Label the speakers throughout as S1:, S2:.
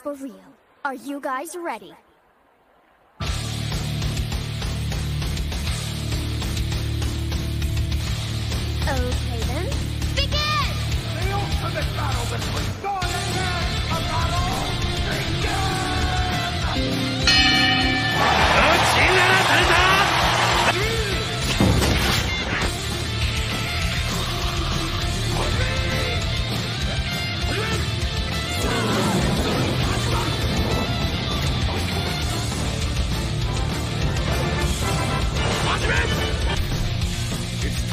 S1: for real. Are you guys ready? Okay then, begin!
S2: The battle between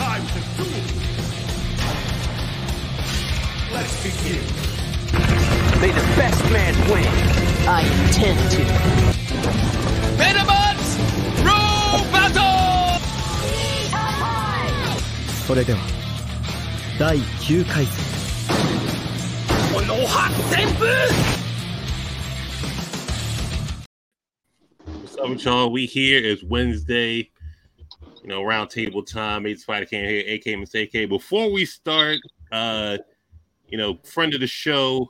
S2: time to do. Let's begin.
S3: May the best man win. I intend to.
S4: Medabots, rule battle!
S5: それでは第9回戦
S4: この発
S6: 展部 y'all? we here is Wednesday, you know, round table time. Made Spider Cam here, AK AK. Before we start, uh, you know, friend of the show,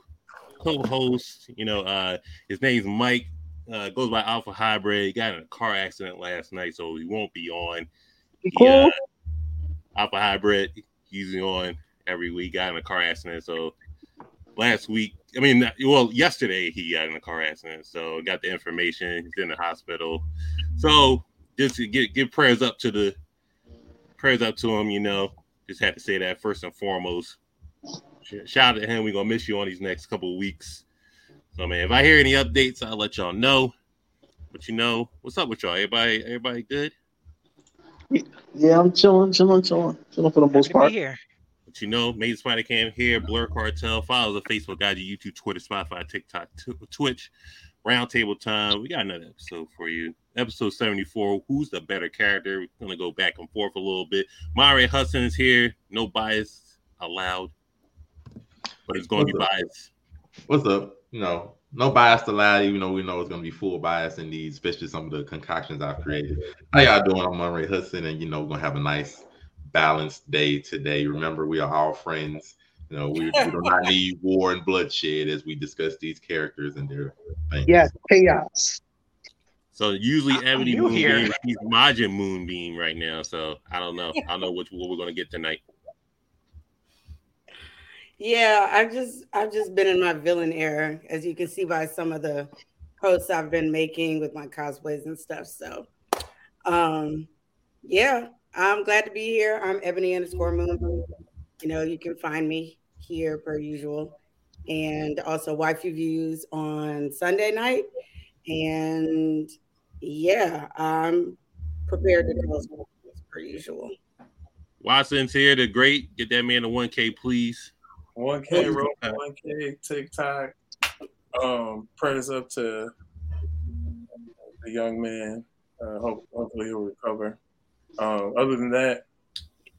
S6: co-host, you know, uh, his name's Mike. Uh, goes by Alpha Hybrid. He got in a car accident last night, so he won't be on. He, uh, Alpha Hybrid, he's on every week. Got in a car accident, so last week, I mean, well, yesterday he got in a car accident, so got the information. He's in the hospital, so just to get give prayers up to the prayers up to him. You know, just had to say that first and foremost. Shout out to him. We're gonna miss you on these next couple of weeks. So man, if I hear any updates, I'll let y'all know. But you know, what's up with y'all? Everybody, everybody good?
S7: Yeah, I'm chilling, chilling, chilling, chilling for the most part.
S8: here.
S6: But you know, Made Spider Cam here, Blerd Cartel. Follow the Facebook, IG, YouTube, Twitter, Spotify, TikTok, t- Twitch. Roundtable time. We got another episode for you. Episode 74. Who's the better character? We're gonna go back and forth a little bit. Mari Hudson is here. No bias allowed. But it's gonna be
S9: What's up?
S6: biased.
S9: What's up? You know, no bias allowed, even though we know it's gonna be full bias in these, especially some of the concoctions I've created. How y'all doing? I'm Monray Hudson, and you know, we're gonna have a nice balanced day today. Remember, we are all friends. You know, we, we do not need war and bloodshed as we discuss these characters and their things.
S7: Yeah, chaos.
S6: So usually
S8: I'm
S6: Ebony. Moonbeam, he's Majin Moonbeam right now. So I don't know. I don't know which what we're gonna get tonight.
S10: Yeah, I've just I've just been in my villain era, as you can see by some of the posts I've been making with my cosplays and stuff. So, um, yeah, I'm glad to be here. I'm Ebony underscore Moon. You know, you can find me here per usual, and also wifey views on Sunday night. And yeah, I'm prepared to tell stories per usual.
S6: Watson's here, the great. Get that man a 1K, please.
S11: 1K, roll 1K, TikTok. Um, prayers up to the young man. Uh, hope, hopefully he'll recover. Um, other than that,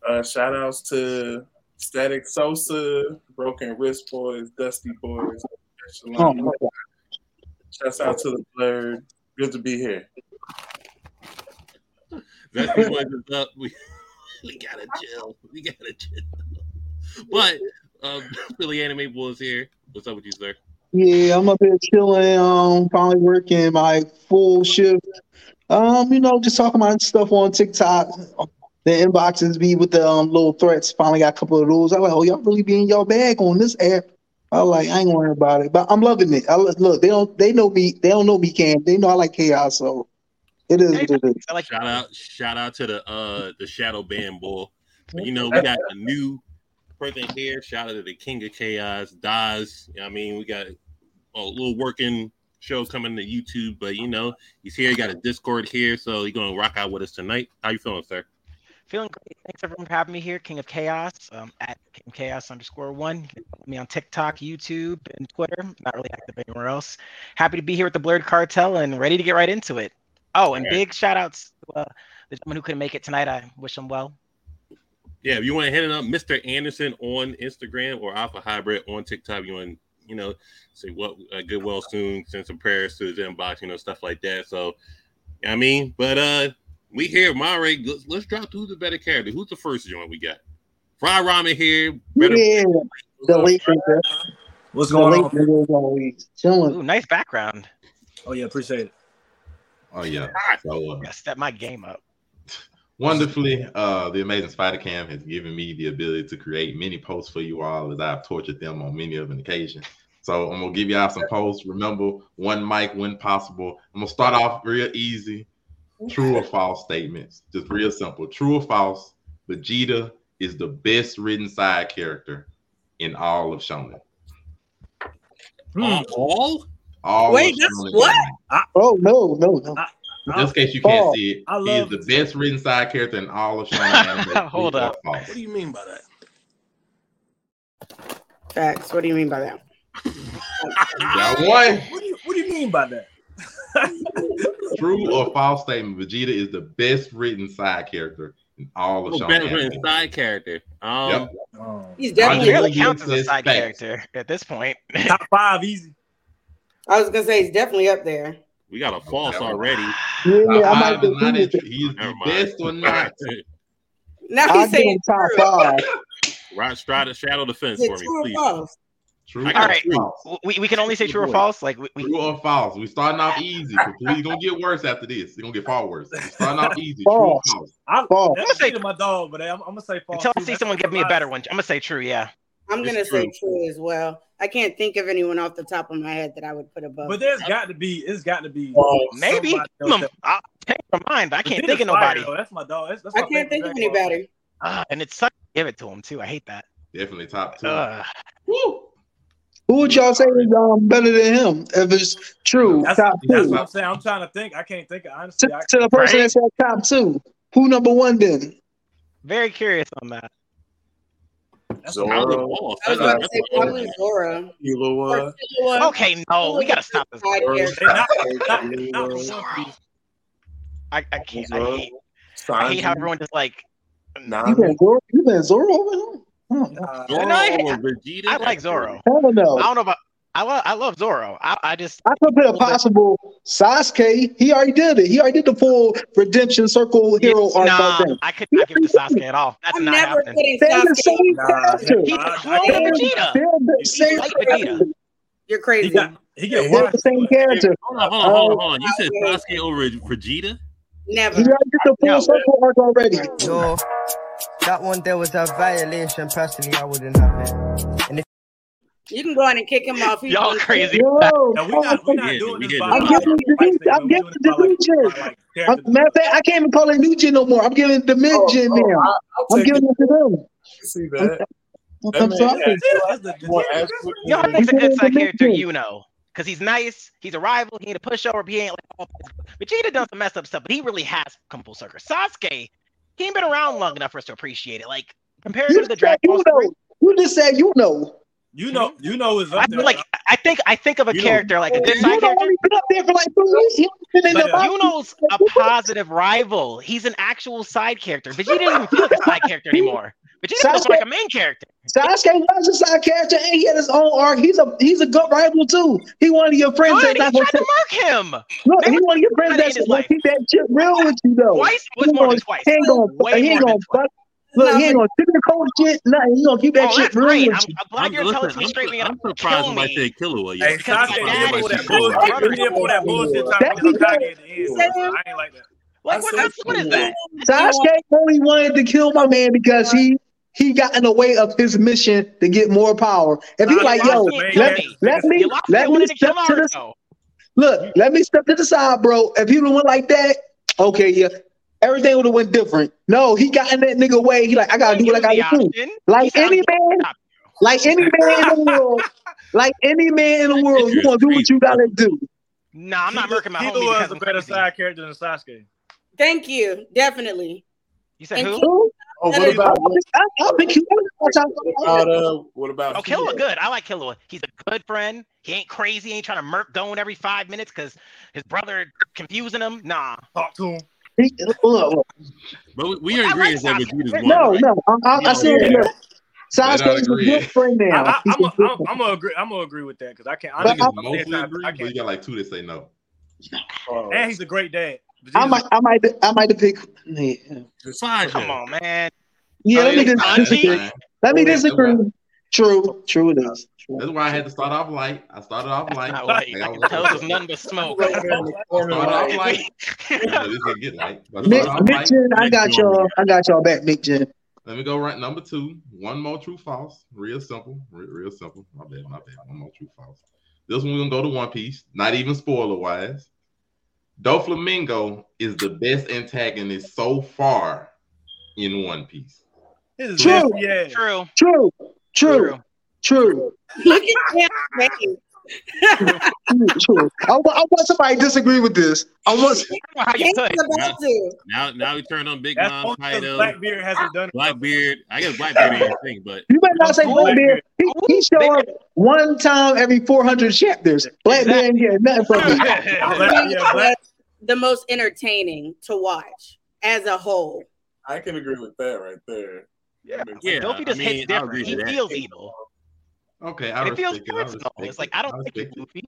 S11: uh, shout outs to Static Sosa, Broken Wrist Boys, Dusty Boys.
S7: Oh, my God.
S11: Shouts out to the Blerd. Good to be here.
S6: That's the one that's up. We, we gotta chill. We gotta chill. But um, Philly Anime Boys here. What's up with you, sir?
S7: Yeah, I'm up here chilling. Um, finally working my full shift. Um, you know, just talking about stuff on TikTok. The inboxes be with the um, little threats. Finally got a couple of those. I was like, oh, y'all really be in y'all bag on this app. I was like, I ain't worrying about it, but I'm loving it. I, lo- look, they don't, they know me. They don't know me, Cam. They know I like chaos, so it is what it is.
S8: I like
S6: Shout out, shout out to the uh the Shadow Band boy. But you know, we got a new person here. Shout out to the King of Chaos, Daz. You know I mean, we got a little working show coming to YouTube, but you know, he's here. He got a Discord here, so he's gonna rock out with us tonight. How you feeling, sir?
S8: Feeling great. Thanks everyone for having me here, King of Chaos, um, at King of Chaos underscore one. You can follow me on TikTok, YouTube, and Twitter. Not really active anywhere else. Happy to be here with the Blerd Cartel and ready to get right into it. Oh, and big shout outs to uh, the gentleman who couldn't make it tonight. I wish him well.
S6: Yeah, if you want to hit it up, Mr. Anderson on Instagram or Alpha Hybrid on TikTok, you want to, you know, say what uh, good well soon, send some prayers to his inbox, you know, stuff like that. So, I mean, but uh, we here, Mare. Let's, let's drop who's the better character. Who's the first joint we got? Fry Ramen here. Better
S7: Yeah, the late
S12: What's
S7: The
S12: going on?
S7: chilling.
S8: Ooh, nice background.
S12: Oh yeah, appreciate it.
S9: Oh yeah. So uh,
S8: Gotta step my game up.
S9: wonderfully, uh, the amazing Spider Cam has given me the ability to create many posts for you all as I've tortured them on many of an occasion. So I'm gonna give y'all some posts. Remember, one mic when possible. I'm gonna start off real easy. True or false statements. Just real simple. True or false. Vegeta is the best written side character in all of Shonen.
S6: All?
S9: All
S10: Wait,
S9: of
S10: that's
S9: Shonen
S10: what?
S9: Jump.
S7: Oh no, no, no.
S9: Just in case you can't
S7: False.
S9: see it,
S12: I
S9: he is the best written side character in all of Shonen.
S8: Hold
S9: True
S8: up.
S11: What do you mean by that?
S10: Facts. What do you mean by that?
S9: Got one.
S12: What do you What do you mean by that?
S9: True or false statement? Vegeta is the best written side character in all of
S6: Oh,
S9: Shonen
S6: better
S9: anime.
S6: written side character. Um,
S9: Yep.
S12: Oh.
S10: He's definitely.
S8: barely
S9: Vegeta
S8: counts as a side
S9: facts.
S8: character at this point.
S12: Top five, easy.
S10: I was gonna say he's definitely up there.
S6: we got a false already.
S7: Yeah,
S9: Top
S7: I
S9: five
S7: might
S9: is not
S7: agree
S9: in-
S7: with it.
S9: He is
S6: Never
S9: the
S6: mind.
S9: best or not.
S10: Now he's
S7: give him
S10: saying
S7: top
S10: true.
S7: five.
S6: Right, Strata, shadow the fence
S10: Is
S6: for me, please.
S10: false?
S9: True
S8: All
S9: or
S8: right.
S9: false?
S8: we, we can only say true or false. Like we, we
S9: True or false? We starting off easy. but Please gonna get worse after this. It's gonna get far worse. We starting off easy. True or
S7: False.
S9: false?
S12: I,
S7: False.
S12: that's
S8: say-
S12: say my dog, but I'm, I'm gonna say false.
S8: until I see
S12: That's
S8: someone give me a better one. I'm gonna say true. Yeah.
S10: I'm
S6: It's
S10: gonna say
S6: true.
S10: true as well. I can't think of anyone off the top of my head that I would put above.
S12: But there's got to be. It's got to be.
S8: Maybe.
S12: somebody else
S8: I'm,
S12: that-
S8: I'll take from mine, but I can't think of nobody.
S12: though. That's my dog. That's, that's
S10: I
S12: my
S10: can't think of
S12: Dragon Ball.
S10: anybody.
S8: Ah, and it's such give it to him too. I hate that.
S9: Definitely top two.
S8: Ugh.
S9: Woo!
S7: Who would y'all say is um better than him? If it's true,
S12: That's,
S7: top
S12: that's
S7: two.
S12: what I'm saying. I'm trying to think. I can't think. Of,
S7: To,
S12: honestly, I,
S7: to the person
S8: Right?
S7: that said top two, who number one then?
S8: Very curious on that.
S12: that's
S11: Zoro.
S6: How's it false?
S10: I was
S6: That's-
S10: about to
S6: that's
S10: say
S6: a-
S10: probably Zora.
S11: Killua.
S8: Okay, no, we gotta stop this.
S10: Side
S11: Zoro.
S10: character.
S12: Hey, not, not, not for
S11: Zoro.
S12: One Piece.
S8: I, I can't. I hate. I hate how everyone just like.
S7: You been Zoro? You been Zoro over him? No.
S12: Uh,
S6: Zoro
S8: I-
S6: Vegeta?
S8: I like
S6: That's
S8: Zoro.
S7: Hell no.
S8: I don't know about. I love. I love Zoro. I, I just.
S7: I could put a possible Sasuke. He already did it. He already did the full redemption circle hero arc.
S8: Nah. I could not give it to Sasuke at all. That's
S10: I'm
S8: not
S10: never
S8: happening.
S10: putting
S7: They're the
S10: Sasuke.
S7: same
S12: Nah,
S7: character.
S8: He's
S12: I-
S8: a
S12: I
S8: clone of Vegeta.
S7: They're the
S8: He's
S7: same
S8: like. Vegeta.
S10: You're
S12: he
S10: crazy.
S12: got. He get
S7: They're the same character.
S6: Hold on, hold on, hold on, hold on. You said Sasuke over Vegeta?
S10: Never.
S7: He already did the full
S8: No.
S7: circle arc already.
S13: Yo, that one there was a violation. Personally, I wouldn't have it. And if
S10: You can go in and kick him off. He's
S8: Y'all crazy.
S7: Yo,
S12: No, we not. We not
S6: Yeah,
S12: doing this
S6: get
S12: by.
S6: it.
S7: I'm giving the new, I'm giving the new gen. I'm, matter of fact, I can't even call it new gen no more. I'm giving the mid oh, gen
S11: Oh,
S7: now.
S11: I'll
S7: I'm giving
S11: it.
S7: it to them.
S11: See that?
S7: I'm
S11: That
S7: sorry.
S11: has more absolute-
S8: Y'all think's a good side character, you know, because he's nice. He's a rival. He ain't a pushover. He ain't like. all- Vegeta done some messed up stuff, but he really has come full circle. Sasuke, he ain't been around long enough for us to appreciate it. Like compared
S7: You
S8: to the
S7: said
S8: Dragon Ball
S7: you
S8: story,
S7: know. You just said you know.
S12: You know. You know is
S8: I
S12: there.
S8: feel like I think I think of a
S6: You know-
S8: character like a good
S7: You
S8: side character.
S7: only been up there for like two years. He only been in
S12: But,
S7: the
S12: uh,
S7: box.
S8: A positive rival. He's an actual side character. Vegeta doesn't feel like a side character anymore. Vegeta feels
S7: Sasuke-
S8: like a main character.
S7: Sasuke was a side character and he had his own arc. He's a he's a good rival too. He one of your friends
S8: Good.
S7: that's
S8: He
S7: not
S8: tried
S7: gonna
S8: to mark him.
S7: Look, he
S8: Remember
S7: one of your friends
S8: tried
S7: that's
S8: end his
S7: gonna keep that shit real with you though.
S8: Twice
S7: He
S8: more than
S7: gonna-
S8: twice.
S7: He ain't gonna
S8: Way
S7: he ain't gonna
S8: than twice.
S7: Look,
S10: No,
S7: he ain't gonna sugarcoat shit. Nothing. He gonna keep that
S8: Oh,
S7: shit
S8: that's
S7: real
S8: great.
S7: with
S8: I'm,
S7: you.
S8: I'm glad you're
S6: listen,
S8: telling me
S6: I'm. I'm surprised
S8: kill
S6: I
S8: me.
S6: said Killua.
S12: Hey,
S8: Because
S12: Sasuke,
S8: his
S12: he
S8: dad
S12: did
S8: is
S12: pull that
S8: his
S12: bullshit.
S8: brother.
S12: He did pull that bullshit trying
S7: That's
S12: to become
S7: because-
S12: Kage at the end. though. I ain't like that.
S8: Like
S11: I
S8: what?
S11: said
S8: That's, what is that?
S7: Sasuke only wanted to kill my man because he he got in the way of his mission to get more power. If he like, yo,
S12: lost
S7: let, let me let me
S8: wanted to kill
S7: step to the look, let me step to the side, bro. If he would went like that, okay, yeah, everything would have went different. No, he got in that nigga way. He like, I gotta do what I gotta do. Like any man, like any man in the world, like any man in the world, you gonna do what you gotta do.
S8: Nah, I'm not
S12: Killua-
S8: murking my
S12: Killua
S8: homie
S12: was
S8: because
S12: a
S8: I'm
S12: better side character than Sasuke.
S10: Thank you. Definitely.
S8: You said
S10: Thank
S8: who?
S10: You.
S7: Who?
S11: Oh, what about
S7: I, I'll pick you
S11: what about uh, what about
S8: Oh, Killua, good. I like Killua. He's a good friend. He ain't crazy. He ain't trying to murk Gon every five minutes because his brother confusing him. Nah.
S12: Talk to him.
S7: He, look, look.
S6: But we- we are
S8: I
S6: agreeing
S8: like
S6: that
S8: Sasuke.
S6: Vegeta's one.
S7: No,
S6: right?
S7: no, I, I, I see what
S11: Yeah.
S7: you're Sasuke's a good friend
S12: I,
S7: now.
S12: I,
S7: He's
S12: I'm,
S7: a
S12: a,
S7: good
S12: I'm,
S7: friend.
S12: I'm gonna agree. I'm gonna agree with that because I can't.
S9: I think
S12: I,
S9: it's mostly
S12: I,
S9: agree,
S12: I
S9: but you got like two that say no.
S11: uh,
S12: And he's a great dad.
S7: I might, I might, I might have picked. Yeah,
S6: Fine.
S8: Come on, man.
S7: yeah
S9: Oh,
S7: let me
S9: yeah,
S7: dis-
S9: fine, that's
S7: disagree. Let me disagree. True, true it is. True.
S9: That's why I had to start off light. I started off light.
S8: Not
S9: Like, I was-
S8: us nothing but smoke.
S9: I started off light. This gonna get light.
S7: Mick, Mick. Jen, I got y'all. I got y'all back, Mick Jen.
S9: Let me go right number two. One more true false. Real simple. Real, real simple. My bad. My bad. One more true false. This one we're gonna go to One Piece. Not even spoiler wise. Doflamingo is the best antagonist so far in One Piece.
S12: His
S7: True.
S12: nasty ass.
S8: True.
S7: True, true, true,
S10: Look at him face.
S7: True, true. I, I want somebody to disagree with this. I want.
S8: How you
S10: He's
S8: could.
S6: Now, now we turn on Big
S12: That's
S6: Mom,
S12: only
S6: Kaido,
S12: Blackbeard hasn't done it.
S6: Blackbeard. I guess Blackbeard ain't a thing, but
S7: You better not say
S12: Ooh,
S7: Blackbeard. He, he show up one time every 400 chapters. Blackbeard ain't getting nothing from me.
S12: Yeah,
S10: the most entertaining to watch as a whole.
S11: I can agree with that right there.
S8: Yeah.
S6: Yeah,
S8: Dopey just
S6: I mean,
S8: hits different. He feels evil.
S9: Okay, I
S8: And it feels
S9: respect it. I
S8: personal. It's like. I don't
S9: I
S8: like you,
S9: respect it.
S8: Luffy.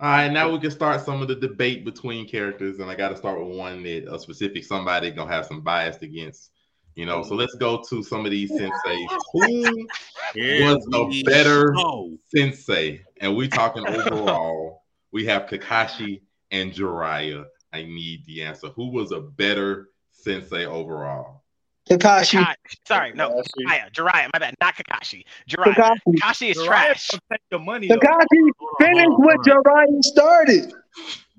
S9: All right, now we can start some of the debate between characters, and I got to start with one that a specific somebody gonna have some bias against. You know, so let's go to some of these senseis. Who
S6: Here
S9: was
S6: we
S9: a better
S6: go.
S9: sensei? And we talking overall. we have Kakashi and Jiraiya. I need the answer. Who was a better sensei overall?
S7: Kakashi.
S8: Kakashi. Sorry, no. Jiraiya. Jiraiya. My bad. Not Kakashi. Jiraiya.
S7: Kakashi.
S8: Kakashi is
S12: Jiraiya
S8: trash.
S12: gonna take your money.
S7: Kakashi finished what Jiraiya started.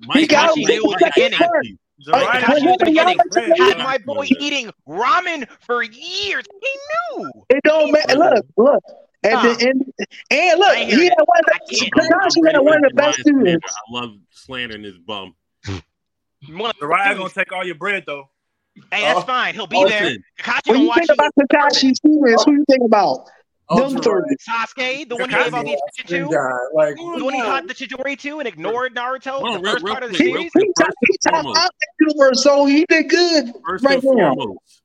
S6: Mike,
S7: got
S8: Kakashi
S7: him
S8: knew
S7: with
S8: the
S7: the
S8: beginning.
S7: part.
S12: Jiraiya
S8: Kakashi
S7: Kakashi
S8: knew the
S7: y'all
S8: beginning.
S7: like to
S8: Had my boy eating ramen for years. He knew.
S7: It don't matter. Look, look. At
S8: Huh.
S7: the end, and look,
S8: I ain't hear
S7: he had one of the. Kakashi had one of the best
S6: Jiraiya's
S7: students.
S6: I love slandering his bum.
S8: One the
S12: Jiraiya gonna take all your bread though.
S8: Hey, that's
S11: Oh.
S8: fine. He'll be
S6: Oh,
S8: there.
S6: listen.
S8: Kakashi
S7: When
S8: gonna
S7: you
S8: watch
S7: think about
S8: you.
S7: Kakashi's students, who you think about?
S11: Oh,
S7: Them three.
S8: Sasuke, the one he gave all the attention to.
S11: Like,
S8: The one he taught the Chidori to and ignored Naruto.
S6: Hold on,
S8: the
S6: real-
S8: first
S6: real
S8: part of the
S6: quick,
S7: He,
S8: series.
S6: quick.
S7: he, he
S6: and
S7: top out the universe, so he did good
S6: First
S7: right
S6: and
S7: now.
S6: foremost,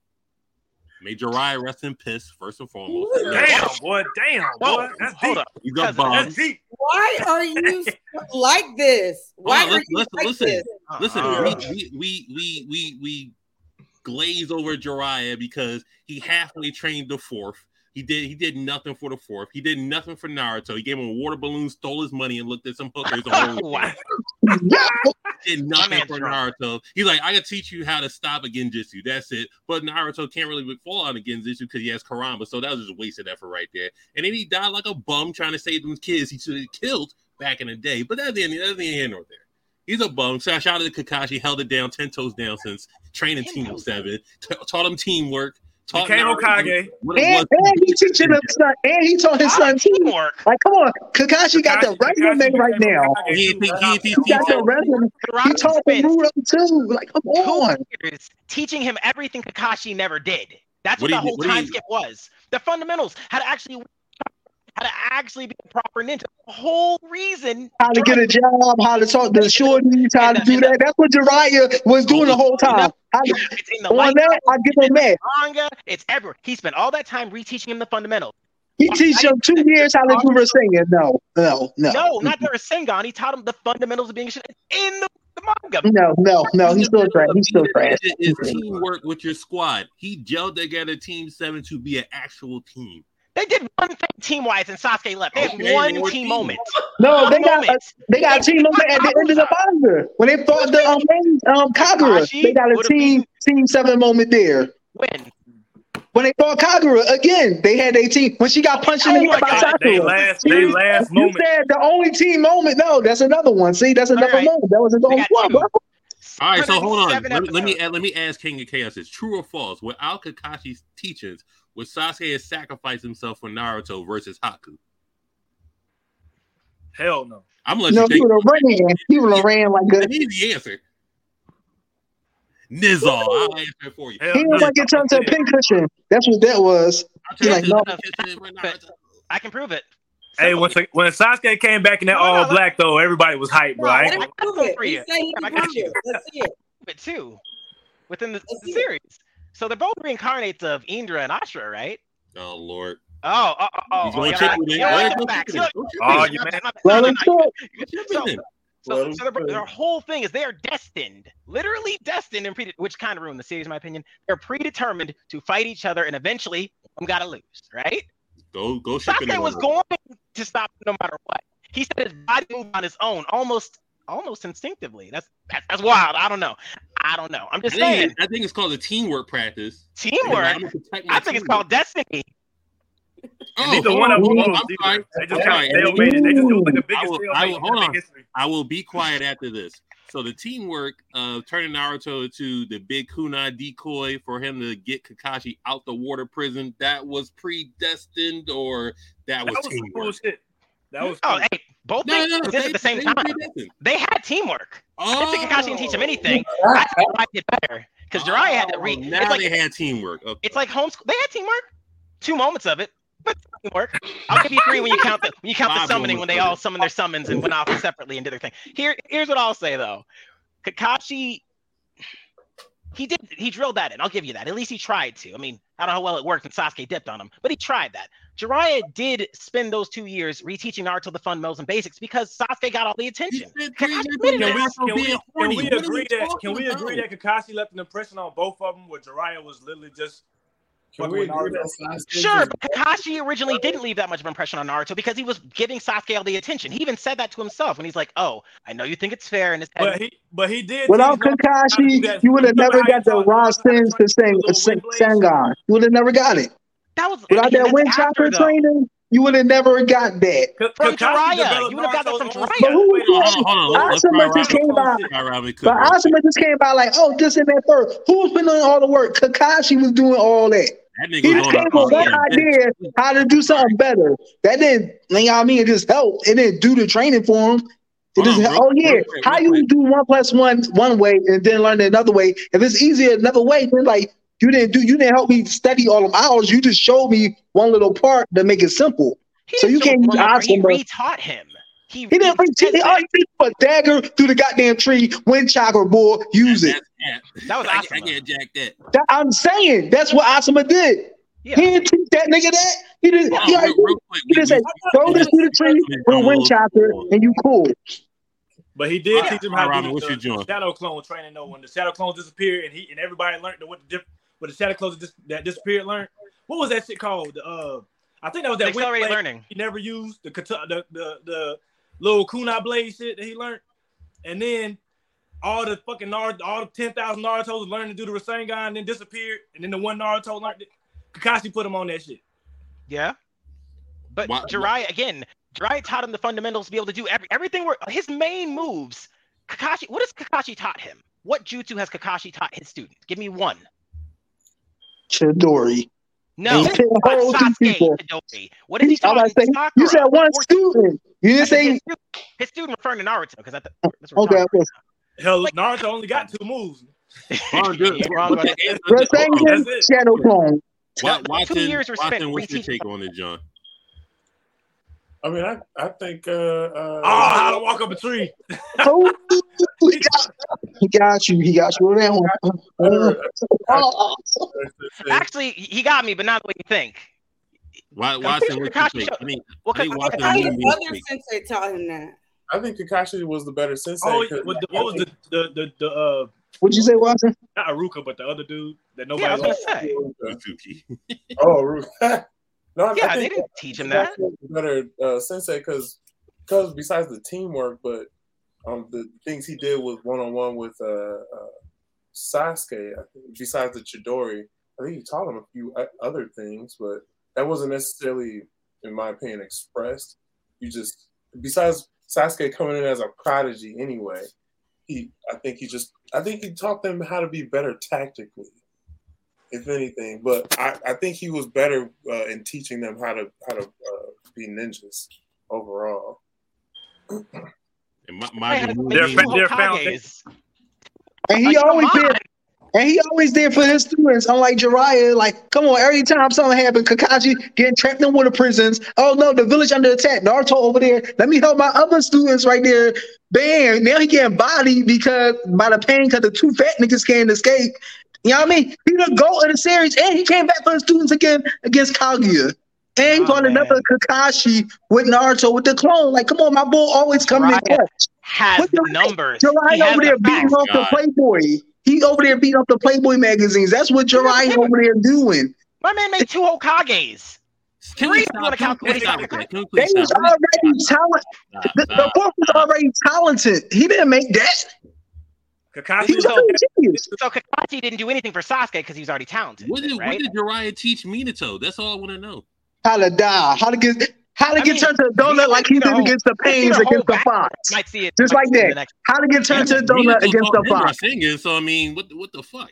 S6: may Jiraiya rest in piss. First and foremost,
S12: Damn, boy. Damn,
S8: Whoa,
S12: boy. That's
S8: hold
S12: deep.
S8: up.
S6: he's a
S8: Cousin,
S6: bum.
S12: That's deep.
S10: Why are you like this? Why
S6: on,
S10: are
S6: listen,
S10: you
S6: listen,
S10: like
S6: listen.
S10: this?
S6: Listen,
S8: Uh-uh.
S6: we, we, we, we, we, we glaze over Jiraiya because he halfway trained the fourth. He did he did nothing for the fourth. He did nothing for Naruto. He gave him a water balloon, stole his money, and looked at some hookers.
S8: Wow.
S6: did nothing for
S8: drunk.
S6: Naruto. He's like, I can teach you how to stop a Genjutsu. That's it. But Naruto can't really fall on a Genjutsu because he has Kurama. So that was just a wasted effort right there. And then he died like a bum trying to save them kids he should have killed back in the day. But that's the end. That's the here nor there. He's a bum. So I shout out to Kakashi, held it down, ten toes down since training
S8: Ten
S6: Team
S8: toes
S6: Seven, t- taught him teamwork. Taught
S12: Became
S6: Naruto
S12: Hokage.
S7: And, and he teaching his son, and he taught his son.
S8: Teamwork.
S7: Like, come on, Kakashi got the
S12: Kakashi-
S7: resume right now.
S12: Hokage
S6: He he
S7: He got the resume. He taught
S8: spent
S7: Naruto too. Like, come
S8: two
S7: on.
S8: years teaching him everything Kakashi never did. That's
S6: What
S8: what, the whole
S6: what
S8: time skip was. The fundamentals, how to actually how to actually be a proper ninja. The whole reason
S7: How to get a job, how to talk to the shorties, how to do that. That's what Jiraiya was doing the whole time. How to,
S8: it's in the
S7: on
S8: light
S7: that, I give him that.
S8: manga, it's everywhere. He spent all that time reteaching him the fundamentals.
S7: He teach him two years how to do a Rasengan. No, no, no.
S8: No, not the Rasengan. He taught him the fundamentals of being a shit in the, the manga.
S7: No, no, no. He's still trash. He's still trash.
S6: It is teamwork with your squad. He gelled together Team Seven to be an actual team.
S8: They did one thing team wise and Sasuke left. They had
S6: Okay, they
S8: one
S6: were
S8: team
S6: team.
S8: moment.
S7: No, they got
S8: Moment.
S7: they got a team moment at the end of the manga when they fought the um, main, um Kaguya.
S8: Kakashi
S7: They got a
S8: would've
S7: team team seven moment there.
S8: When?
S7: When they fought Kaguya again, they had a team. When she got punched in the
S8: Oh
S7: head by
S8: God,
S12: They last,
S7: See,
S12: they last
S7: you
S12: moment.
S7: said the only team moment. No, that's another one. See, that's another
S8: right.
S7: moment. That was his
S8: They
S7: own
S8: got
S7: one, bro.
S6: All right, so hold on. Let, let me let me ask King of Chaos: Is true or false? Without Kakashi's teachings, would Sasuke have sacrificed himself for Naruto versus Haku?
S12: Hell no.
S6: I'm gonna
S7: No,
S6: you
S7: he
S6: think.
S7: would have ran. He would have ran like a.
S6: An easy answer. Nizzle, I'll answer for you.
S12: Hell
S7: He
S12: no.
S7: was like get turned to a pincushion. That's what that was.
S6: I'll
S7: He like, no.
S6: this, for Naruto.
S8: I can prove it.
S12: Hey, when, when Sasuke came back in that
S8: No, no,
S12: all
S8: let-
S12: black though, everybody was hyped, bro. I
S10: Let
S12: ain't
S10: prove it.
S8: for
S10: He
S8: you.
S10: said he
S8: I
S10: can
S8: got
S10: prove
S8: you.
S10: it. Let's see it.
S8: But two within the, the
S10: see it.
S8: series. So they're both reincarnates of Indra and Ashura, right?
S6: Oh Lord.
S8: Oh, oh, oh, oh, oh yeah,
S6: triple
S8: yeah,
S6: then.
S8: yeah, yeah,
S6: ahead, go
S8: facts.
S6: triple
S8: Look,
S6: then. Go
S12: Oh, you man.
S8: bad, my bad.
S7: Well,
S8: No, no,
S7: let's
S8: no,
S7: go.
S8: So, so, so their, their whole thing is they are destined, literally destined, and pre- which kind of ruined the series, in my opinion. They're predetermined to fight each other, and eventually, one gotta lose, right?
S6: Go go ship
S8: Sasuke was going to stop no matter what. He said his body moved on his own, almost almost instinctively. That's that's, that's wild. I don't know. I don't know. I'm just
S6: think,
S8: saying.
S6: it- I think it's called a teamwork practice.
S8: Teamwork?
S6: I'm gonna protect my
S8: I think it's called destiny.
S6: Oh,
S12: neither
S6: hold
S12: one of oh,
S6: on,
S12: them
S6: hold on, oh,
S12: lost
S6: I'm
S12: either.
S6: sorry.
S12: They just kind of
S6: sorry.
S12: stalemated. They just it like the
S6: I will, I will, hold on. I will be quiet after this. So the teamwork of turning Naruto to the big kunai decoy for him to get Kakashi out the water prison, that was predestined or that was,
S12: That was
S6: teamwork?
S12: cool shit. That was
S8: Oh,
S12: cool.
S8: hey, both
S6: No,
S8: things
S6: no, no, they-
S8: at the same
S6: they
S8: time. They had teamwork. I didn't think Kakashi didn't teach him oh. anything.
S6: Oh.
S8: I think Jiraiya did better because Jiraiya had to read.
S6: Oh, now
S8: It's like,
S6: they had teamwork. Okay.
S8: it's like homeschool. They had teamwork. Two moments of it, but teamwork. I'll give you three when you count the when you count the summoning when they all
S6: it.
S8: summoned their summons and went off separately and did their thing. Here, here's what I'll say though. Kakashi, he did he drilled that in. I'll give you that. At least he tried to. I mean, I don't know how well it worked when Sasuke dipped on him, but he tried that. Jiraiya did spend those two years reteaching Naruto the fundamentals and basics because Sasuke got all the attention.
S12: Can we, can, we, can we agree that can we agree that Kakashi left an impression on both of them where Jiraiya was literally just
S11: Can we agree that Sasuke
S8: Sure, but Kakashi originally didn't leave that much of an impression on Naruto because he was giving Sasuke all the attention. He even said that to himself when he's like, "Oh, I know you think it's fair in his head."
S12: But he but he did
S7: Without
S12: teach Naruto how to do
S7: Kakashi,
S12: that.
S7: you would have never got the
S12: taught
S7: raw
S12: Naruto to
S7: sins to Sang-
S12: with the
S7: Sang-
S12: little wind blades?
S7: Sangon. You would have never got it.
S8: that was
S7: Without that wind
S8: that's after,
S7: chakra training, you would have never got that.
S12: Ka-
S8: From
S12: Kakashi
S8: Jiraiya. You would have got that
S12: Naruto's
S8: from
S12: own
S8: Jiraiya.
S7: But who
S6: Hold on, hold on. Let's, let's
S7: Asuma
S6: try
S7: just
S6: Robin
S7: came
S6: Cook.
S7: by.
S6: Try Robin Cook
S7: But
S6: real quick.
S7: Asuma just came by like, oh, this and that third. Who's been doing all the work? Kakashi was doing all that.
S6: That nigga
S7: He
S6: was
S7: just
S6: on
S7: came
S6: a-
S7: with one idea how to do something better. That didn't, you know what I mean? It just helped. It didn't do the training for him. It just,
S6: on,
S7: oh yeah,
S6: real quick,
S7: how
S6: real
S7: you do one plus one one way and then learn it another way? If it's easier another way, then like you didn't do, you didn't help me study all them hours. You just showed me one little part to make it simple.
S8: He
S7: So you
S8: didn't
S7: can't
S8: show
S7: use
S8: him, He
S7: Asuma.
S8: retaught him. He,
S7: He didn't bring
S8: said
S7: he, all he did was a dagger through the goddamn tree, wind chakra bull, use it.
S6: That's cat.
S8: That was
S6: I, I
S8: Asuma.
S6: can't jack that.
S7: That- I'm saying that's what Asuma did.
S8: Yeah.
S7: He didn't teach that nigga that. He didn't.
S6: Hold
S7: He,
S6: on,
S7: already
S6: real, real quick.
S7: he just said, throw this through the tree with wind chakra, and you cool.
S12: But he did
S6: Yeah.
S12: teach him
S6: All right,
S12: how to do the, the shadow clone training. though. when the shadow clones disappeared, and he and everybody learned what the diff, what the shadow clones dis, that disappeared learned. What was that shit called? Uh, I think that was that
S8: Accelerated learning.
S12: he never used the the the, the little kunai blade shit that he learned, and then all the fucking Naruto, all the ten thousand Naruto's learned to do the Rasengan, and then disappeared, and then the one Naruto learned it. Kakashi put him on that shit.
S8: Yeah. But
S6: Why-
S8: Jiraiya again, Jiraiya taught him the fundamentals to be able to do every, everything. Were his main moves. Kakashi, what has Kakashi taught him? What jutsu has Kakashi taught his student? Give me one.
S7: Chidori.
S8: No,
S7: he
S8: he
S7: taught
S8: taught
S7: whole two people.
S8: Chidori. What did he
S7: I'm about say,
S8: Sakura?
S7: you said one student. You didn't say
S8: his, student, his student referring to Naruto because that's, that's what
S7: okay.
S8: we're
S7: okay.
S12: Hell, Naruto only got two moves.
S6: Ron,
S8: about.
S6: good.
S8: You're wrong about
S6: Okay,
S8: that.
S6: hold on.
S7: Rasengan,
S12: That's it.
S7: shadow clone.
S8: Two
S6: Watson,
S8: years were spent
S6: Watson, what's your take on it, John?
S11: I mean, I, I think. Uh, uh,
S12: Oh, how to walk up a tree.
S7: Oh, he got, he got you. He got you with that one. Oh,
S8: Actually, he got me, but not the way you think.
S6: Why,
S8: I'm
S6: Watson,
S8: pretty
S6: what's
S8: sure
S6: your
S8: Kakashi
S6: take?
S8: showed-
S6: I mean,
S8: Well,
S6: I think
S8: Kakashi-
S6: Watson
S10: I
S6: knew
S10: think
S6: me
S10: other
S6: speak.
S10: sensei taught him that.
S11: I think Kakashi was the better sensei.
S12: Oh,
S11: 'cause
S12: what, the, what was the the the, the uh
S7: What'd you say, Watson?
S12: not Iruka, but the other dude that
S8: Yeah, I
S12: nobody
S8: was gonna
S12: liked?
S8: say.
S6: Suzuki.
S11: Oh, Ru- no, I- I
S8: Yeah, they
S11: think
S8: didn't teach him that.
S11: Kakashi was the better uh, sensei because because besides the teamwork, but um the things he did was one on one with uh, uh Sasuke. Besides the Chidori, I think he taught him a few other things, but that wasn't necessarily, in my opinion, expressed. You just besides Sasuke coming in as a prodigy anyway. He, I think he just, I think he taught them how to be better tactically, if anything. But I, I think he was better uh, in teaching them how to how to uh, be ninjas overall.
S6: And my,
S8: They
S6: my
S8: had
S6: movie-
S12: They're
S8: two
S12: they're found-
S7: And he
S8: Like,
S7: always did. And he always did for his students. Unlike Jiraiya, like, come on, every time something happened, Kakashi getting trapped in water prisons. Oh no, the village under attack. Naruto over there. Let me help my other students right there. Bam! Now he getting bodied because by the pain, because the two fat niggas can't escape. You know what I mean? He the goat of the series, and he came back for his students again against Kaguya. And he
S8: Oh,
S7: fought another
S8: man.
S7: Kakashi with Naruto with the clone. Like, come on, my boy always coming in
S8: Jiraiya
S7: clutch.
S8: Has the
S7: the-
S8: numbers. He
S7: Jiraiya
S8: has
S7: over
S8: the
S7: there beating
S8: facts.
S7: off the Playboy. He over there beating off the Playboy magazines. That's what Jiraiya over there doing.
S8: My man made two Hokages.
S6: Can
S8: Three
S6: we
S8: if you
S6: stop? Can we stop
S8: Kakashi.
S6: with that? Can we
S7: They was
S6: stop?
S7: already talent. The, the fourth was already talented. He didn't make that.
S12: Kakashi.
S7: was already.
S8: So Kakashi didn't do anything for Sasuke because he was already talented,
S6: What did, what
S8: right?
S6: did Jiraiya teach Minato? That's all I want to know.
S7: How to die. How to get how to
S8: I
S7: get
S8: mean,
S7: turned to a donut like he did
S8: know,
S7: against the
S8: you
S7: pains against the fox.
S8: Might see it
S7: Just
S8: might
S7: like
S8: see it in
S7: that.
S8: next-
S7: How to get turned to a donut against
S6: taught
S7: the
S6: him
S7: fox.
S6: Singing, so I mean, what the, what the fuck?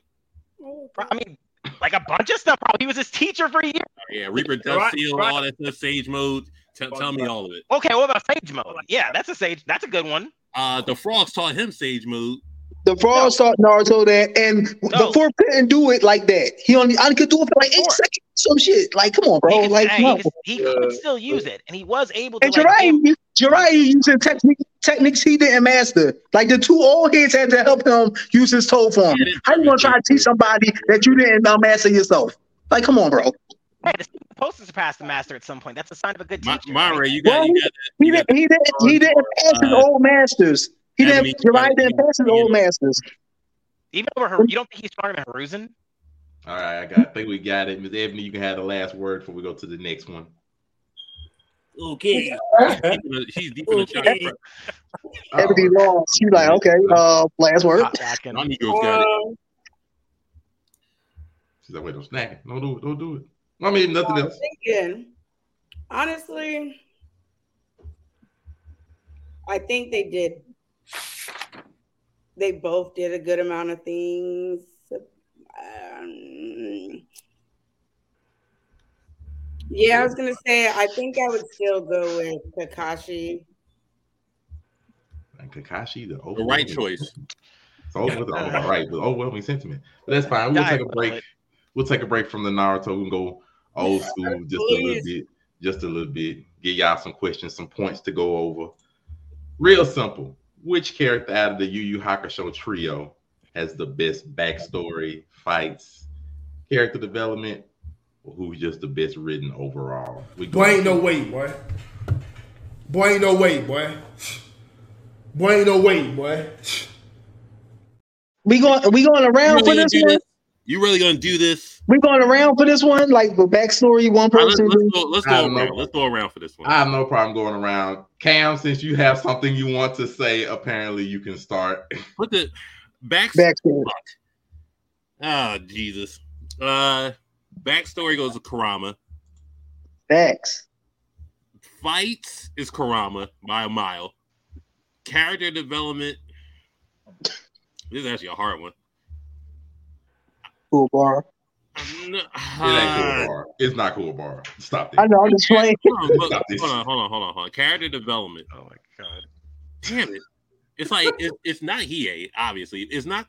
S8: I mean, like a bunch of stuff. Probably he was his teacher for a year.
S6: Yeah, Reaper Death
S12: Right,
S6: Seal,
S12: right.
S6: all that stuff, Sage Mode. Tell, tell me all of it.
S8: Okay, what about Sage Mode? Yeah, that's a Sage. That's a good one.
S6: Uh, the frogs taught him Sage Mode.
S7: The frog taught Naruto that, and the four couldn't do it like that. He only I could do it for like eight seconds, some shit. Like, come on, bro.
S8: He could,
S7: Like,
S8: hey,
S7: no.
S8: he could, he could still use it, and he was able to.
S7: And
S8: like,
S7: Jiraiya, Jiraiya using technique, techniques he didn't master. Like the two old heads had to help him use his toe form. How you gonna try to teach somebody that you didn't uh, master yourself? Like, come on, bro.
S8: Hey, the supposed to surpass the master at some point. That's a sign of a good teacher.
S6: Mare, you
S7: Well,
S6: got, you got
S7: he, didn't, he didn't. He didn't pass his
S6: uh,
S7: old masters. He didn't.
S6: Ebony
S7: Jiraiya didn't pass his old masters.
S8: Even over her, you don't think he's stronger than Hiruzen?
S9: All right, I got. I think we got it, Miss Ebony. You can have the last word before we go to the next one.
S6: Okay. She's deep in the shot.
S7: Okay. Ebony lost. She like, okay, uh, last word.
S6: My Negroes got it.
S10: Um,
S9: She's like, wait, don't snack it. Don't do it. Don't do it. I mean, nothing else.
S10: thinking, honestly, I think they did. They both did a good amount of things. Um, yeah, I was gonna say I think I would still go with Kakashi.
S9: And Kakashi, the,
S6: The right choice.
S9: So with all right, with overwhelming sentiment. But that's fine. We'll take a break. We'll take a break from the Naruto and go old school just a little bit. Just a little bit. Give y'all some questions, some points to go over. Real simple. Which character out of the Yu Yu Hakusho trio has the best backstory, fights, character development, or who's just the best written overall? We
S2: Boy, ain't no way, boy. Boy, ain't no way, boy. Boy, ain't no way, boy.
S7: We going we going around
S6: You
S7: for this
S6: gonna
S7: one?
S6: This? You really gonna do this?
S7: We going around for this one? Like the backstory, one
S6: All right, let's,
S7: person.
S6: let's go. Let's go
S9: don't know.
S6: around. Let's go around for this one.
S9: I have no problem going around. Cam, since you have something you want to say, apparently you can start.
S6: Put the back
S7: Backstory.
S6: Oh Jesus. Uh, backstory goes to Kurama.
S7: Facts.
S6: Fights is Kurama by a mile. Character development. This is actually a hard one.
S7: Kuwabara.
S6: No,
S9: It ain't Kuwabara. It's not Kuwabara. Stop it.
S7: I know. I'm just playing.
S6: Hold on, look,
S9: Stop this.
S6: hold on, hold on, hold on, hold on. Character development.
S8: Oh my god.
S6: Damn it. It's like it's, it's not Hiei, obviously. It's not.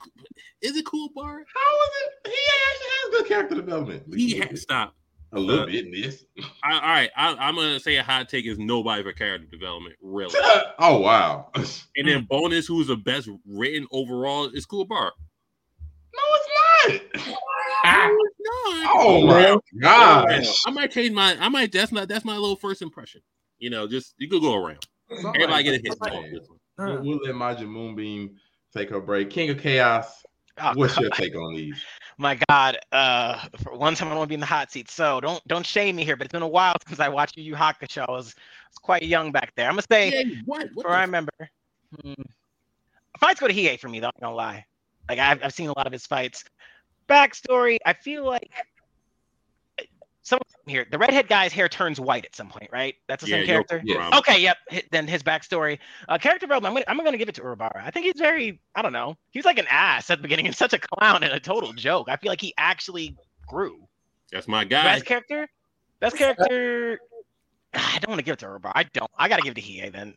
S6: Is it Kuwabara?
S9: How is it? He actually has good character development.
S6: He has stop.
S9: A little
S6: Uh,
S9: bit in this.
S6: I, all right, I, I'm gonna say a hot take is nobody for character development, really.
S9: oh wow.
S6: And then bonus, who's the best written overall is Kuwabara. No,
S9: it's not.
S6: No,
S9: Oh my gosh.
S6: I might change my. I might. That's not. That's my little first impression. You know, just you could go around. Everybody get a hit. on.
S9: We'll, we'll let Majin Moonbeam take her break. King of Chaos.
S8: Oh,
S9: What's your take on these?
S8: My God, uh, for one time I want to be in the hot seat. So don't don't shame me here, but it's been a while since I watched Yu Yu Hakusho. I was, I was quite young back there. I'm gonna say,
S6: Yeah, what? What
S8: for I remember, hmm, fights go to Hiei for me. Though, I'm not gonna lie. Like I've I've seen a lot of his fights. Backstory, I feel like some here the redhead guy's hair turns white at some point, right? That's the
S6: Yeah,
S8: same character.
S6: Kurama.
S8: Okay, yep. Then his backstory, uh, character development. I'm gonna, I'm gonna give it to Kuwabara. I think he's very, I don't know, he's like an ass at the beginning and such a clown and a total joke. I feel like he actually grew.
S6: That's my guy.
S8: Best character, best character. I don't want to give it to Kuwabara. I don't. I gotta give it to Hiei then.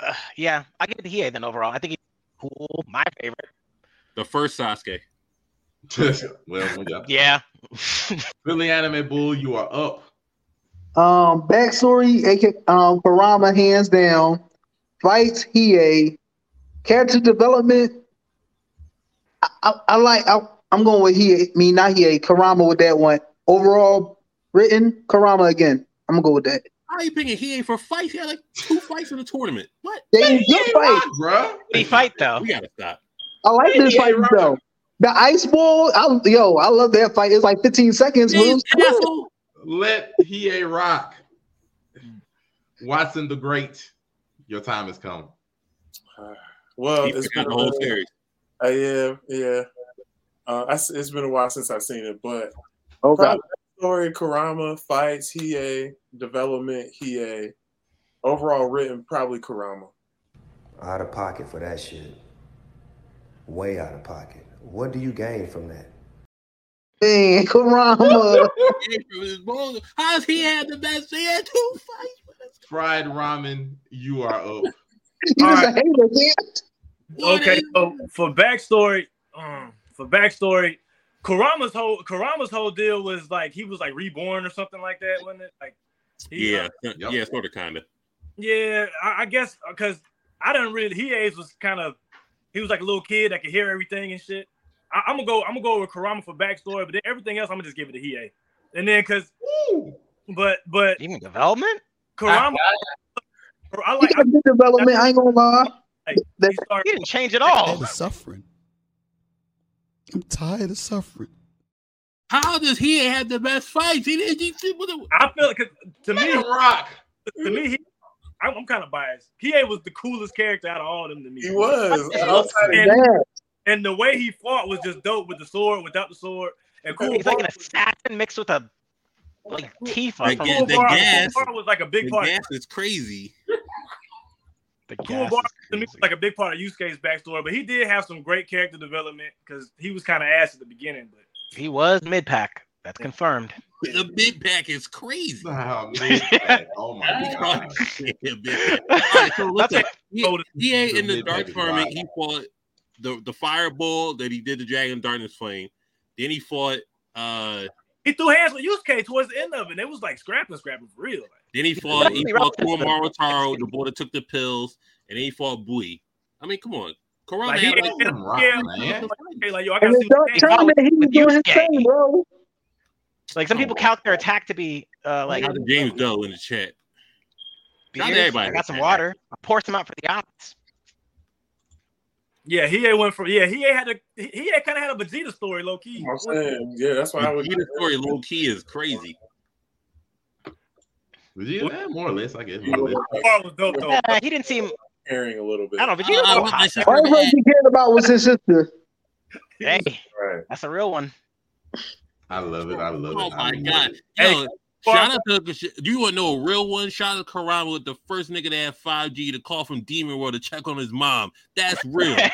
S8: Uh, yeah, I give it to Hiei then overall. I think he's cool. My favorite.
S6: The first Sasuke.
S9: well, we
S8: Yeah.
S9: Philly Anime Bull, you are up.
S7: Um, backstory, AK, um, Kurama, hands down. Fights, Hiei. Character development, I, I, I like. I, I'm going with Hiei. Me, not Hiei. Kurama with that one. Overall, written Kurama again. I'm gonna go with that.
S6: How you picking Hiei for fights? He had like two fights in the tournament. What?
S7: They good fight.
S9: bro.
S8: He fight though.
S6: We gotta stop.
S7: I like this fight though. The ice ball, I, yo, I love that fight. It's like 15 seconds.
S6: James
S7: moves.
S6: asshole.
S9: let Hiei rock. Watson the Great, your time has come.
S11: Well,
S6: He
S11: it's
S6: forgot
S11: been
S6: the whole series.
S11: Uh, yeah, yeah. Uh, I s it's been a while since I've seen it, but
S7: Okay.
S11: story Kurama fights Hiei development Hiei overall written probably Kurama.
S14: Out of pocket for that shit. Way out of pocket. What do you gain from that?
S7: Man, Kurama.
S6: How's he had the best? He had two fights.
S9: Fried ramen, you are up.
S7: You just a hater, man.
S12: Okay, so for backstory, um, for backstory, Kurama's whole Kurama's whole deal was like he was like reborn or something like that, wasn't it? Like, he,
S6: Yeah,
S12: uh,
S6: yeah, sort of, kind of.
S12: yeah, I, I guess because I didn't really. He age was kind of he was like a little kid that could hear everything and shit. I, I'm gonna go. I'm gonna go with Kurama for backstory, but then everything else I'm gonna just give it to Hiei. And then because, but but
S8: even development,
S12: Kurama. I
S7: He
S12: like.
S7: got good development. I ain't gonna lie.
S12: Like,
S7: That-
S12: he started,
S8: he didn't change at all.
S15: Tired of suffering. I'm tired of suffering.
S6: How does he have the best fights? He didn't. He, he, the-
S12: I feel like 'cause to me,
S9: rock.
S12: to me, he, I'm, I'm kind of biased. Hiei was the coolest character out of all of them to me.
S11: He was. Outside of
S12: and,
S7: Damn.
S12: And the way he fought was just dope with the sword, without the sword. And cool
S8: He's like an assassin mixed with a like Tifa
S6: The
S8: from
S6: ga-
S12: cool
S6: the
S12: bar,
S6: gas-
S12: Kuwabara was like a big
S6: the
S12: part.
S6: gas is crazy.
S8: the
S12: Cool
S8: gas
S12: bar to me was like a big part of Yusuke's backstory, but he did have some great character development because he was kind of ass at the beginning. But
S8: He was mid pack. That's confirmed.
S6: The big pack is crazy.
S9: Oh, man. oh my god.
S6: Yeah, big pack. All right, so
S8: That's
S6: listen,
S8: it.
S6: he,
S12: Told
S6: he ain't in the dark
S9: is
S6: tournament. He fought the the fireball that he did the dragon darkness flame. Then he fought. uh
S12: he threw hands with Yusuke towards the end of it. And it was like scrapping, scrapping for real. Like,
S6: Then he fought. He fought
S8: right.
S6: Taro, the boy that took the pills, and then he fought Bui. I mean, come on, Kurama
S12: like he,
S6: had
S12: yeah,
S6: like,
S9: rock,
S12: yeah,
S9: man.
S12: like, like yo, I gotta see what
S7: dark
S12: the
S7: tournament, he was doing his thing, bro.
S8: Like some people count their attack to be uh like
S6: Shout out to James Doe in the chat. Shout out to
S8: beers.
S6: everybody
S8: I got some water. I poured some out for the odds.
S12: Yeah, he ain't went from yeah, he ain't had a he he had kind of had a Vegeta story, low key.
S11: I'm saying, yeah, that's why I would.
S6: Vegeta story low key is crazy.
S9: Vegeta, yeah, more or less, I guess. More or less.
S12: That part was dope though.
S8: Uh, he didn't seem.
S11: Caring a little bit.
S8: I don't know. Vegeta
S6: Uh,
S8: was
S6: I
S8: hot.
S6: said-
S7: All he cared about was his sister.
S8: Hey,
S11: Right.
S8: that's a real one.
S9: I love it. I love it.
S6: Oh my
S9: love
S6: god.
S9: it.
S6: Yo, shout out to do you want to know a real one? Shout out to Kurama with the first nigga to have 5G to call from Demon World to check on his mom. That's real.
S7: Man,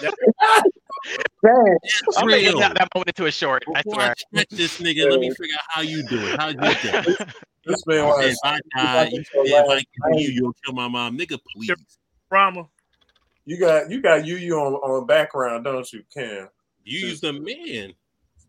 S6: That's
S8: I'm making
S6: real.
S8: that, that moment into a short. I
S6: Before I
S8: swear.
S6: check this nigga, let me figure out how you do it. How you do it?
S11: This man
S6: I
S11: was.
S6: if I die, you said if I kill you, you'll kill my mom. Nigga, please.
S12: Rama.
S11: You got you got you Yu on on background, don't you, Cam?
S6: You use the man.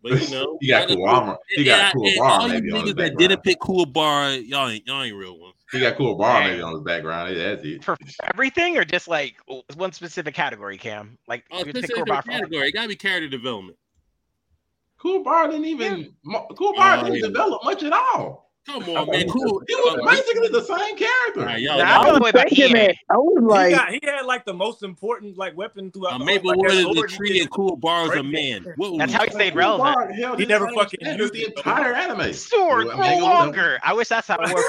S6: But you know,
S9: He got
S6: gotta-
S9: Kuwama. He got
S6: and
S9: Kuwabara
S6: all you
S9: maybe on
S6: niggas that didn't pick Kuwabara, y'all ain't y'all ain't real ones.
S9: He got Kuwabara maybe on his background. That's it.
S8: For everything or just like one specific category, Cam? Like
S6: Oh,
S8: you pick
S6: specific
S8: Kurobar for-
S6: category. It gotta be character development.
S9: Kuwabara didn't even. Kuwabara
S6: Oh,
S9: didn't
S6: yeah.
S9: develop much at all.
S6: Come on, man. Cool.
S9: He was basically the same character.
S6: All right, y'all,
S8: Nah, I
S6: y'all-
S8: feel the about
S7: thinking
S8: EA.
S7: that. I was
S12: he,
S7: like,
S12: got, he had like the most important like weapon throughout.
S6: A
S12: the
S6: Maple
S12: like,
S6: is
S12: that
S6: a tree and Kuwabara is a man. What
S8: That's how he stayed relevant.
S9: Kuwabara held
S12: He never fucking
S9: standard
S12: used
S9: the entire anime.
S8: Sword
S9: Well,
S8: grow
S9: Omega was-
S8: longer. I wish that's how it worked.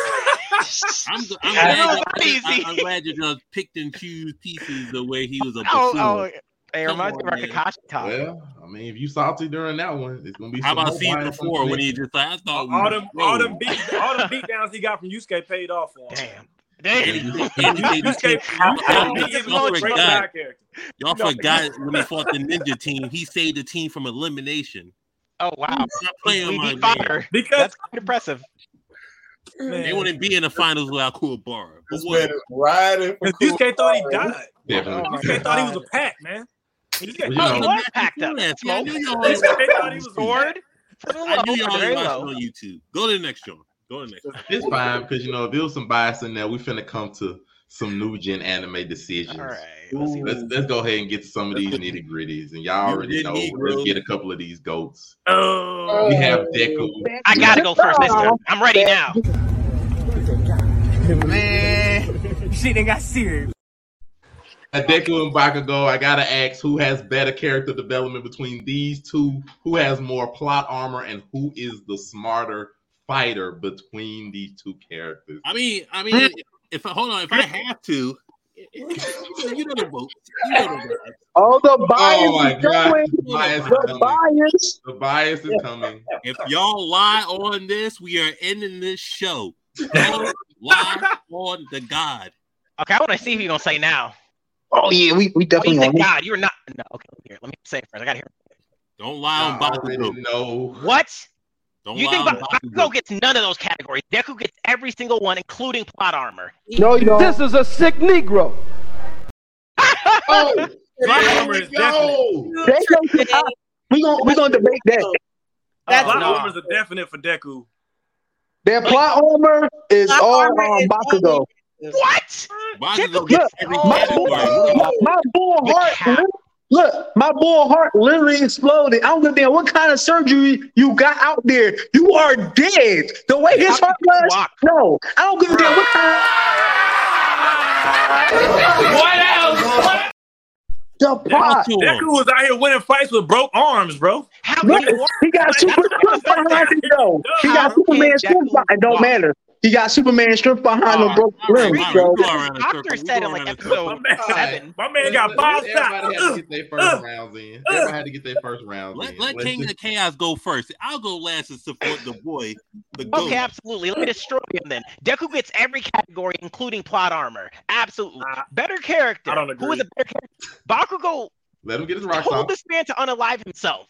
S6: I'm, g- I'm, glad
S8: know,
S6: you. I, I'm glad you just picked and choose pieces the way he was a
S8: oh, oh buffoon.
S6: It
S8: reminds me of our. Kakashi talk.
S9: Well, I mean, if you salty during that one, it's gonna be.
S6: How about
S9: more
S6: season
S9: bias
S6: four when he just like I thought we
S12: all
S6: was
S12: them, all them beat, all them beat downs he got from Yusuke paid off for him.
S8: Damn. Damn.
S6: you- and you say the
S12: Yusuke,
S6: team-
S12: Yusuke
S6: y'all-
S12: beat him
S6: y'all
S12: with a great
S6: forgot- Y'all forgot when he fought the ninja team, he saved the team from elimination.
S8: Oh wow.
S6: Stop playing
S8: We
S6: my
S8: fire.
S12: Because
S8: That's quite impressive.
S6: They wouldn't be in the finals without Kuwabara. But
S11: This
S6: what?
S11: man is riding for
S12: Because Yusuke thought he died.
S9: Definitely.
S8: Oh,
S12: thought he was a pack, man. Yusuke
S9: Well, you
S12: thought he
S8: he
S9: know-
S12: was
S8: was packed up.
S6: Yeah, see, I knew y'all
S12: Yusuke thought he was a
S8: Sword. For the
S6: I knew
S8: for
S6: y'all
S8: the
S6: was watching on YouTube. Go to the next show. Go to the next show.
S9: It's fine because you know if there was some bias in there, we finna come to some new gen anime decisions.
S8: All right. Let's.
S9: Let's let's go ahead and get to some of these nitty gritties, and y'all already know. Let's get a couple of these goats.
S12: Oh,
S9: We have Deku.
S8: I gotta go first this time. I'm ready now.
S4: Man, shit done got serious.
S9: At Deku and Bakugo, I gotta ask who has better character development between these two? Who has more plot armor, and who is the smarter fighter between these two characters.
S6: I mean, I mean, if I hold on, if I have to, you know the vote. You know the vote.
S7: All oh, the bias
S9: Oh my
S7: is
S9: god,
S7: going.
S9: the bias is
S7: The
S9: coming.
S7: bias.
S9: The bias is coming.
S6: If y'all lie on this, we are ending this show. Don't lie on the God.
S8: Okay, I want to see who you're gonna say now.
S7: Oh yeah, we, we
S8: Oh, you
S7: definitely
S8: said. God, you're not. No, okay, let me hear. Let me say it first. I gotta hear.
S6: Don't lie on
S9: I already
S6: Bakugo.
S9: know.
S8: What?
S6: Don't
S8: you
S6: lie
S8: think
S6: on
S8: Ba-
S6: Bakugo.
S8: Bakugo gets none of those categories? Deku gets every single one, including plot armor.
S7: No, you don't.
S13: This is a sick Negro.
S9: Oh,
S12: Plot
S9: there
S12: armor is definite.
S9: go.
S7: They gonna- we gonna we gonna debate that.
S10: That's
S12: Plot
S8: no.
S12: armor is a definite for Deku.
S7: Their plot armor is
S10: Plot
S7: all
S10: armor
S7: um,
S10: is
S7: Bakugo.
S8: What?
S6: Bakugo
S7: Look, my,
S6: category.
S7: my, my bull heart. Look, my bull heart literally exploded. I don't give a damn what kind of surgery you got out there. You are dead. The way his
S8: How
S7: heart was.
S8: walk?
S7: No, I don't give a damn what kind.
S12: What else? What?
S7: The plot.
S6: to him.
S12: Deku was out here winning fights with broke arms, bro.
S8: How
S7: Look,
S8: can you
S7: he got super strength behind him, though. He got
S8: How
S7: Superman strength behind It don't matter. He got Superman strength behind him,
S6: Alright, oh,
S7: broke
S6: alright,
S7: limbs, bro.
S6: we go around in a
S8: Doctor said
S6: go
S8: in like
S6: around in
S8: episode seven.
S12: my man got five
S9: Everybody had to get their first rounds in. Everybody had to get their first rounds
S6: Let,
S9: in.
S6: let
S9: Let's
S6: King of
S9: just-
S6: Chaos go first. I'll go last and support the boy, the goat.
S8: Okay, absolutely. Let me destroy him then. Deku gets every category, including plot armor. Absolutely.
S12: I-
S8: better character.
S12: I don't
S8: Who is
S12: agree.
S8: a better character? Bakugo
S9: Let him get his rocks
S8: told
S9: off.
S8: this man to unalive himself.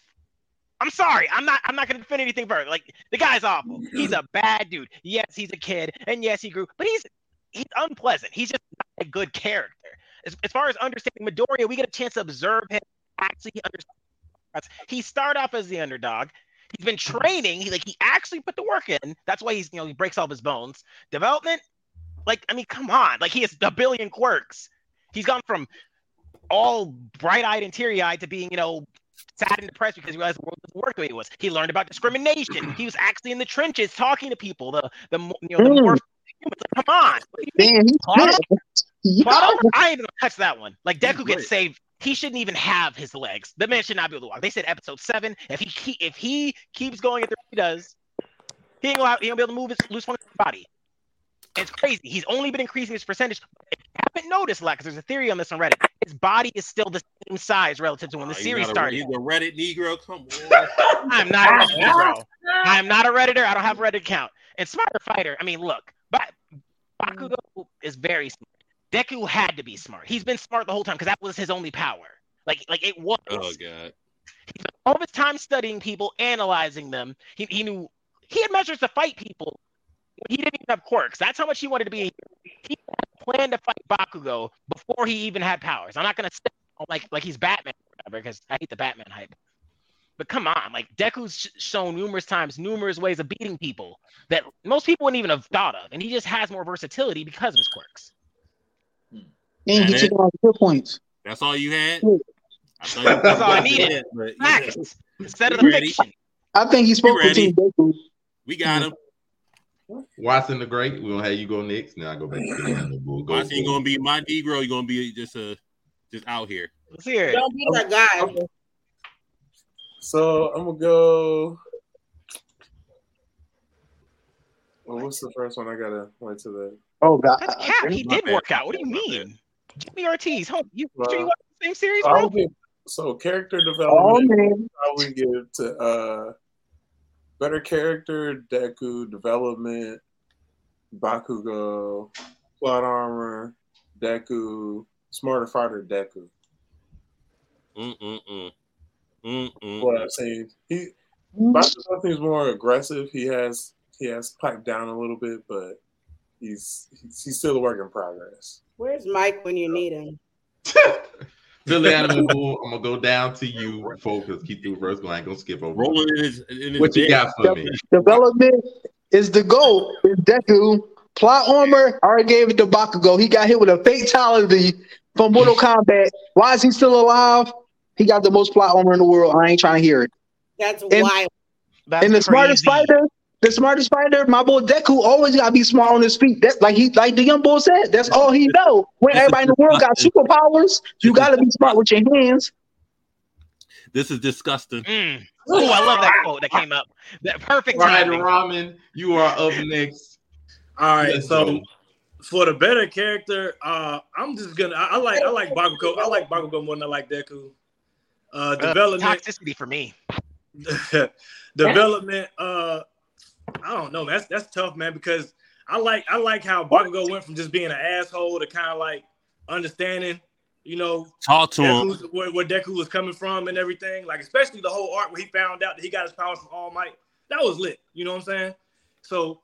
S8: I'm sorry. I'm not. I'm not going to defend anything further. Like the guy's awful. He's a bad dude. Yes, he's a kid, and yes, he grew, but he's he's unpleasant. He's just not a good character. As, as far as understanding Midoriya, we get a chance to observe him. Actually, understand. He started off as the underdog. He's been training. He like he actually put the work in. That's why he's you know he breaks all of his bones. Development, like I mean, come on. Like he has a billion quirks. He's gone from all bright-eyed and teary-eyed to being you know sad and depressed because he realized the world doesn't work the way it was. He learned about discrimination. He was actually in the trenches talking to people. The the you know the
S7: Mm.
S8: more humans. Like, come on. What do you mean?
S7: Damn, he's Yeah.
S8: Plot? I ain't even gonna touch that one. Like Deku
S6: great.
S8: gets saved. He shouldn't even have his legs. The man should not be able to walk. They said episode seven. If he keep, if he keeps going at the he does, he ain't gonna, he ain't gonna be able to move his loose one body. It's crazy. He's only been increasing his percentage. If you haven't noticed, a lot because there's a theory on this on Reddit, his body is still the same size relative to when the
S6: Oh,
S8: series
S6: not a-
S8: started.
S6: He's a Reddit Negro. Come on.
S8: I'm not a Redditor, bro. I'm not a Redditor. I don't have a Reddit account. And Smarter Fighter, I mean, look, ba- Bakugo is very smart. Deku had to be smart. He's been smart the whole time because that was his only power. Like, like it was.
S6: Oh god.
S8: All of his time studying people, analyzing them. He, he knew he had measures to fight people. He didn't even have quirks. That's how much he wanted to be. He had a to fight Bakugo before he even had powers. I'm not gonna say like like he's Batman or whatever because I hate the Batman hype. But come on, like Deku's shown numerous times, numerous ways of beating people that most people wouldn't even have thought of, and he just has more versatility because of his quirks.
S7: And he took all the points.
S6: That's all you had? I
S8: That's all I needed.
S6: But, yeah.
S8: Facts instead of the
S6: ready?
S8: fiction.
S7: I think he spoke
S6: You
S7: with Team Deku.
S6: We got him.
S9: Watson the Great. We're gonna have you go next. Now I go back to the animal. Bull. Go,
S6: Watson, you gonna be my Negro. You're gonna be just a just out here.
S8: Let's hear it.
S10: Don't be that guy.
S11: So I'm gonna go. Well, what's the first one? I gotta wait to the.
S7: Oh God.
S8: That's Cap. He did
S6: bad.
S8: work out. What do you mean? Jimmy Ortiz. Home. You,
S11: Well,
S8: sure you watch the same series,
S11: I'll
S8: bro?
S11: give, so character
S7: Oh
S11: development.
S7: man.
S11: I would give to uh better character, Deku development, Bakugo, plot armor, Deku, smarter fighter, Deku.
S6: Mm mm mm. Mm mm.
S11: What I've seen, he Bakugo seems more aggressive. He has he has piped down a little bit, but he's he's, he's still a work in progress.
S10: Where's Mike when you need him?
S9: Philly Animal Bull, I'm gonna go down to you, focus. Keep the reverse. I ain't gonna skip over.
S6: Rolling in his in his
S9: What you got for me?
S7: Development is the goal. Is Deku. Plot armor, I already gave it to Bakugo. He got hit with a fatality from Mortal Kombat. Why is he still alive? He got the most plot armor in the world. I ain't trying to hear it.
S10: That's
S7: And-
S10: wild.
S8: That's
S7: and the smartest fighter, the smartest fighter, my boy Deku always gotta be smart on his feet. That like he like the young boy said, that's all he know. When everybody in the world got superpowers, you gotta be smart with your hands.
S6: This is disgusting.
S8: Mm. Oh, I love that quote that came up. That perfect
S9: Right,
S8: timing.
S9: Ramen, you are up next.
S12: All right, so
S9: go.
S12: For the better character, uh, I'm just gonna. I, I like. I like Bakugo. I like Bakugo more than I like Deku. Uh,
S8: Uh,
S12: development.
S8: toxicity for me.
S12: development. Uh, I don't know. Man. That's that's tough, man. Because I like I like how Bakugo went from just being an asshole to kind of like understanding. You know,
S6: Talk to him.
S12: Where, where Deku was coming from and everything. Like especially the whole arc where he found out that he got his powers from All Might. That was lit. You know what I'm saying? So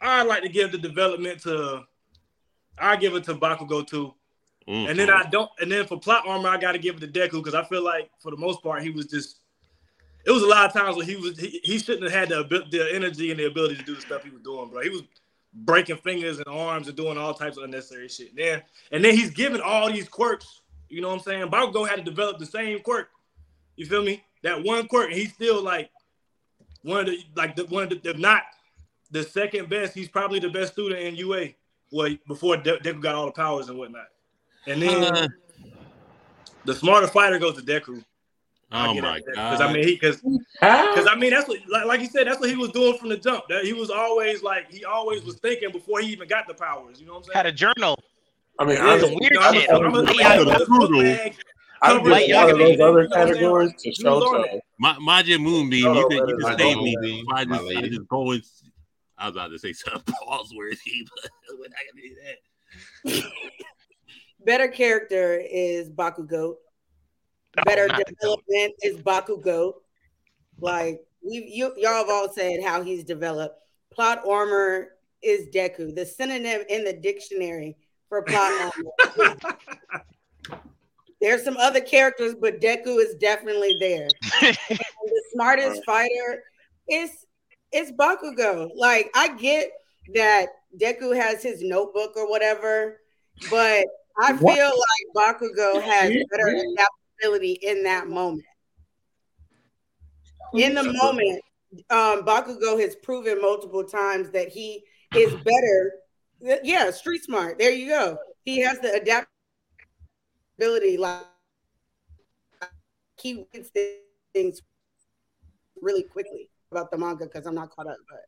S12: I like to give the development to. I give it to Bakugo too.
S6: Mm-hmm.
S12: And then I don't. And then for plot armor, I got to give it to Deku because I feel like for the most part he was just. It was a lot of times where he was he, he shouldn't have had the the energy and the ability to do the stuff he was doing, bro. He was breaking fingers and arms and doing all types of unnecessary shit. Then and then he's giving all these quirks. You know what I'm saying? Bakugo had to develop the same quirk. You feel me? That one quirk, and he's still like one of the like the one of the if not the second best. He's probably the best student in UA. Well, before De- Deku got all the powers and whatnot. And then
S6: Uh.
S12: the smarter fighter goes to Deku.
S6: Oh my god! Because!
S12: I mean, he because because I mean that's what like, like you said that's what he was doing from the jump. That he was always like he always was thinking before he even got the powers. You know what I'm saying?
S8: Had a journal.
S11: I mean,
S12: Yeah,
S11: I'm,
S8: some weird
S12: I'm-
S8: shit.
S12: I'm- I'm-
S8: Lay
S12: I'm-
S8: out-
S12: I'm- book bag,
S11: I'd
S12: cover
S11: give
S8: Light
S12: it,
S11: one of those other
S12: you know what I'm saying?
S11: categories to
S12: He was on
S11: Shoto.
S6: Majin Moonbeam, you could, you
S11: that
S6: could save me.
S9: Moonbeam,
S6: I just, I just go and. I was about to say something pause worthy, but we're not gonna do that.
S10: Better character is Bakugo.
S8: Oh,
S10: Better
S8: not
S10: development is Bakugo. Like we you y'all have all said how he's developed. Plot armor is Deku. The synonym in the dictionary for plot armor. There's some other characters, but Deku is definitely there. The smartest fighter is is Bakugo. Like I get that Deku has his notebook or whatever, but I feel
S7: What?
S10: like Bakugo has better adaptability in that moment. In the moment, um, Bakugo has proven multiple times that he is better. Yeah, street smart. There you go. He has the adaptability. Like he wins things really quickly about the manga because I'm not caught up. But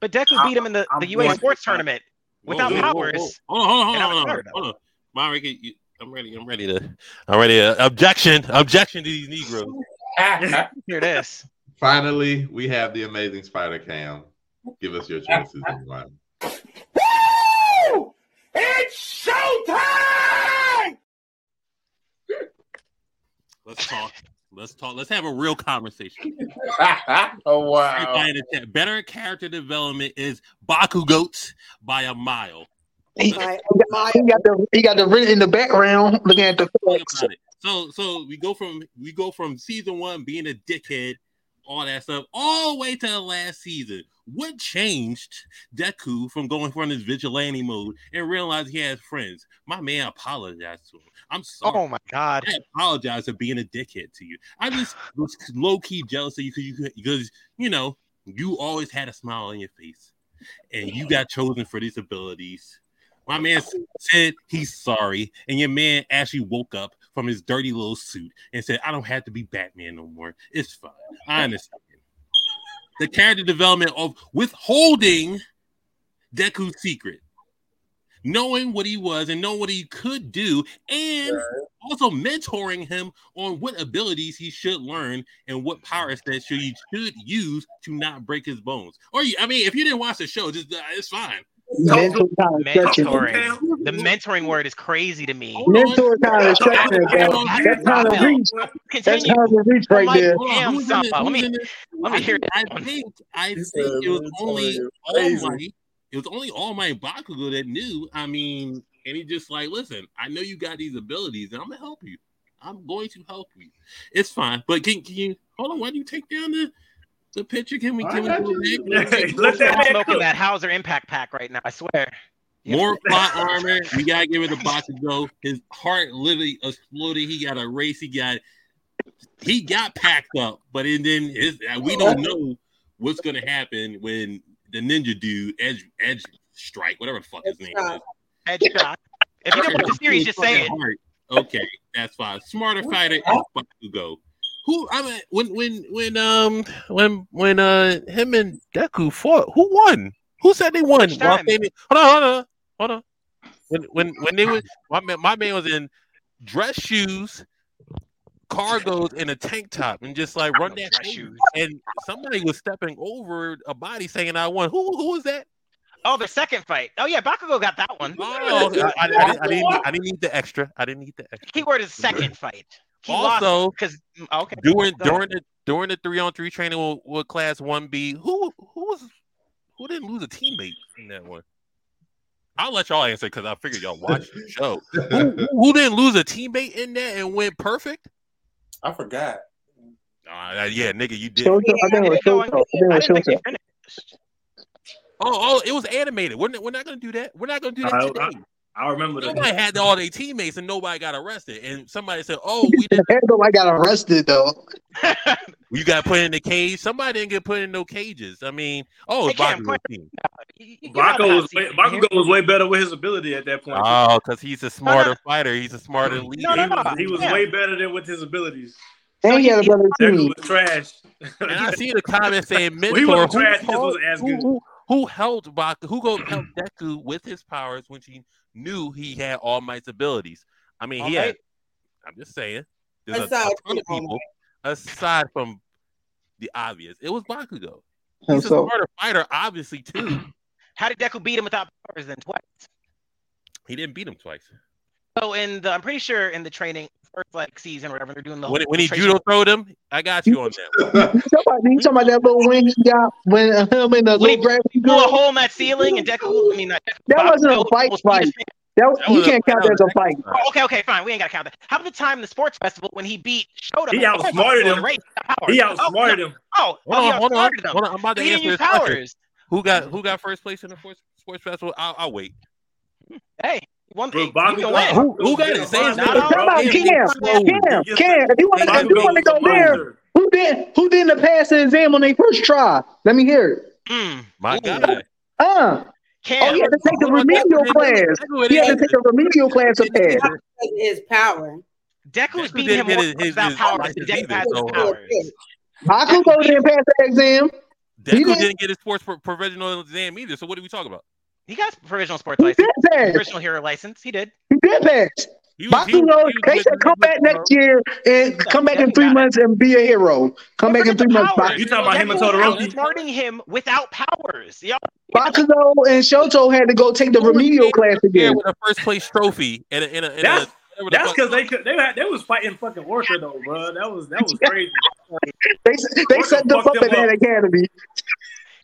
S8: But Deku beat him in the,
S11: I'm
S8: the UA
S11: going-
S8: sports tournament without
S6: Whoa, whoa, whoa,
S8: powers.
S6: whoa. Hold on, hold on,
S8: I was
S6: hold on,
S8: tired
S6: hold on. Marika, you, I'm ready. I'm ready to. I'm ready to. Objection! Objection to these Negroes.
S8: Here it is.
S9: Finally, we have the amazing Spider Cam. Give us your choices, everyone.
S4: It's showtime!
S6: Let's talk. Let's talk. Let's have a real conversation.
S11: oh wow!
S6: Everybody in the chat, Better character development is Baku Goats by a mile.
S7: He,
S10: my,
S7: he got the he got the written in the background looking at the
S6: Think about it. So so we go from we go from season one being a dickhead, all that stuff, all the way to the last season. What changed Deku from going from his vigilante mode and realize he has friends? My man apologized to him. I'm sorry.
S8: Oh my god.
S6: I apologize for being a dickhead to you. I just was low key jealous of you because you because you know you always had a smile on your face, and you got chosen for these abilities. My man said he's sorry, and your man actually woke up from his dirty little suit and said, "I don't have to be Batman no more. It's fine. I understand." The character development of withholding Deku's secret knowing what he was and knowing what he could do, and also mentoring him on what abilities he should learn and what power sets should he should use to not break his bones. Or you, I mean, if you didn't watch the show, just uh, it's fine.
S7: Mental kind of stretching.
S8: Mentoring. The mentoring word is crazy to me.
S7: Oh, mental kind of stretching, bro. That's kind of reach. That's
S8: Continue.
S7: kind of reach right
S8: Mike,
S7: there.
S8: Damn,
S6: who's in it?
S8: Let me- Let me hear
S6: I,
S8: that
S6: I
S8: one.
S6: think I
S11: He
S6: think it was only
S11: is
S6: All
S11: crazy.
S6: Might. It was only All Might Bakugo that knew. I mean, and he just like, listen, I know you got these abilities, and I'm gonna help you. I'm going to help you. It's fine, but can, can you hold on? Why do you take down the the picture? Can we? Can we go back?
S12: Let that
S8: I'm
S12: man
S8: smoking
S12: cook.
S8: that Hauser impact pack right now. I swear.
S6: More plot armor. We gotta give it a box to Bakugo. His heart literally exploded. He got a race. He got he got packed up, but and then his, we don't oh. know what's gonna happen when the ninja dude Edge Edge Strike, whatever the fuck his name is.
S8: Edge shock. If you don't watch the series, just say it.
S6: Heart. Okay, that's fine. Smarter fighter is Bakugo. Who I mean when when when um when when uh him and Deku fought, who won? Who said they won? Hold on, hold on, hold on. When when when they was my man, my man was in dress shoes, cargos, and a tank top, and just like run that
S8: Dress shoes.
S6: And somebody was stepping over a body saying I won. Who who was that?
S8: Oh, the second fight. Oh yeah, Bakugo got that one.
S6: Oh, I, I, I, didn't, I didn't I didn't need the extra. I didn't need the extra.
S8: Keyword is second fight. He
S6: Also,
S8: because okay.
S6: during
S8: Go ahead.
S6: during the during the three on three training with, with class one B, who who was who didn't lose a teammate in that one? I'll let y'all answer because I figured y'all watched the show. who, who didn't lose a teammate in that and went perfect?
S11: I forgot.
S6: Uh, yeah, nigga, you did.
S7: Shoto, I think it was Shoto. I think it was Shoto.
S6: Oh, oh, it was animated. We're not, we're not gonna do that. We're not gonna do that
S12: I,
S6: today.
S12: I, I remember that.
S6: Somebody had all their teammates and nobody got arrested. And somebody said, "Oh, we didn't.
S7: I got arrested though.
S6: You got put in the cage. Somebody didn't get put in no cages. I mean, oh, it's
S8: Hey, Cam,
S6: Bakugo's team.
S12: Bakugo was way, Bakugo was way better with his ability at that point.
S6: Oh, because he's a smarter fighter. He's a smarter leader.
S12: he was, he was way better than with his abilities.
S7: And he had a brother
S12: Deku
S7: too.
S12: was trash.
S6: And I see the comment saying
S12: Well,
S6: mentor.
S12: he wasn't
S6: who,
S12: trash, he wasn't as
S6: who,
S12: good.
S6: who, who helped Baku? Who go help Deku with his powers when she knew he had All Might's abilities? I mean,
S10: All
S6: he had. I'm just saying. There's a, a
S10: Aside
S6: ton of
S10: from
S6: people aside from the obvious. It was Bakugo. He's oh, a
S7: Himself.
S6: smarter fighter, obviously too.
S8: How did Deku beat him without powers then twice?
S6: He didn't beat him twice.
S8: So in the, I'm pretty sure in the training first like season or whatever they're doing the
S6: When,
S8: whole
S6: when he
S8: illustration-
S6: judo throwed him, I got you on that.
S7: You talking about, you talking about that little wing he got when uh, him and the
S8: When he
S7: little gravity
S8: blew a hole in that ceiling and Deku, I mean, not Deku,
S7: That wasn't a fight
S8: almost
S7: fight. That, was-
S6: That
S7: you
S6: was a-
S7: can't count
S6: that
S7: that as a fight.
S8: Oh, okay, okay, fine. We ain't gotta count that. How about the time in the sports festival when he beat Shoto?
S12: He
S8: and
S12: outsmarted him.
S8: the race without powers?
S12: He
S8: Oh,
S12: outsmarted
S8: no.
S12: him.
S8: Oh,
S6: Hold
S8: oh, he
S6: on, hold on,
S8: outsmarted him.
S6: hold on. I'm about to
S8: He didn't
S6: answer
S8: use
S6: this
S8: powers.
S6: Who got who got first place in the sports, sports festival? I'll, I'll wait.
S8: Hey, one
S12: Bro,
S8: thing. You
S12: Bakugo-
S8: can.
S6: Who, who got it? Say his
S12: Not
S6: name.
S12: all.
S7: Talk Cam, Cam, Cam. If you want to, you want to go there, who did who didn't pass the exam on their first try? Let me hear it.
S8: Mm.
S6: My
S8: Ooh.
S6: guy.
S7: Uh,
S8: Cam.
S7: oh, he had to take the remedial class. He had to take a remedial class to pass.
S10: His power.
S8: Deku's
S6: Deku
S8: beating him more
S6: his- his-
S8: without
S6: his
S8: powers
S6: license
S8: than Deku
S6: either,
S8: has
S6: so-
S8: with.
S7: Bakugo didn't pass the exam.
S6: Deku
S7: didn't-
S6: didn't get his sports pro- provisional exam either. So what are we talking about?
S8: He got provisional sports
S7: He
S8: license,
S7: did pass.
S8: provisional hero license. He did.
S7: He did pass.
S6: He was- he was-
S7: Bakugo,
S6: he was
S7: they
S6: with-
S7: said come back next year and come back in three
S8: got it.
S7: months and be a hero. Come back in three months.
S8: powers.
S12: You talking about him and
S8: Deku was
S12: Todoroki?
S8: outsmarting him without powers. Y'all,
S7: Bakugo and Shoto had to go take the remedial class again.
S6: with a first place trophy in a in a, in
S12: That's-
S6: a
S12: That's because they could, they had, they was fighting fucking Orca though, bro. That was that was crazy.
S7: They they set them up
S12: them
S7: in that academy.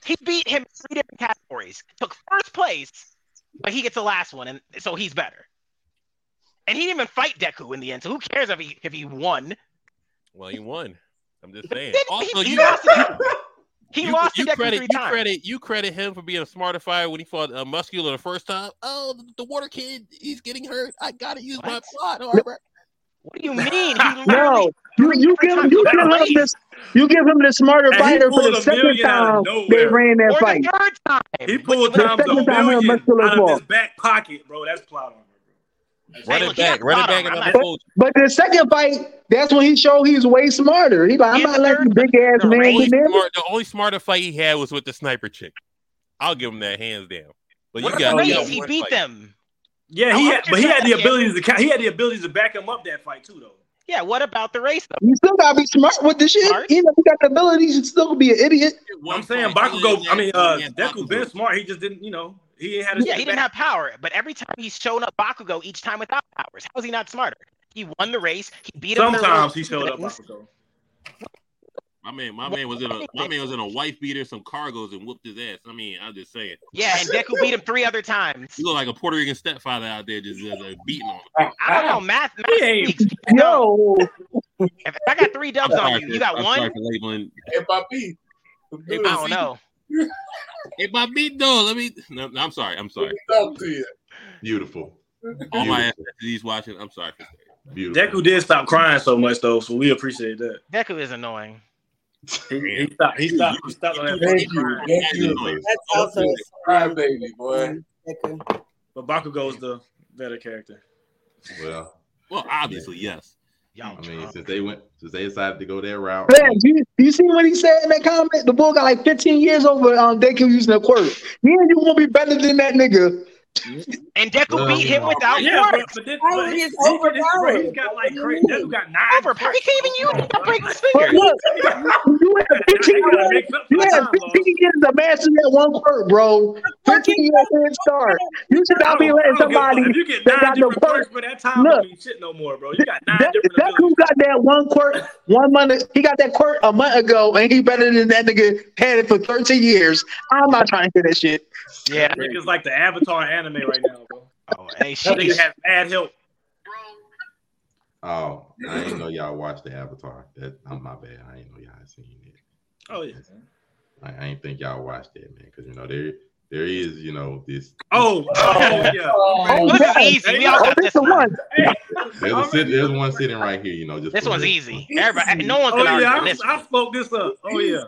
S8: He beat him in three different categories. Took first place, but he gets the last one, and so he's better. And he didn't even fight Deku in the end. So who cares if he if he won?
S6: Well, he won. I'm just saying. Also,
S8: he, he
S6: you,
S8: lost to, he
S6: you,
S8: lost
S6: you
S8: to Deku
S6: credit
S8: three
S6: you
S8: times.
S6: credit you credit him for being a smarter fighter when he fought uh, Muscular the first time. Oh, the, the water kid, he's getting hurt. I gotta use my
S8: What?
S6: plot armor.
S8: What do you mean?
S7: No, you you give
S8: time
S7: you give him this you give him the smarter
S12: And
S7: fighter for the second time they ran that
S8: or
S7: fight.
S8: the third time.
S12: He pulled
S7: The
S12: times a
S7: time
S12: million out of
S7: fought.
S12: his back pocket, bro. That's plot armor, bro.
S6: Run it back,
S8: got
S6: run it back, and
S8: I'm
S6: I'm
S8: not-
S6: told
S7: But the second fight, that's when he showed he's way smarter. He like, I'm
S8: In
S7: not
S8: the
S7: letting
S8: third
S7: big ass man get in.
S6: the only smarter fight he had was with the sniper chick. I'll give him that hands down. But you
S8: What
S6: got,
S8: the
S6: you got
S8: race? He beat
S6: fight.
S8: them.
S12: Yeah, he had, but he had the
S8: strategy.
S12: abilities to ca- he had the abilities to back him up that fight too, though.
S8: Yeah. What about the race though?
S7: You still gotta be smart with the shit.
S8: Smart.
S7: Even if you got the abilities, you still gonna be an idiot.
S12: I'm saying Bakugo. I mean, uh, Deku been smart. He just didn't, you know, he had his
S8: Yeah,
S12: shit
S8: he didn't
S12: back.
S8: have power, but every time he's shown up Bakugo, each time without powers. How is he not smarter? He won the race. He beat him.
S12: Sometimes he
S8: race.
S12: showed up Bakugo.
S6: My man, my man was in a my man was in a wife beater, some cargos, and whooped his ass. I mean, I'm just saying.
S8: Yeah, and Deku beat him three other times.
S6: You look like a Puerto Rican stepfather out there just, just uh, beating on him.
S8: I don't know. Math, math
S12: He ain't-
S8: speaks.
S7: Yo,
S8: If I got three dubs
S6: I'm
S8: on you,
S6: for-
S8: you got
S6: I'm
S8: one.
S6: sorry for labeling.
S11: Hey, Papi.
S6: Hey,
S8: I don't know.
S6: Hey, Babito, let me. No, no, I'm sorry. I'm sorry.
S11: Talk to.
S9: Beautiful.
S6: All my SSDs watching. I'm sorry. For.
S9: Beautiful.
S12: Deku did stop crying so much though, so we appreciate that.
S8: Deku is annoying.
S12: He, he stopped. He stopped. He stopped on that
S11: Thank you. Thank
S6: That's
S11: you.
S10: That's also a
S11: Cry baby, boy.
S12: But Bakugo's the better character.
S9: Well,
S6: Well, obviously, yes.
S8: Y'all
S9: I mean, since they went, since they decided to go that route,
S7: Man, you, you see what he said in that comment? The bull got like 15 years over um Deku using a quirk. Me and you gonna be better than that nigga.
S8: And Deku beat him without
S12: Yeah, but, but this,
S10: oh,
S12: but
S10: is
S12: he,
S10: it
S12: he, bro,
S10: overpowered?
S12: he's got like crazy. Deku got nine.
S8: Overpowered. He can't even use it to break his finger.
S7: look, you had 15 years, you had 15 years to master that one quirk, bro. 15 years head start. You should not be letting somebody
S12: If you get
S7: that
S12: nine
S7: got the
S12: different
S7: quirk.
S12: quirks for that time,
S7: Look.
S12: shit no more, bro. You got nine
S7: That,
S12: different
S7: that got that one quirk one month. He got that quirk a month ago, and he better than that nigga had it for 13 years. I'm not trying to hear that shit.
S8: Yeah.
S12: it's like the Avatar anime right now, bro.
S8: Oh, hey, she,
S12: That nigga has bad help.
S9: oh, I didn't know y'all watched the Avatar. That I'm my bad. I didn't know y'all had seen it.
S12: Oh yeah.
S9: I, I didn't think y'all watched that, man, because you know there there is you know this.
S12: Oh, oh yeah.
S8: Oh, this is easy. We all got this one.
S9: There's a sit, there's one sitting right here. You know, just
S8: This one's
S9: the-
S8: easy. Everybody, no one's
S12: Oh yeah, I. I spoke this up. Oh yeah.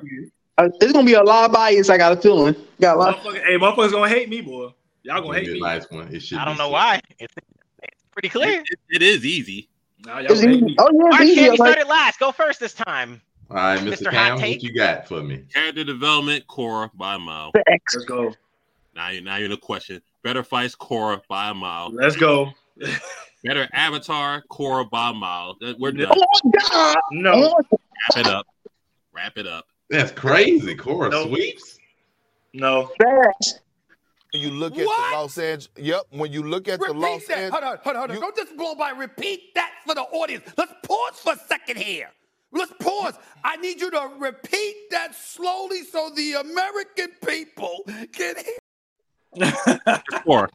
S7: It's gonna be a lot of bias. I got a feeling. Got a lot.
S12: Motherfucker, hey, motherfuckers gonna hate me, boy. Y'all gonna hate me.
S9: nice one. It should.
S8: I don't know
S9: sit-
S8: why. It's, it's pretty clear.
S6: It, it is easy.
S12: Nah, y'all
S7: It's
S12: hate
S7: easy.
S12: me.
S7: Oh yeah,
S8: Mark
S7: easy.
S8: Candy
S7: Like,
S8: started last. Go first this time.
S9: All right, Mr.
S8: Mr. Hot
S9: Cam, what
S8: Take?
S9: you got for me?
S6: Character development, Korra by a mile.
S12: Let's go.
S6: Now, you now you're in a question. Better fights, Korra by a mile.
S12: Let's go.
S6: Better avatar, Korra by a mile. That- We're done.
S7: Oh God!
S12: No.
S7: Oh,
S6: Wrap it up. Wrap it up.
S9: That's crazy. Korra
S12: Nope.
S9: sweeps.
S12: No.
S7: fast.
S4: When you look at
S16: What?
S4: the Los Angeles, yep. When you look at the Los. Angeles,
S16: Hold on, hold on, hold on.
S4: you-
S16: Don't just blow by. Repeat that for the audience. Let's pause for a second here. Let's pause. I need you to repeat that slowly so the American people can hear.
S6: Korra.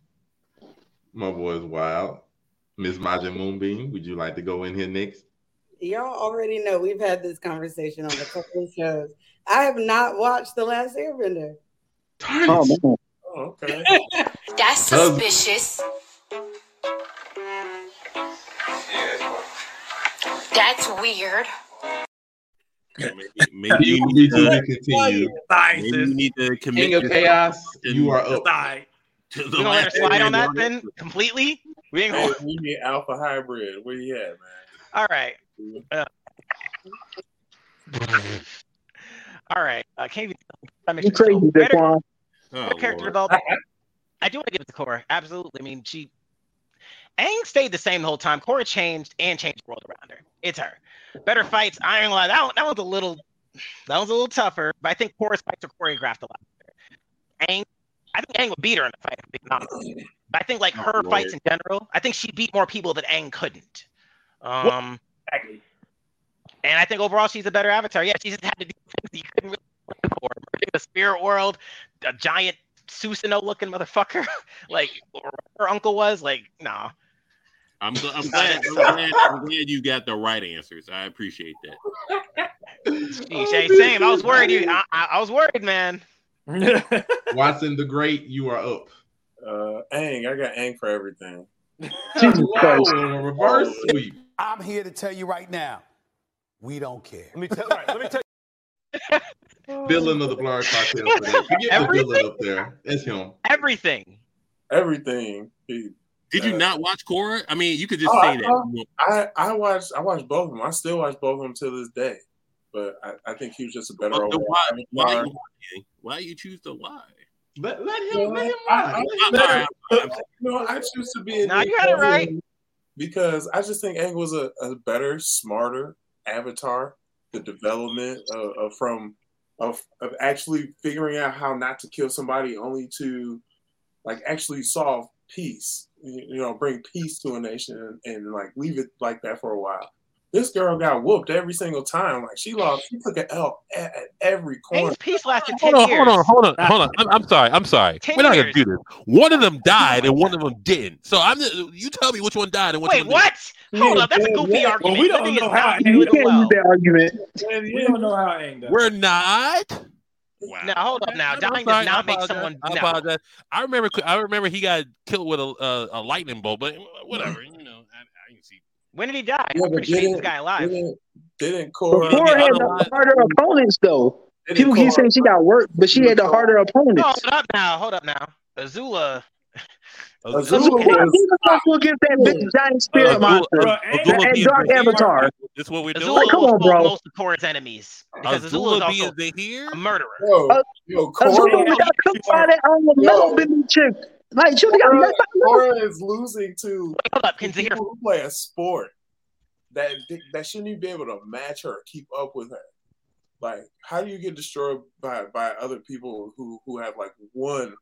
S9: My boy's wild. Miss Majin Moonbeam, would you like to go in here next?
S10: Y'all already know we've had this conversation on a couple of shows. I have not watched The Last Airbender.
S7: Oh man.
S12: Oh, okay.
S17: That's suspicious. That's weird.
S6: Maybe, maybe you
S9: You
S6: need
S9: need to continue.
S6: maybe you need to commit
S9: King of
S6: yourself
S9: Chaos, you are up.
S12: Die.
S6: to the
S8: We gonna let her slide on that then completely. We ain't
S11: Hey,
S8: gonna.
S11: we need Alpha Hybrid. Where you at, man?
S8: All right. Uh, all right. Uh, can't even. I
S7: You
S8: mentioned
S7: crazy,
S8: so better,
S7: Daquan.
S6: Oh,
S8: character
S6: Lord.
S8: development. I do want to give it to Korra. Absolutely. I mean, she. Aang stayed the same the whole time. Korra changed and changed the world around her. It's her. Better fights. Iron Law. That one, that was a little. That was a little tougher, but I think Korra's fights are choreographed a lot better. Aang, I think Aang would beat her in a fight. if I'm being honest. But I think like her
S6: Lord.
S8: fights in general, I think she beat more people that Aang couldn't. Um,
S12: Exactly.
S8: And I think overall she's a better avatar. Yeah, she just had to do things you couldn't really do for. Merging the spirit world, a giant Susanoo looking motherfucker, like her uncle was. Like, nah.
S6: I'm, gl- I'm, glad, I'm, glad, I'm glad you got the right answers. I appreciate that.
S8: Sheesh, hey, same. I was worried. You, I, I, I was worried, man.
S9: Watson the Great, you are up.
S11: Uh, Aang, I got Aang for everything.
S7: Jesus Christ.
S9: Reverse sweep.
S16: I'm here to tell you right now, we don't care.
S18: Let me tell. Right, let me tell
S9: Villain of the Blerd Cartel. For that. The
S8: Everything?
S9: villain up there. That's him.
S8: Everything.
S11: Everything. He-
S6: Did you
S11: uh,
S6: not watch Korra? I mean, you could just
S11: Oh,
S6: say
S11: I-
S6: that.
S11: I I watched I watched both of them. I still watch both of them to this day. But I, I think he was just a better
S6: But
S11: overall
S6: why, why,
S11: avatar.
S6: you why you choose to lie?
S9: Let, let him, let him
S11: I,
S9: lie.
S11: I,
S6: I'm I'm
S11: no, I choose to be. a
S8: Nah, you got it right.
S11: Because I just think Aang was a, a better, smarter avatar. The development of, of from of of actually figuring out how not to kill somebody, only to like actually solve peace. You, you know, bring peace to a nation and, and like leave it like that for a while. This girl got whooped every single time. Like she lost, she took an L at, at every corner.
S8: Aang's peace lasted
S6: Hold on,
S8: years.
S6: hold on, hold on, hold on. I'm, I'm sorry. I'm sorry.
S8: 10
S6: We're not gonna
S8: years.
S6: do this. One of them died and one of them didn't. So I'm. You tell me which one died and which
S8: Wait,
S6: one
S8: what? Hold
S11: Yeah,
S8: up, that's a goofy
S11: yeah.
S8: argument.
S12: Well, we don't know how
S8: not
S12: Aang-
S7: You can't
S8: well.
S7: use that argument.
S12: We don't know how Aang
S6: didn't.
S12: does.
S6: We're not. Wow.
S8: Now hold up. Now
S6: I'm
S8: dying
S6: sorry,
S8: does
S6: I
S8: not make
S6: apologize.
S8: someone.
S6: I
S8: No.
S6: I remember. I remember he got killed with a a, a lightning bolt, but whatever. You know, I, I can see.
S8: When did he die?
S11: Yeah,
S8: I'm
S11: but
S8: pretty sure he guy alive.
S11: didn't, didn't Korra?
S6: Yeah,
S7: Korra had the
S6: otherwise-
S7: harder opponents, though.
S11: didn't
S7: People keep saying she got work, but she had the harder opponents.
S8: Hold up now. Hold up now. Azula.
S7: Azula will give that big giant spirit
S18: Azula-
S7: monster
S18: Azula
S7: and
S18: being
S7: dark
S18: Zahir,
S7: avatar.
S18: This is what we're doing.
S8: Azula
S7: Come
S8: will
S7: on,
S8: slow
S7: bro.
S8: most of Korra's enemies because Azula
S18: Azula
S8: is also
S18: being Zahir?
S8: a murderer.
S11: Yo, yo,
S7: Azula
S11: Korra,
S7: got cooked by that um, metal bending chick. Like, she got
S11: Korra,
S7: messed up.
S11: Korra is losing to
S8: Hold up,
S11: to
S8: can Zahir
S11: people who play a sport that that shouldn't even be able to match her, keep up with her. Like, how do you get destroyed by by other people who who have like one?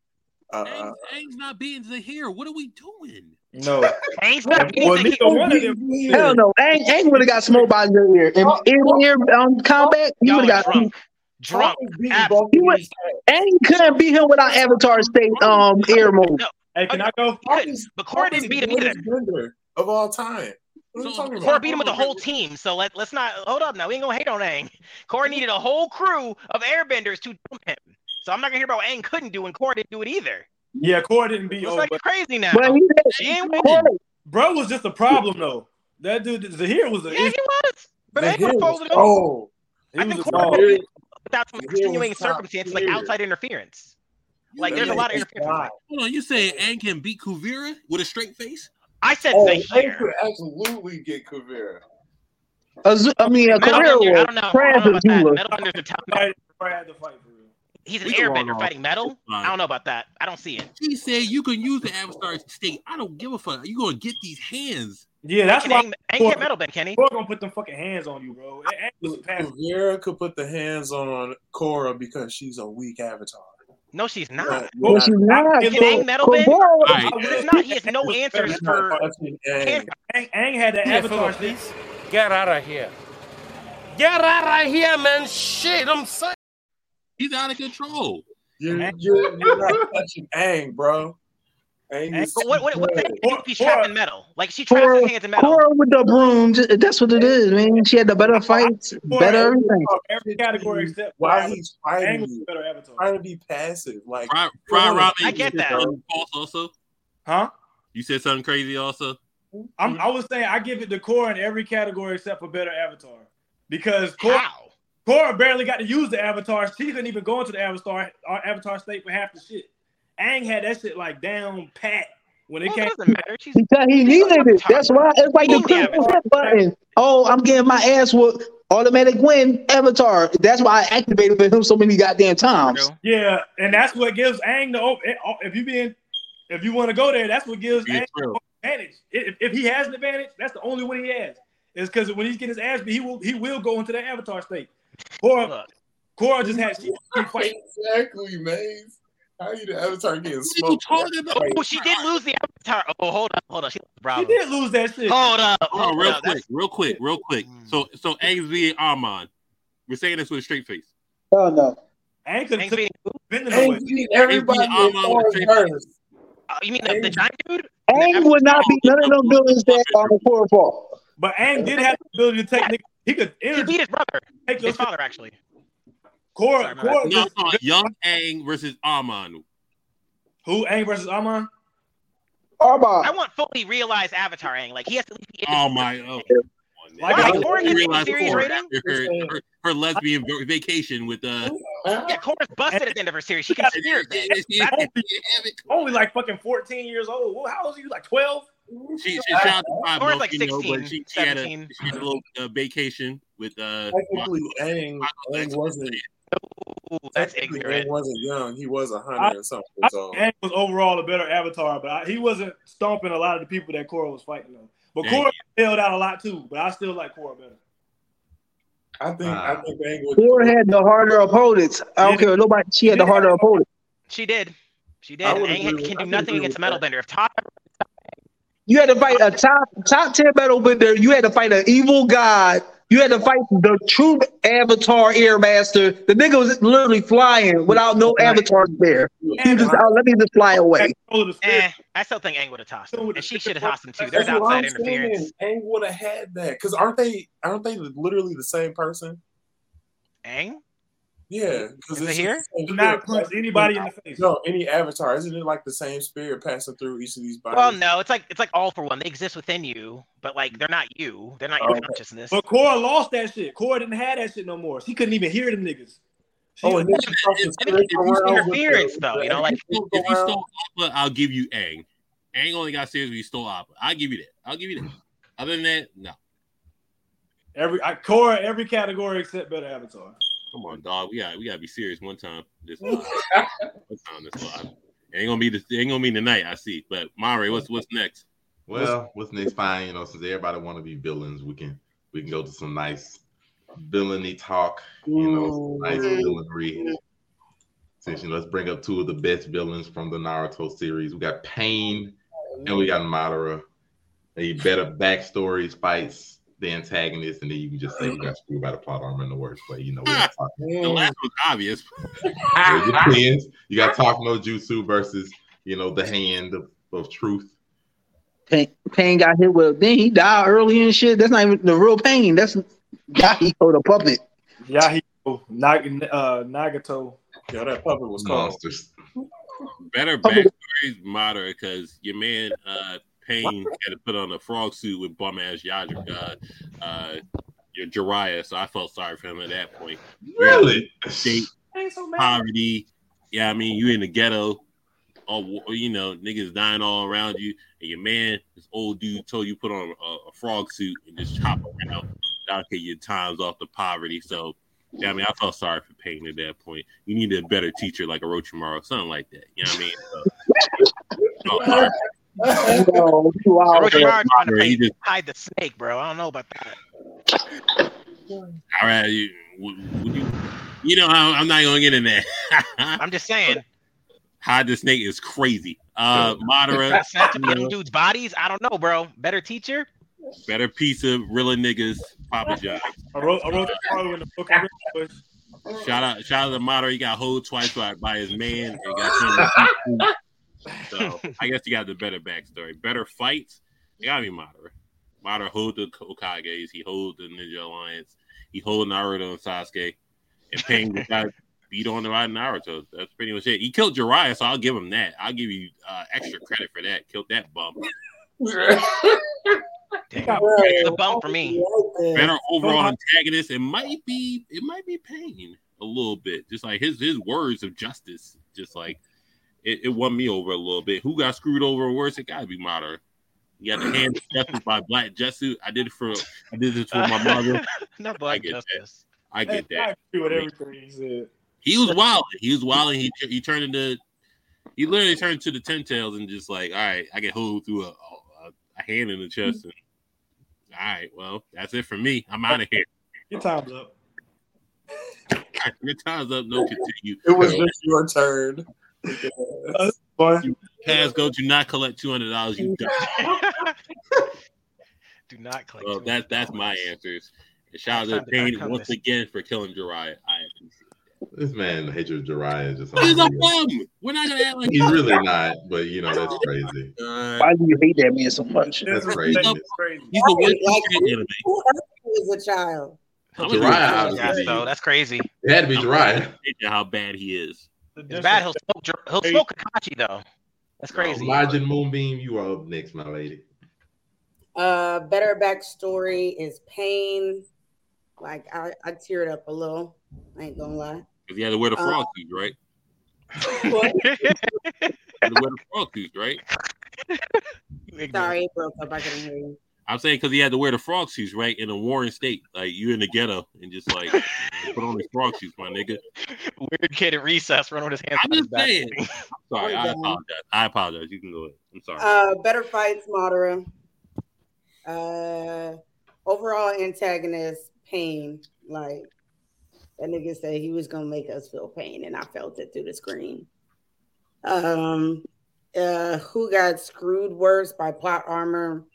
S11: Uh,
S6: Aang's, Aang's not being Zahir. What are we doing?
S12: No.
S8: Aang's not being
S12: Well,
S8: Zahir.
S12: neither one of them.
S7: Hell no. Aang, Aang would have got smoked by the ear. If in ear um, combat, he would have got.
S8: drunk. Drunk. Ab-
S7: He would, Aang couldn't beat him without Avatar State um air mode.
S8: No,
S12: Hey, can I go?
S8: but Korra didn't beat him either.
S11: Bender of all time. What are you talking
S8: Korra beat him with the whole team, so let, let's not hold up now. We ain't gonna hate on Aang. Korra needed a whole crew of airbenders to dump him. So I'm not gonna hear about what Aang couldn't do, and Korra didn't do it either.
S12: Yeah, Korra didn't beat
S8: It's
S12: over.
S8: like crazy now.
S7: But he
S8: She ain't winning.
S12: Bro was just a problem though. That dude Zahir was a
S8: Yeah, he was. But Aang
S11: Zahir
S8: was
S11: was
S8: supposed to. I think
S12: was a
S8: Korra
S12: dog.
S8: without some extenuating
S11: top
S8: circumstances like outside interference. Like there's a lot of
S6: it's
S8: interference.
S6: wild. Hold on, you saying Aang can beat Kuvira with a straight face?
S8: I said
S11: Oh, they
S8: Zahir.
S11: could absolutely get Kuvira.
S7: Azu- I mean, a
S8: Metal
S7: career
S8: I
S7: will
S8: don't know. I
S7: crash
S8: don't know about that. Metal Bender's a top.
S12: Korra had to fight for real.
S8: He's an
S6: We can
S8: airbender fighting metal. I don't know about that. I don't see it.
S6: She said you can use the Avatar state. I don't give a fuck. You gonna get these hands?
S12: Yeah, that's
S8: Can
S12: why.
S8: Aang, Aang can't metal bend, can he?
S12: Korra gonna put them fucking hands on you, bro. Aang was past-
S11: could put the hands on Korra because she's a weak avatar.
S8: No, she's not.
S11: Yeah,
S7: Well, she's not.
S8: Can
S7: Ko-
S8: Aang metal bend?
S7: Korra-
S6: Alright.
S8: It's not. He has no answers for.
S11: Touching Aang.
S12: Aang, Aang had the avatar shit.
S18: Get out of here. Get out of here, man. Shit, I'm saying.
S6: He's out of control.
S11: You're, you're, you're not touching Aang, bro. Aang is
S8: But what what what
S11: good.
S8: Aang do if he's trapped in metal? Like she traps
S7: Korra,
S8: his hands in metal.
S7: Korra with the broom, ju- that's what it is, man. She had the better fights, better everything.
S12: Every category except
S11: Why
S12: for
S11: he's
S12: Aang
S11: fighting
S12: was
S11: you?
S12: a better avatar.
S11: Trying to be passive, like
S6: Fry, Fry Riley.
S8: I get that.
S6: False also.
S12: Huh?
S6: You said something crazy also.
S12: I'm, I was saying I give it to Korra in every category except for better avatar because Korra,
S8: How?
S12: Korra barely got to use the avatar. She couldn't even go into the avatar uh, avatar state for half the shit. Aang had that shit like down pat when it
S8: Well,
S12: came.
S8: it doesn't matter. She's
S7: Because he needed it. That's why it's like the
S8: He needed
S7: quick hit button. Oh, I'm getting my ass whooped. Automatic win, Avatar. That's why I activated for him so many goddamn times.
S12: Yeah, and that's what gives Aang the oh, if you being if you want to go there, that's what gives
S6: Yeah,
S12: Aang
S6: true.
S12: the advantage. If, if he has an advantage, that's the only one he has. Is because when he's getting his ass beat, he will he will go into the Avatar state. Korra,
S8: Look,
S12: Korra just had she, she fight.
S11: exactly, Maze. How you the avatar getting
S6: What you
S11: smoked?
S6: talking about?
S8: oh, she did lose the avatar. Oh, hold up, hold up. She lost
S12: She did lose that shit.
S8: Hold up,
S6: Hold on, real
S8: up.
S6: quick, real quick, real quick. So, so Aang's being Amon. We're saying this with a straight face.
S7: Oh no.
S12: Aang could
S8: Aang
S12: have
S8: beating who?
S12: been in
S11: Aang
S12: the
S11: beat everybody
S6: Aang beat
S11: as
S6: Amon
S11: far
S6: with
S11: as.
S8: Uh, you mean the, the giant dude?
S7: Aang would not be none of them villains that are Korra fought.
S12: But Aang did have the ability to take niggas. He could
S8: He beat his brother,
S12: take
S8: his father actually.
S12: Korra,
S8: Sorry, man.
S6: No, I'm young Aang versus Amon.
S12: who Aang versus Amon?
S8: I want fully realized Avatar Aang. Like he has to be.
S6: Oh my! Oh.
S12: Like,
S8: Why?
S12: I-
S8: Korra gets a series
S6: Korra
S8: rating?
S6: Her, her, her lesbian vacation with uh.
S8: Yeah, Korra's busted at the end of her series. She can spirit bend.
S12: Only like fucking 14 years old. Well, how old are you? Like 12?
S6: She, she shout out to Five
S8: Korra's like
S6: you know,
S8: 16,
S6: but she, she had a she had a little uh, vacation with uh.
S11: Technically, Aang, Aang wasn't.
S8: Ooh, that's
S11: technically,
S8: ignorant.
S11: Aang wasn't young. He was a hundred or something. So
S12: think Aang was overall a better avatar, but I, he wasn't stomping a lot of the people that Korra was fighting though. But
S6: Yeah,
S12: Korra held out a lot too, but I still like Korra better.
S11: I think I think Aang would.
S7: Korra had the harder opponents. I don't care. Nobody. She had the harder opponents.
S8: She did. She did.
S11: I
S8: Aang
S11: with-
S8: can do nothing against a metal bender. If Todd
S7: You had to fight a top top ten metal bender. You had to fight an evil god. You had to fight the true Avatar Airmaster. The nigga was literally flying without no avatar there. He was just, oh, let me just fly away.
S8: Eh, I still think Aang would have tossed him, and she should have tossed him too. There's
S11: That's
S8: outside interference.
S11: saying. Aang would have had that because aren't they? Aren't they literally the same person?
S8: Aang?
S11: Yeah, because
S8: Is it here?
S12: Not punch anybody in the face.
S11: No, any avatar isn't it like the same spirit passing through each of these bodies?
S8: Well, no, it's like it's like all for one. They exist within you, but like they're not you. They're not your oh,
S11: Okay.
S8: consciousness.
S12: But Korra lost that shit. Korra didn't have that shit no more. She couldn't even hear them niggas. She,
S11: Oh, and then she fucking
S8: it's
S11: spirits around with
S8: interference, though. You know, like
S6: If you stole Appa, I'll give you Aang. Aang only got serious when you stole Appa. I'll give you that. I'll give you that. Other than that, no.
S12: Every I core every category except better Avatar.
S6: Come on, dog. We got we gotta be serious one time. This one time this live. It ain't gonna be the ain't gonna be tonight. I see. But Mari, what's what's next?
S9: Well, what's next? Fine, you know, since everybody want to be villains, we can we can go to some nice villainy talk. You know, some nice villainry. Since you know, let's bring up two of the best villains from the Naruto series. We got Pain and we got Madara. They better backstories, fights, the antagonist, and then you can just say you got screwed by the plot armor in the worst way. You know, we're not talking.
S6: The last was obvious.
S9: It depends. You got Talk No Jutsu versus, you know, the hand of, of truth.
S7: Pain, pain got hit with. Then he died early and shit. That's not even the real pain. That's Yahiko the puppet.
S12: Yahiko, Nag, uh, Nagato.
S11: Yeah, that puppet was cold.
S9: Monsters.
S6: Better backstories moderate, because your man uh Pain had to put on a frog suit with bum ass Yadra, uh, uh, your Jiraiya, so I felt sorry for him at that point.
S9: Really?
S6: State, poverty. Yeah, I mean, you in the ghetto, all you know, niggas dying all around you, and your man, this old dude, told you put on a, a frog suit and just chop around. That'll get your times off the poverty. So, yeah, I mean, I felt sorry for Pain at that point. You needed a better teacher like a Orochimaru, something like that. You know what I mean? So, felt sorry.
S7: Oh, wow.
S8: Orochimaru trying to pay-
S6: just-
S8: hide the snake, bro. I don't know about that.
S6: All right, you, would, would you, you know, I, I'm not gonna get in there.
S8: I'm just saying.
S6: Hide the snake is crazy. Uh, Madara,
S8: Snatch up them dudes' bodies. I don't know, bro. Better teacher.
S6: better piece of real niggas, Papa John.
S12: I wrote I wrote the part in the book.
S6: Shout out, shout out to Madara. He got hold twice by, by his man and got turned into So I guess you got the better backstory, better fights. It gotta be Madara. Madara hold the Okages, he hold the Ninja Alliance, he hold Naruto and Sasuke, and Pain just got beat on the right Naruto. That's pretty much it. He killed Jiraiya, so I'll give him that. I'll give you uh, extra credit for that. Killed that bum.
S8: Damn. It's a bump for me.
S6: better overall antagonist. It might be it might be Pain a little bit. Just like his his words of justice, just like it, it won me over a little bit. Who got screwed over worse? It gotta be Madara. You got the hand of justice by Black Zetsu. I did it for I did this for my mother.
S8: Not
S6: I
S8: Black
S6: get
S8: Justice.
S6: that. I get that.
S12: agree with everything he said.
S6: He was wild. He was wild. He he turned into he literally turned to the ten tails and just like, all right, I get hold through a, a, a hand in the chest. And, all right, well, that's it for me. I'm out of here.
S12: Your time's up.
S6: Your time's up. No continue.
S11: It was just your turn.
S12: Boy.
S6: Pass go to not collect two hundred dollars. You dumb.
S8: Do not collect.
S6: Well, that that's my answers. And shout out to
S8: Next Pain
S6: once
S8: comes.
S6: again for killing Jiraiya. I appreciate
S9: This man, hatred of Jiraiya, is just.
S6: He's a
S9: unreal.
S6: bum. We're not gonna act like
S9: He's really not, but you know that's crazy.
S6: Uh,
S7: Why do you hate that man so much?
S9: That's crazy.
S6: he's the worst
S10: Like,
S6: teacher in anime.
S10: who else was a child?
S6: I'm gonna
S9: Jiraiya, obviously.
S8: Yes, though. That's crazy.
S9: It had to be Jiraiya.
S6: How bad he is.
S8: It's bad. He'll smoke. He'll smoke Kakashi though. That's crazy.
S9: Majin Moonbeam, you are up next, my lady.
S10: Uh, better backstory is pain. Like I, I teared up a little. I ain't gonna lie.
S6: Because he had to wear the
S10: Uh,
S6: frog suit, right?
S10: What?
S6: He had to wear the frog suit, right?
S10: Sorry, it broke up. I couldn't hear you.
S6: I'm saying because he had to wear the frog suits, right? In a Warren state, like you in the ghetto and just like put on the frog suits, my nigga.
S8: Weird kid at recess running with his hands
S6: I'm
S8: on his
S6: just
S8: back.
S6: saying. Sorry, I apologize. I apologize. You can go ahead. I'm sorry.
S10: Uh, better fights, Madara. Uh, overall antagonist, pain. Like that nigga said he was gonna make us feel pain, and I felt it through the screen. Um, uh, who got screwed worse by plot armor?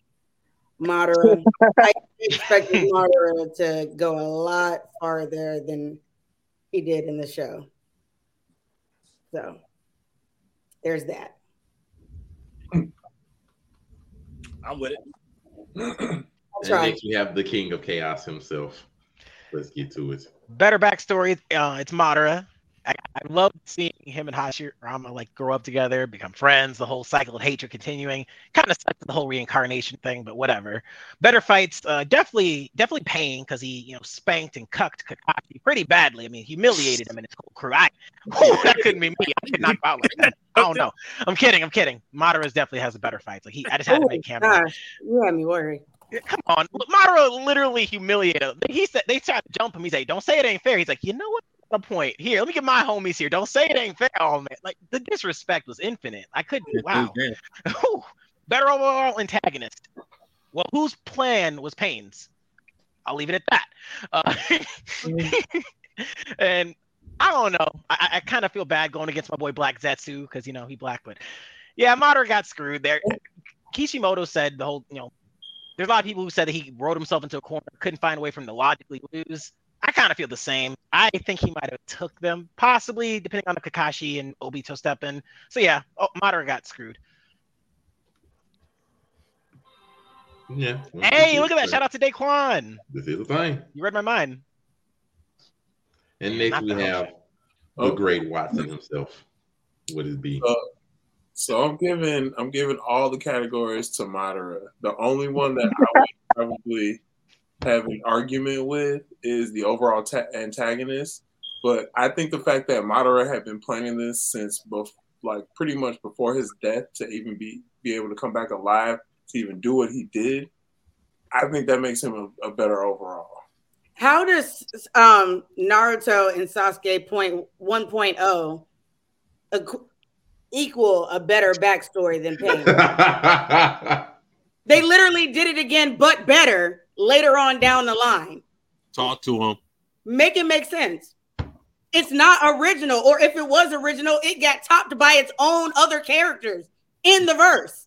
S10: Madara. I expected Madara to go a lot farther than he did in the show. So there's that.
S12: I'm with it.
S9: And
S10: right.
S9: next we have the King of Chaos himself. Let's get to it.
S8: Better backstory. Uh, it's Madara. I love seeing him and Hashirama like grow up together, become friends, the whole cycle of hatred continuing. Kind of sucks the whole reincarnation thing, but whatever. Better fights, uh, definitely, definitely pain because he, you know, spanked and cucked Kakashi pretty badly. I mean, humiliated him in his whole crew. I, whew, that couldn't be me. I could not go out like that. I don't know. I'm kidding. I'm kidding. Madara definitely has a better fights. Like he, I just had to
S10: Oh,
S8: make
S10: gosh, you had me worried.
S8: Come on, Madara literally humiliated him. He said they tried to jump him. He's like, "Don't say it ain't fair." He's like, "You know what? The point here. Let me get my homies here. Don't say it ain't fair." Oh man, like the disrespect was infinite. I couldn't. Wow. Whew. Better overall antagonist. Well, whose plan was Pain's? I'll leave it at that. Uh, and I don't know. I, I kind of feel bad going against my boy Black Zetsu because you know he black, but yeah, Madara got screwed there. Kishimoto said the whole, you know, there's a lot of people who said that he wrote himself into a corner, couldn't find a way from the logically lose. I kind of feel the same. I think he might have took them, possibly depending on the Kakashi and Obito stepping. So yeah, oh, Madara got screwed.
S9: Yeah.
S8: Hey, look at that! Shout out to Daquan.
S9: This is the thing.
S8: You read my mind.
S9: And next
S8: Not
S9: we
S8: the
S9: have the great Watson himself. What is B?
S11: Uh, so I'm giving I'm giving all the categories to Madara. The only one that I would probably have an argument with is the overall ta- antagonist. But I think the fact that Madara had been planning this since bef- like pretty much before his death to even be be able to come back alive to even do what he did, I think that makes him a, a better overall.
S10: How does um, Naruto and Sasuke point 1.0 equ- equal a better backstory than Pain? they literally did it again, but better later on down the line.
S6: Talk to him.
S10: Make it make sense. It's not original, or if it was original, it got topped by its own other characters in the verse.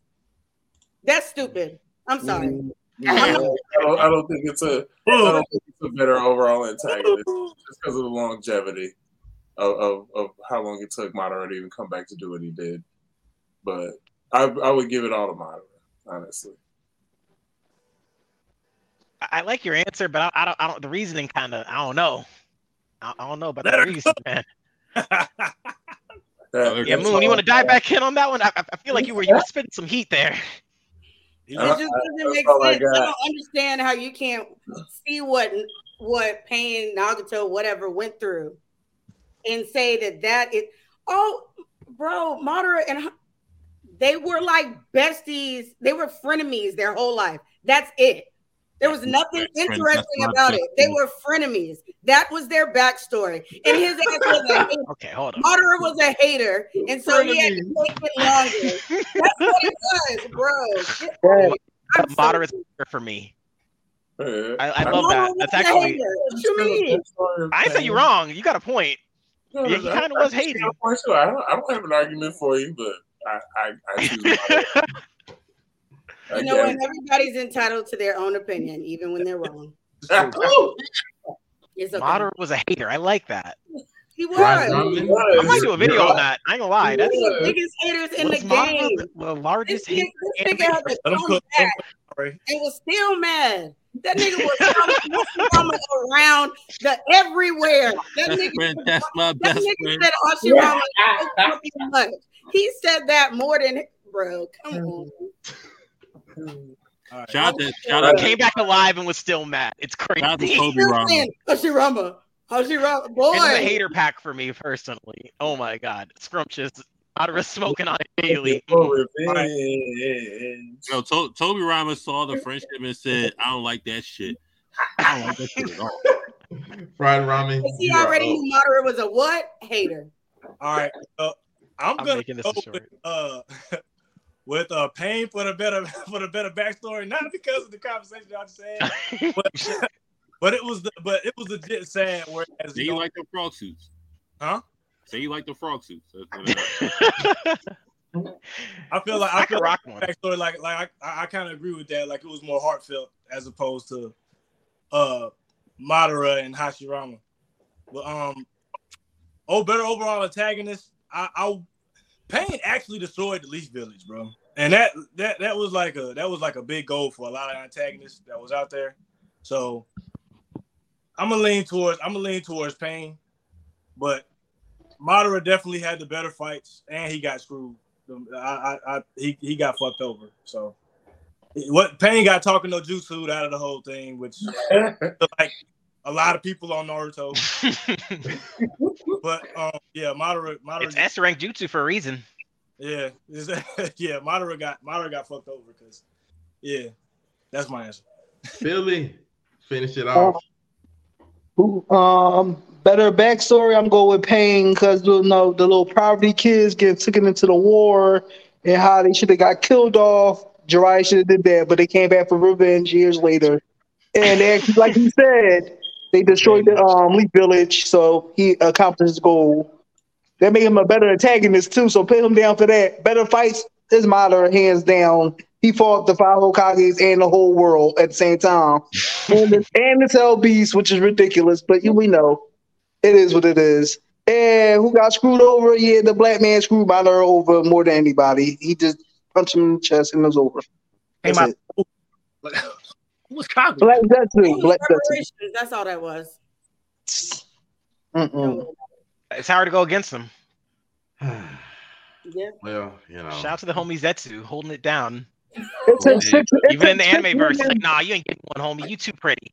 S10: That's stupid. I'm sorry.
S11: I don't, I don't think it's a I don't think it's a better overall antagonist just because of the longevity of, of, of how long it took Madara to even come back to do what he did. But I I would give it all to Madara, honestly.
S8: I, I like your answer, but I, I don't. I don't. The reasoning kind of. I don't know. I, I don't know about the reason, man. yeah, Moon, you want to dive back in on that one? I, I I feel like you were you were spitting some heat there.
S10: It just doesn't make
S11: all I
S10: sense. I, don't understand how you can't see what what Pain, Nagato, whatever went through, and say that that is. Oh, bro, Madara and they were like besties. They were frenemies their whole life. That's it. There was nothing
S6: friend,
S10: interesting about it. They were frenemies. That was their backstory. And his ass was a hater.
S8: Okay, hold on.
S10: Madara was a hater, and so he had to make it longer. That's what it was, bro.
S8: Bro,
S10: I'm so-
S8: Moderate's here for me. Uh, I, I love that. That's
S10: a
S8: actually.
S10: hater. What you mean?
S8: I ain't say you wrong. You got a point.
S11: No,
S8: Yeah, he kind of was hating.
S11: understand your point. I don't, I don't have an argument for you, but I I, I choose Madara. I
S10: You know what? Everybody's entitled to their own opinion, even when they're wrong. It's okay.
S8: Madara was a hater. I like that.
S10: He was.
S8: I might do a video on that. I ain't gonna lie. That's
S10: the biggest haters in the
S8: was
S10: game.
S8: the, the largest
S10: This
S8: hater.
S10: nigga, this nigga had to
S12: Let him
S10: come
S12: cook.
S10: back and was still mad. That nigga was coming around the everywhere. That nigga,
S6: friend, that's my
S10: that
S6: best
S10: nigga
S6: friend.
S10: said Hashirama so fucking much. He said that more than bro. Come mm. on.
S6: Shout out to shout out
S8: came back alive and was still mad. It's crazy.
S6: Shout out to
S10: He's
S6: Kobe
S10: still
S6: Rama.
S10: saying Hashirama. Hashirama. Boy.
S8: It's a hater pack for me personally. Oh my god, scrumptious. Madara smoking on it daily.
S6: Yo, to- Toby Ramos saw the friendship and said, "I don't like that shit. I don't like that shit at all."
S9: Fried ramen.
S10: Because he already
S9: up.
S10: knew Madara was a what? Hater.
S12: All right. Uh, I'm,
S8: I'm
S12: gonna
S8: making this
S12: go
S8: short.
S12: with uh with uh pain for the better for the better backstory, not because of the conversation I just had, but, but it was the but it was legit sad. Whereas
S6: Say you like the frog suits,
S12: huh?
S6: Say you like the frog suits. That's what it is.
S12: I feel like
S8: I
S12: I
S8: could
S12: feel
S8: rock
S12: like
S8: one.
S12: backstory like like I, I kind of agree with that. Like it was more heartfelt as opposed to uh Madara and Hashirama. But um, oh, better overall antagonist. I, I Pain actually destroyed the Leaf Village, bro, and that that that was like a that was like a big goal for a lot of antagonists that was out there. So I'm gonna lean towards I'm gonna lean towards Pain, but Madara definitely had the better fights, and he got screwed. Um, I, I, I he, he got fucked over. So, what Pain got talking no jutsu out of the whole thing, which like a lot of people on Naruto. but um, yeah, Madara, Madara,
S8: It's S rank jutsu for a reason.
S12: yeah, is that- yeah, Madara got Madara got fucked over because yeah, that's my answer.
S9: Philly, finish it
S7: Um,
S9: off.
S7: Who, um, better backstory. I'm going with Pain because you know the little poverty kids get taken into the war and how they should have got killed off. Jiraiya should have did that, but they came back for revenge years later. And they actually, like he said, they destroyed the um, Leaf Village, so he accomplished his goal. That made him a better antagonist too. So put him down for that. Better fights is Madara, hands down. He fought the five Hokages and the whole world at the same time, and the, and the Cell Beast, which is ridiculous. But you, we know it is what it is. And who got screwed over? Yeah, the black man screwed Madara over more than anybody. He just punched him in the chest and it was over. That's it.
S12: Who was Kagu?
S7: Black Zetsu. Black Zetsu.
S10: Reparations, That's all that was.
S7: Mm-mm.
S8: It's hard to go against them.
S10: Yeah.
S9: Well, you know.
S8: Shout out to the homie Zetsu holding it down.
S7: It took six. It
S8: Even in the anime verse, like, nah, you ain't getting one, homie. You too pretty.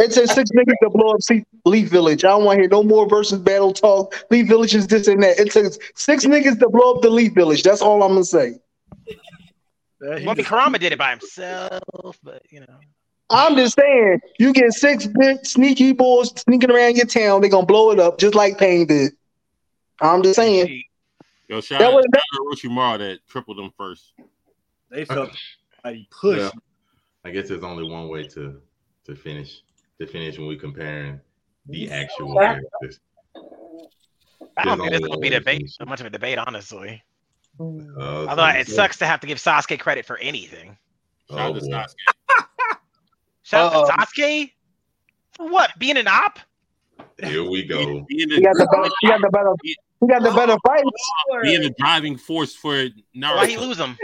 S7: It took six niggas to blow up Se- Leaf Village. I don't want to hear no more versus battle talk. Leaf Village is this and that. It took six niggas to blow up the Leaf Village. That's all I'm gonna say.
S8: Well, I Kurama did it by himself, but you know.
S7: I'm just saying, you get six big sneaky boys sneaking around your town, they're gonna blow it up just like Pain did. I'm just saying.
S6: Yo, shout
S7: That
S6: out
S7: was-
S6: to Orochimaru that tripled them first.
S12: They felt like push.
S9: Well, I guess there's only one way to to finish to finish when we comparing the actual characters.
S8: I don't think
S9: There's
S8: there's gonna be
S9: one way to
S8: debate,
S9: finish.
S8: much of a debate, honestly.
S9: Uh,
S8: Although it sucks to have to give Sasuke credit for anything.
S9: Oh,
S6: Shout out to. Sasuke.
S8: Shout out to
S7: Uh-oh.
S8: Sasuke for what? Being an op?
S9: Here we go.
S6: Being
S7: He got the better, he got the better, he got the better fights.
S6: being the driving force for Naruto.
S8: Why he lose them?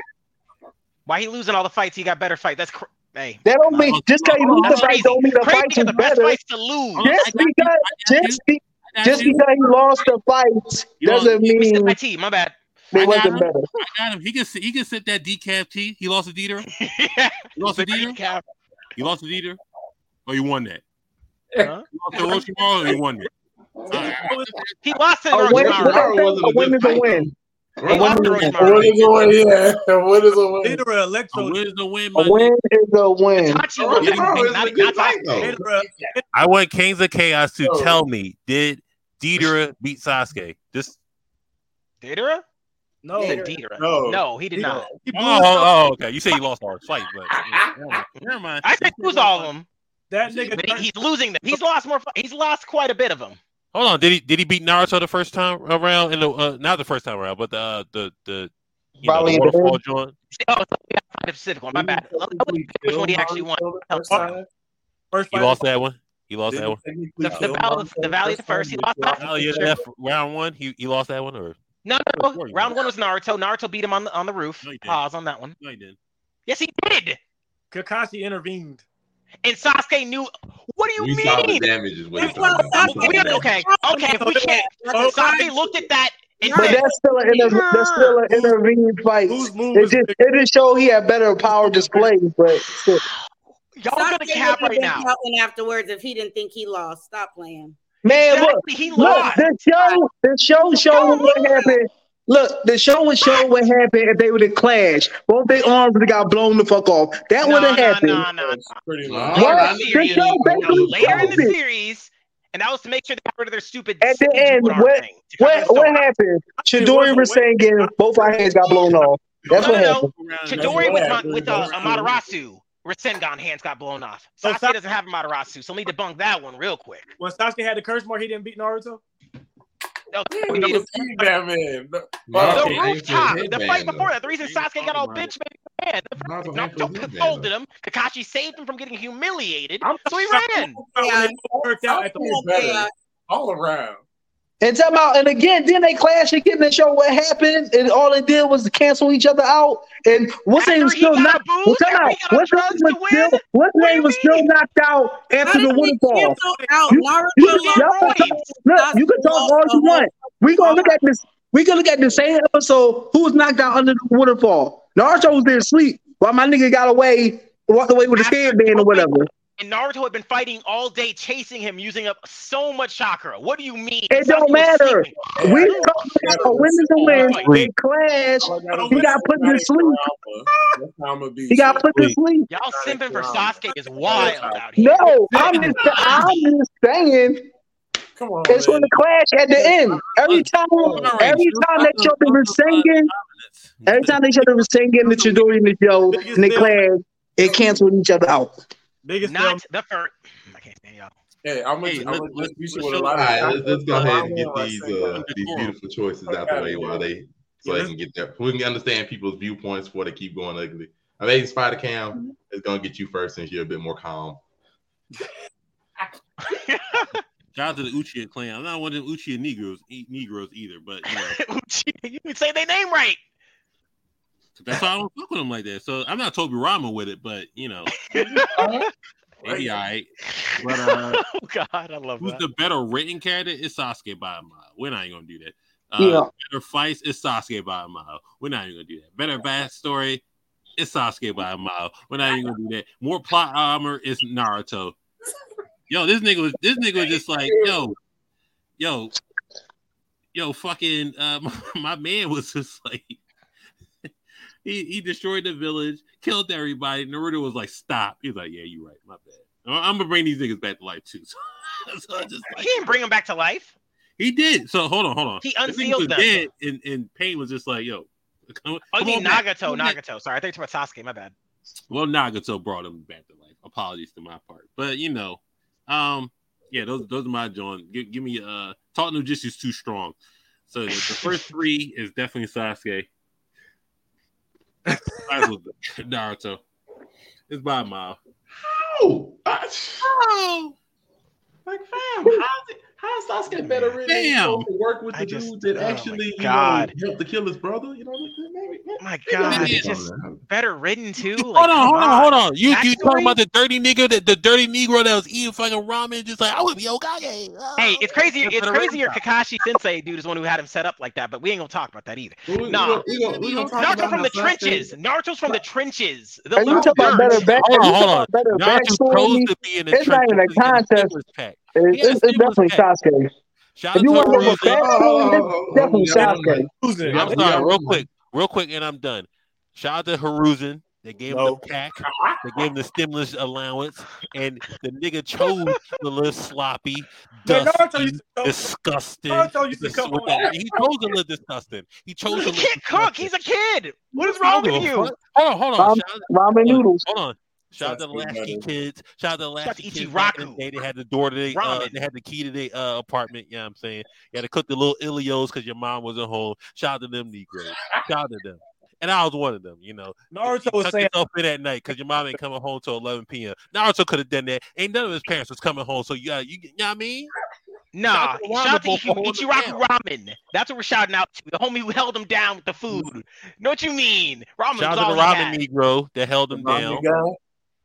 S8: Why he losing all the fights? He got better fights. That's cr- hey.
S7: That don't mean uh, just because you lose the
S8: That's
S7: fight
S8: crazy.
S7: don't mean the
S8: Crazy
S7: fight
S8: are
S7: is
S8: the best
S7: better.
S8: fights to lose.
S7: Just because just, be, just because he lost the fight doesn't
S8: You missed
S7: mean
S8: my T. My bad.
S7: they
S6: I got
S7: wasn't
S6: him.
S7: better.
S6: I got him. He can sit- he can sit that decaf T. He lost to Deidara. He lost to Deidara. You lost to Deidara. Oh, or you won that.
S8: Huh?
S6: You lost to Orochimaru or you won that.
S8: He lost to
S7: A win,
S8: Orochimaru.
S7: a win is a win.
S8: He lost to
S11: What
S8: Orochimaru.
S11: is a win? Yeah. What is a win?
S12: Leader of Electro.
S6: A win is a win,
S7: A
S6: my
S7: win is a win.
S8: Itachi won that
S9: Orochimaru
S8: thing,
S9: is
S8: not-
S9: a good
S8: not
S9: fight,
S8: Sasuke.
S9: though.
S12: Leader of-
S19: I want Kings of Chaos to
S11: Oh.
S19: tell me did Deidara beat Sasuke? Just
S8: Deidara?
S12: No,
S8: He said Deidara.
S11: No.
S8: No, he did
S12: He-
S8: not.
S12: he blew
S19: oh, oh, okay. You say you lost our fight, but never mind. Never mind.
S8: I said lose all of them,
S12: That nigga.
S8: but he- he's losing them. He's lost more. He's lost quite a bit of them.
S19: Hold on. Did he did he beat Naruto the first time around? In the uh, not the first time around, but the uh, the the you know, the
S7: of the
S19: waterfall joint.
S8: Oh, so we got to find a specific one. My bad. Let- let me pick Which one he actually won?
S12: First
S19: He lost that one. He lost that one.
S8: The, the, Valley, the Valley the first. He lost that.
S19: Oh yeah, round one. He he lost that one, or
S8: No, no, no. Round one was Naruto. Naruto beat him on the on the roof.
S6: No.
S8: Pause on that one.
S6: No, he didn't.
S8: Yes, he did.
S12: Kakashi intervened.
S8: And Sasuke knew. What do you
S9: We saw the
S8: mean?
S9: damage is what
S8: We-
S9: he's talking
S8: we- okay, okay. If we can't, Sasuke looked at that and
S7: But
S8: said,
S7: that's still an inter- that's still an intervening fight.
S12: Whose move
S7: It
S12: is
S7: just it just show he had better power display, but still.
S8: "Y'all gonna cap right now."
S10: been afterwards if he didn't think he lost. Stop playing.
S7: Man, look,
S8: Exactly, he
S7: look,
S8: lost.
S7: the show, the show showed what happened. Look, the show would show what happened if they would have clashed. Both their arms would have got blown the fuck off. That
S8: No,
S7: would have
S8: no,
S7: happened.
S8: no, no, no.
S11: Pretty much.
S7: What? The
S9: agree.
S7: show basically
S8: Later in the series, and that was to make sure they got rid of their stupid.
S7: At the end,
S8: Wood
S7: what
S8: thing,
S7: what what
S8: story.
S7: happened?
S12: It
S7: Chidori
S12: wasn't
S7: was saying both our hands got blown off. That's
S8: No,
S7: what
S8: no, no.
S7: happened.
S8: Chidori with,
S11: That's
S8: with uh, Amaterasu, Rasengan hands got blown off.
S12: So
S8: Sasuke doesn't have a Amaterasu, so let me debunk that one real quick.
S12: When Sasuke had the curse mark, he didn't beat Naruto.
S8: Okay,
S11: He
S8: we need to-
S11: king that man. No,
S9: Naruto
S8: the rooftop, the fight
S9: though.
S8: before that, the reason Sasuke got all bitch made man. The
S9: Naruto
S8: first
S9: ain't his
S8: Naruto
S9: headband,
S8: confolded him. Kakashi saved him from getting humiliated,
S12: I'm
S8: so he
S12: shocked
S8: ran.
S12: when
S10: Yeah.
S12: worked out at the
S11: Sasuke better all around.
S7: And talking about, and again, then they clash again and show what happened, and all they did was to cancel each other out. And what's name was still not.
S8: boost,
S7: What's out?
S8: he got on
S7: What's name was still. What's
S8: What
S7: name was still knocked out after the
S10: he
S7: waterfall. You, you, can talk, look, you can talk all you want. We gonna look at this. We gonna look at the same episode. Who was knocked out under the waterfall? Naruto was there asleep while my nigga got away, walked away with his headband or whatever.
S8: And Naruto had been fighting all day, chasing him, using up so much chakra. What do you mean?
S7: It don't matter. We talking about women to win. They clash. He got put to sleep. He got put to sleep.
S8: Y'all simping for Sasuke is wild out here.
S7: No, I'm just, I'm just saying.
S11: Come on,
S7: It's
S11: man.
S7: going to clash at the end. Every time, every time they show the Rasengan, every time they show the Rasengan, the Chidori, and the Joe, and they clash, it canceled each other out.
S12: Biggest
S8: Not the first. I can't stand y'all.
S11: Hey, I'm gonna,
S6: Hey,
S11: I'm gonna
S6: let-
S11: just beat you
S6: let's
S11: with a
S6: show-
S11: lot
S9: All
S11: of.
S9: right, let's, let's go ahead and get these uh, these beautiful choices out the way while they so they can get that. We can understand people's viewpoints before they keep going ugly. I think Spider Cam is gonna get you first since you're a bit more calm.
S6: Shout out to the Uchiha clan. I'm not one of the Uchiha Negroes, e- Negroes either, but you know,
S8: you can say their name right.
S6: That's why I don't fuck with them like that. So I'm not Tobirama with it, but you know, maybe all right. But uh,
S8: oh God, I love
S6: who's
S8: that.
S6: the better written character? It's Sasuke by a mile. We're not even gonna do that. Uh,
S7: Yeah.
S6: Better fights? It's Sasuke by a mile. We're not even gonna do that. Better backstory? It's Sasuke by a mile. We're not even gonna do that. More plot armor is Naruto. Yo, this nigga was this nigga was just like, yo, yo, yo, fucking uh my, my man was just like he, he destroyed the village, killed everybody. Naruto was like, stop. He's like, Yeah, you're right, my bad. I- I'm gonna bring these niggas back to life too. So, so just
S8: He didn't bring them back to life.
S6: he did. So hold on, hold on.
S8: He unsealed
S6: was
S8: them.
S6: dead, and, and Pain was just like, yo. Come,
S8: Oh, you mean. Nagato?
S6: Back.
S8: Nagato. Sorry, I think you about Sasuke. My bad.
S6: Well, Nagato brought him back to life. Apologies to my part, but you know, um, yeah, those those are my John. Give, give me uh, Talk No Jutsu's too strong. So the, the first three is definitely Sasuke. Last was Naruto. It's by a mile.
S9: Oh,
S6: oh,
S9: like fam, how's it? How's Sasuke better written? He's
S6: Damn.
S9: supposed to work with the
S8: just-
S9: dude that
S8: oh
S9: actually, you
S8: God.
S9: know, helped to kill his brother. You know, maybe, oh
S8: My
S9: maybe I
S8: God, it's just better written too.
S6: Hold on, hold on, hold on. You you
S8: Backstory?
S6: talking about the dirty nigga, that the dirty Negro that was eating fucking ramen, just like I would be Okage. Oh,
S8: Hey, ah, it's crazy.
S6: that's
S8: It's
S6: better
S8: crazier. Kakashi Sensei, dude, is one who had him set up like that. But we ain't gonna talk about that either.
S9: We- we
S8: Nah,
S9: gonna- we we
S8: Naruto
S9: about
S8: from the
S9: Sasuke-
S8: trenches. Naruto's from the trenches. The
S7: And you
S8: little
S7: talk about better back.
S6: Hold on, hold on.
S7: about better
S6: Naruto chose to be in the
S7: It's not even a
S6: trenches to a
S7: contest.
S6: Stimulus pack.
S7: It's,
S6: He had a
S7: it's, it's
S6: stimulus
S7: definitely
S6: pack.
S7: Sasuke.
S6: Shout
S7: If you
S6: out
S7: want
S6: to
S7: to know
S6: Hiruzen.
S7: backstory, it's definitely Sasuke.
S12: Losing.
S6: I'm sorry, real quick, real quick, and I'm done. Shout out to Hiruzen. They gave him
S12: No.
S6: the pack. They gave him the stimulus allowance, and the nigga chose the little sloppy,
S12: Man,
S6: dusty,
S12: used to
S6: disgusting.
S12: Naruto used to
S6: dis-
S12: come
S6: with
S12: on
S6: that-
S12: that.
S6: He chose to live disgusting. He chose to
S8: He
S6: live
S8: can't cook.
S6: disgusting.
S8: He's a kid. What is wrong with you?
S6: Hold on, hold on.
S7: Ram-
S6: Shout
S7: ramen noodles.
S6: Hold on. Shout out to the
S11: Sasuke
S6: Lasky kids. Shout out to the
S8: Shout out to
S6: Lasky kids. back in
S8: Ichiraku.
S6: day. They had the door to the, uh, they had the key to their uh, apartment. You know I'm saying? You had to cook the little Ilios because your mom wasn't home. Shout out to them Negroes. Shout out to them. And I was one of them, you know.
S12: Naruto
S6: You
S12: was saying,
S6: yourself in at night because your mom ain't coming home till 11 p.m. Naruto could have done that. Ain't none of his parents was coming home, so you, uh, you, you know what I mean?
S8: Nah,
S6: Shout out to
S8: shout out to
S6: Ramen for
S8: Ichi-
S6: holding him
S8: Ichiraku Ramen. That's what we're shouting out to. The homie who held him down with the food. Know what you mean? Ramen
S6: Shout out to the ramen
S8: had.
S6: Negro that held him down.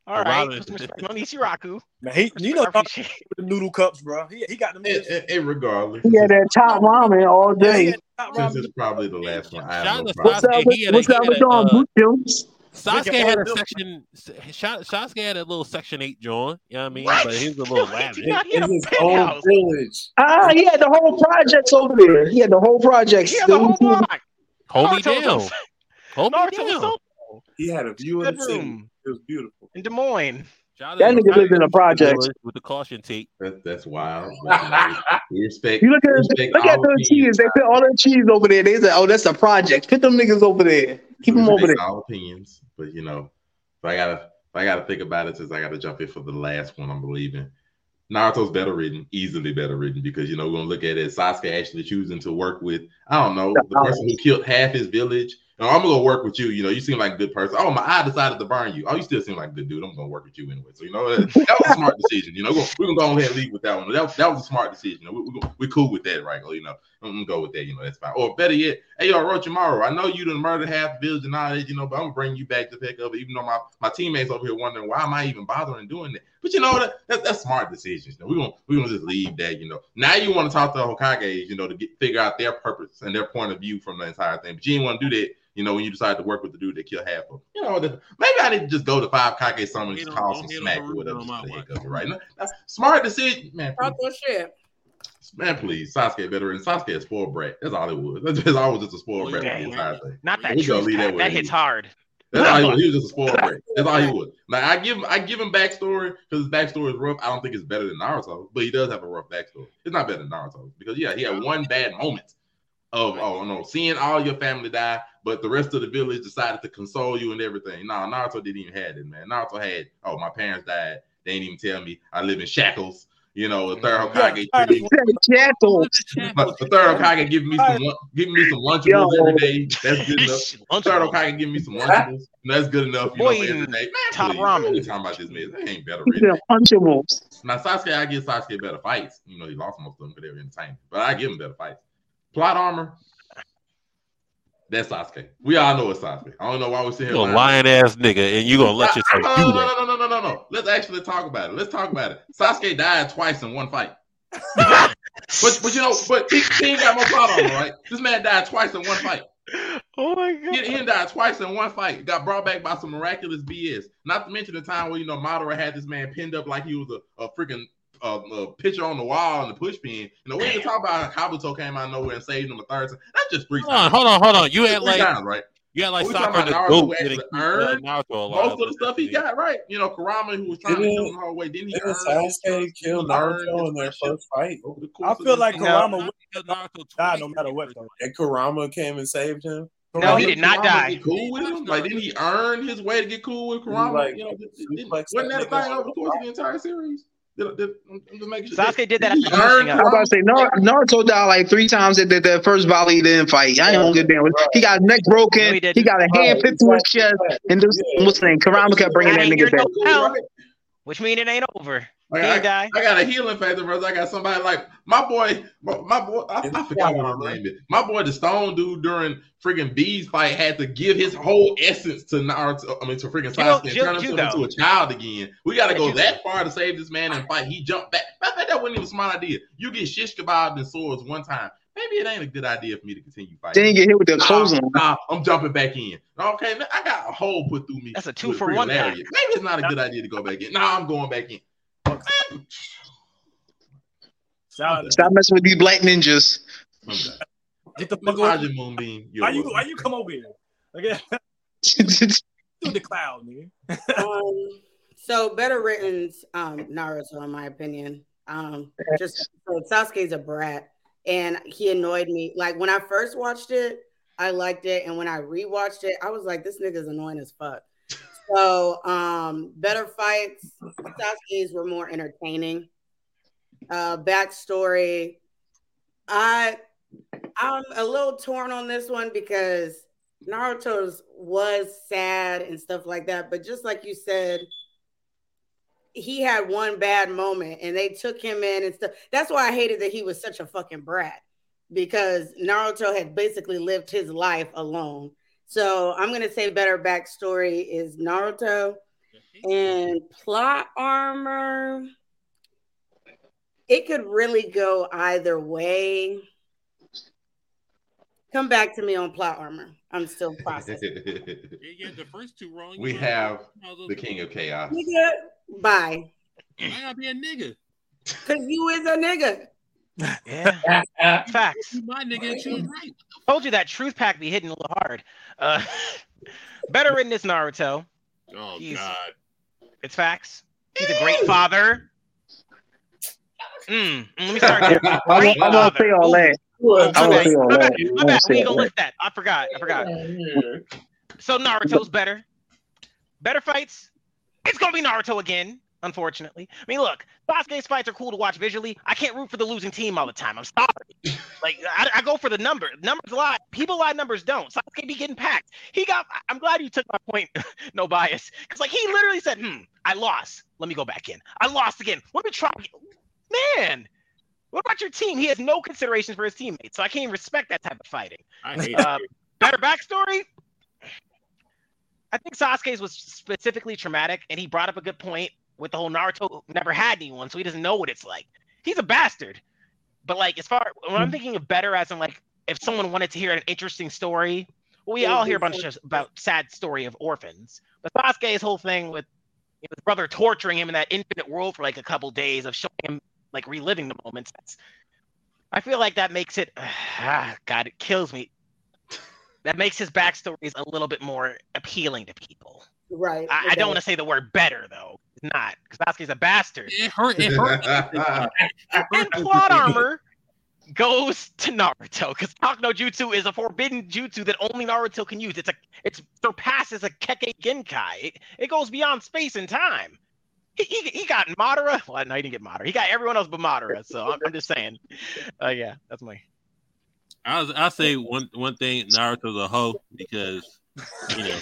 S8: All
S6: The
S8: right,
S6: ramen-
S8: put some respect on Ichiraku.
S12: man, he, you know,
S8: I appreciate it.
S12: with the noodle cups, bro. He, he got them.
S9: And, and, and regardless,
S7: He had that top ramen all day.
S12: had top
S9: since
S12: ramen.
S9: probably the last one, I
S6: Shout
S9: have no.
S7: What's up
S6: Sasuke,
S7: with,
S6: he had a-
S7: what's
S6: he
S7: up
S6: had
S7: with
S6: a,
S7: John
S6: uh,
S7: Boot Jones?
S6: Sasuke had a section. Sha- Sasuke had a little section eight joint. You know what I mean?
S8: What?
S6: But he was a little
S8: He
S6: lavish.
S8: he had
S11: In
S8: a
S11: his
S8: big
S11: own village.
S7: Ah, he had the whole projects over there. He had the whole projects.
S8: He had the whole block.
S6: Hold me down. Hold me down.
S11: He had a view of the city.
S8: Bedroom
S11: It was beautiful.
S8: in Des Moines.
S6: Shout out
S7: That
S6: to
S7: nigga lived in a project.
S6: With the caution tape.
S9: That, that's wild. You know, respect.
S7: You look
S9: we
S7: at
S9: respect
S7: look at
S9: all
S7: those cheese. They put all their cheese over there. They said, "Oh, that's a project. Put them niggas over there. Keep
S9: We
S7: them over there."
S9: All opinions, but you know, if I gotta, if I gotta think about it, since I gotta jump in for the last one, I'm believing Naruto's better written, easily better written, because you know we're gonna look at it. Sasuke actually choosing to work with, I don't know, the person who killed half his village No, I'm gonna go work with you. You know, you seem like a good person. Oh, my eye decided to burn you. Oh, you still seem like a good dude. I'm gonna work with you anyway. So you know that, that was a smart decision. You know, we're gonna go ahead and leave with that one. That, that was a smart decision. We, we, we cool with that, right? You know, I'm gonna go with that. You know, that's fine. Or better yet, hey, yo, Orochimaru, I know you done murdered half the village and all that, you know, but I'm gonna bring you back to pick up. Even though my, my teammates over here wondering why am I even bothering doing that? But you know that, that that's smart decisions. You know, we gonna we gonna just leave that. You know, now you want to talk to the Hokage, you know, to get figure out their purpose and their point of view from the entire thing. But you didn't want to do that. You know, when you decide to work with the dude that killed half of, them. you know, the, maybe I need to just go to five Kage Summon and just call some smack or whatever. Just for the heck right? Now, that's smart decision, man.
S10: Talk your shit.
S9: Man, please, Sasuke better. And Sasuke is spoiled brat. That's all it was. That's just always just a spoiled brat.
S8: Okay.
S9: the.
S8: Not that
S9: We gonna
S8: truth
S9: leave
S8: pack. That hits hard.
S9: That's all he was. He was just a spoiled brat. That's all he was. Like I give him, I give him backstory because his backstory is rough. I don't think it's better than Naruto, but he does have a rough backstory. It's not better than Naruto because yeah, he had one bad moment of oh no, seeing all your family die, but the rest of the village decided to console you and everything. No, Naruto didn't even have it, man. Naruto had oh my parents died. They didn't even tell me I live in shackles. You know, the third Hokage. treated me-
S7: Jackals.
S9: But the third Hokage giving me some lun- giving me some lunchables
S7: Yo.
S9: every day. That's good enough. Third Hokage giving me some lunchables. That's good enough. You know,
S8: Boy,
S9: for every day. Man,
S8: top
S9: please,
S8: ramen.
S9: We talking about this man. They ain't better.
S7: Yeah, punchables.
S9: Now Sasuke, I give Sasuke better fights. You know, he lost most of them because they were entertaining. But I give him better fights. Plot armor. That's Sasuke. We all know it's Sasuke. I don't know why we sit here.
S19: You a
S9: lying.
S19: ass nigga, and you gonna let yourself
S9: no,
S19: do
S9: no,
S19: that.
S9: no, no, no, no, no, no. Let's actually talk about it. Let's talk about it. Sasuke died twice in one fight. but but you know, but he, he ain't got more plot armor, right? This man died twice in one fight.
S8: Oh my god.
S9: He, he died twice in one fight. Got brought back by some miraculous BS. Not to mention the time where you know Madara had this man pinned up like he was a, a freaking uh, a picture on the wall and the push pin. You know, we ain't talk about how Kabuto came out of nowhere and saved him a third time. That's just three
S19: Hold on,
S9: times.
S19: hold on, hold on. You
S9: Three
S19: act like
S9: times, right?
S19: you act like
S9: We talking
S19: Sakura the
S9: about Naruto
S19: goat
S9: who
S19: didn't
S9: actually
S19: uh,
S9: earned Most of the stuff he got right. You know, Kurama who was trying to kill him the whole way. Didn't he
S11: Didn't
S9: earn
S11: Sasuke kill
S9: he earned
S11: Naruto in their first fight?
S9: over the
S12: I
S9: course of
S12: feel
S9: the-
S12: like
S8: No.
S12: Kurama would
S19: Naruto
S12: die no matter what though.
S11: And Kurama came and saved him.
S8: No, he
S9: Didn't
S8: did
S9: Kurama
S8: die.
S9: Get cool with him? Like, didn't he earn his way to get cool with Kurama?
S11: like,
S9: you know, did- did- didn't- wasn't that a thing over the
S11: the
S9: course of the entire series? Did, did, I'm just making.
S8: Sasuke did that after
S9: earn
S7: I was about to say Nar- Naruto died like three times at that, that first volley then fight. I ain't gonna get down with He got his neck
S8: No,
S7: broken.
S8: he
S7: he got a hand picked through his chest. And this what's the name? Kurama kept bringing
S8: I
S7: that nigga back.
S8: no which mean it ain't over. He
S9: I,
S8: ain't
S9: I,
S8: die.
S9: I got a healing factor, brother. I got somebody like my boy, my, my boy. I, I forgot what his name is. My boy, the Stone dude, during freaking Bee's fight, had to give his whole essence to Naruto. I mean, to freaking
S8: Judo-
S9: Sasuke, and
S8: Ju-
S9: turn himself into a child again. We got to go
S8: Judo.
S9: that far to save this man and fight. He jumped back. I think that wasn't even a smart idea. You get shish kebab and swords one time. Maybe it ain't a good idea for me to continue fighting.
S7: Then you get hit with the
S9: Nah, nah, I'm jumping back in. Okay, I got a hole put through me.
S8: That's a two for one pack.
S9: Maybe it's not a good idea to go back in. Nah, I'm going back in.
S12: Shout out.
S7: Stop messing with these black ninjas.
S9: I'm done.
S12: Get the
S9: Miss
S12: fuck over.
S9: Majin Moonbeam, you're
S12: Why you
S9: welcome.
S12: why you come over here? Okay. Through the cloud, nigga.
S10: um, so better written um, Naruto, in my opinion. Um, just so Sasuke's a brat, and he annoyed me. Like when I first watched it, I liked it, and when I rewatched it, I was like, "This nigga's annoying as fuck." So, um, better fights. Sasuke's were more entertaining. Uh, backstory. I I'm a little torn on this one because Naruto's was sad and stuff like that, but just like you said, he had one bad moment and they took him in and stuff. That's why I hated that he was such a fucking brat because Naruto had basically lived his life alone. So I'm gonna say better backstory is Naruto and plot armor. It could really go either way. Come back to me on plot armor. I'm still processing.
S6: Yeah, the first two wrong.
S9: we have the King of Chaos.
S10: Nigga, bye.
S6: I gotta be a nigga.
S10: Cause you is a nigga.
S8: Yeah. Facts.
S6: My nigga and right.
S8: Told you that truth pack be hitting a little hard. Uh, better written this Naruto.
S6: Oh
S8: He's-
S6: God.
S8: It's facts. He's a great father. Mm, let me start there.
S7: I
S8: Great
S7: won't, I won't
S8: father.
S7: say all that. I
S8: my bad. My bad. My bad. We ain't gonna list that. I forgot. I forgot. So Naruto's better. Better fights. It's gonna be Naruto again. Unfortunately, I mean, look, Sasuke's fights are cool to watch visually. I can't root for the losing team all the time. I'm sorry. like, I, I go for the number. Numbers lie. People lie. Numbers don't. Sasuke be getting packed. He got. I'm glad you took my point. no bias, because like he literally said, "Hmm, I lost. Let me go back in. I lost again. Let me try." Man, what about your team? He has no consideration for his teammates, so I can't even respect that type of fighting.
S6: I hate
S8: Uh, better backstory. I think Sasuke's was specifically traumatic, and he brought up a good point with the whole Naruto never had anyone, so he doesn't know what it's like. He's a bastard, but like as far when I'm thinking of better, as in like if someone wanted to hear an interesting story, well, we all hear a bunch of about sad story of orphans, but Sasuke's whole thing with his brother torturing him in that infinite world for like a couple days of showing him like reliving the moments. That's, I feel like that makes it. Ah, God, it kills me. That makes his backstories a little bit more appealing to people.
S10: Right.
S8: I, I don't want to say the word better though. It's not because Sasuke's a bastard.
S19: It hurt. It hurt.
S8: and plot armor goes to Naruto because Talk no Jutsu is a forbidden jutsu that only Naruto can use. It's a it surpasses a Kekkei Genkai. It, it goes beyond space and time. He, he, he got Madara. Well, no, he didn't get Madara. He got everyone else but Madara. So I'm, I'm just saying. Uh, yeah, that's my.
S19: I I say one one thing. Naruto's a hoe because you know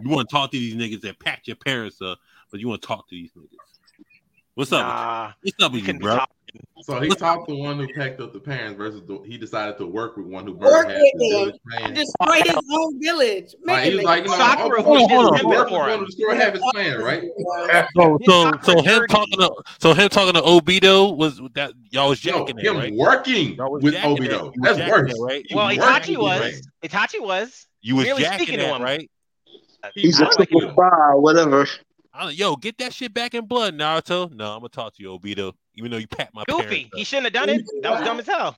S19: you want to talk to these niggas that packed your parents up, but you want to talk to these niggas. What's up?
S8: Nah.
S19: What's up with you, bro?
S9: So he talked to one who packed up the parents versus the, he decided to work with one who burned half
S10: with
S9: his village
S10: He
S9: man.
S10: destroyed his own village. Make
S9: Like, he was like, you know,
S10: sense.
S9: Sakura
S19: hold on, hold on, hold on.
S9: going to destroy half his clan, right?
S19: So, so, so him talking to, so him talking to Obito was that y'all was
S9: No,
S19: jacking it,
S9: him
S19: was
S9: working
S19: was
S9: with
S19: jacking
S9: Obito.
S19: that.
S9: That's
S19: jacking
S9: worse.
S19: that, right?
S8: Well, Itachi
S9: with
S8: was. Itachi was.
S19: You was
S8: merely
S19: jacking
S8: speaking to him.
S19: right?
S7: He's a super spy, whatever.
S19: I don't- Yo, get that shit back in blood, Naruto. No, I'm gonna talk to you, Obito. Even though you pat my
S8: Goofy.
S19: parents.
S8: He shouldn't have done it. That was dumb as hell.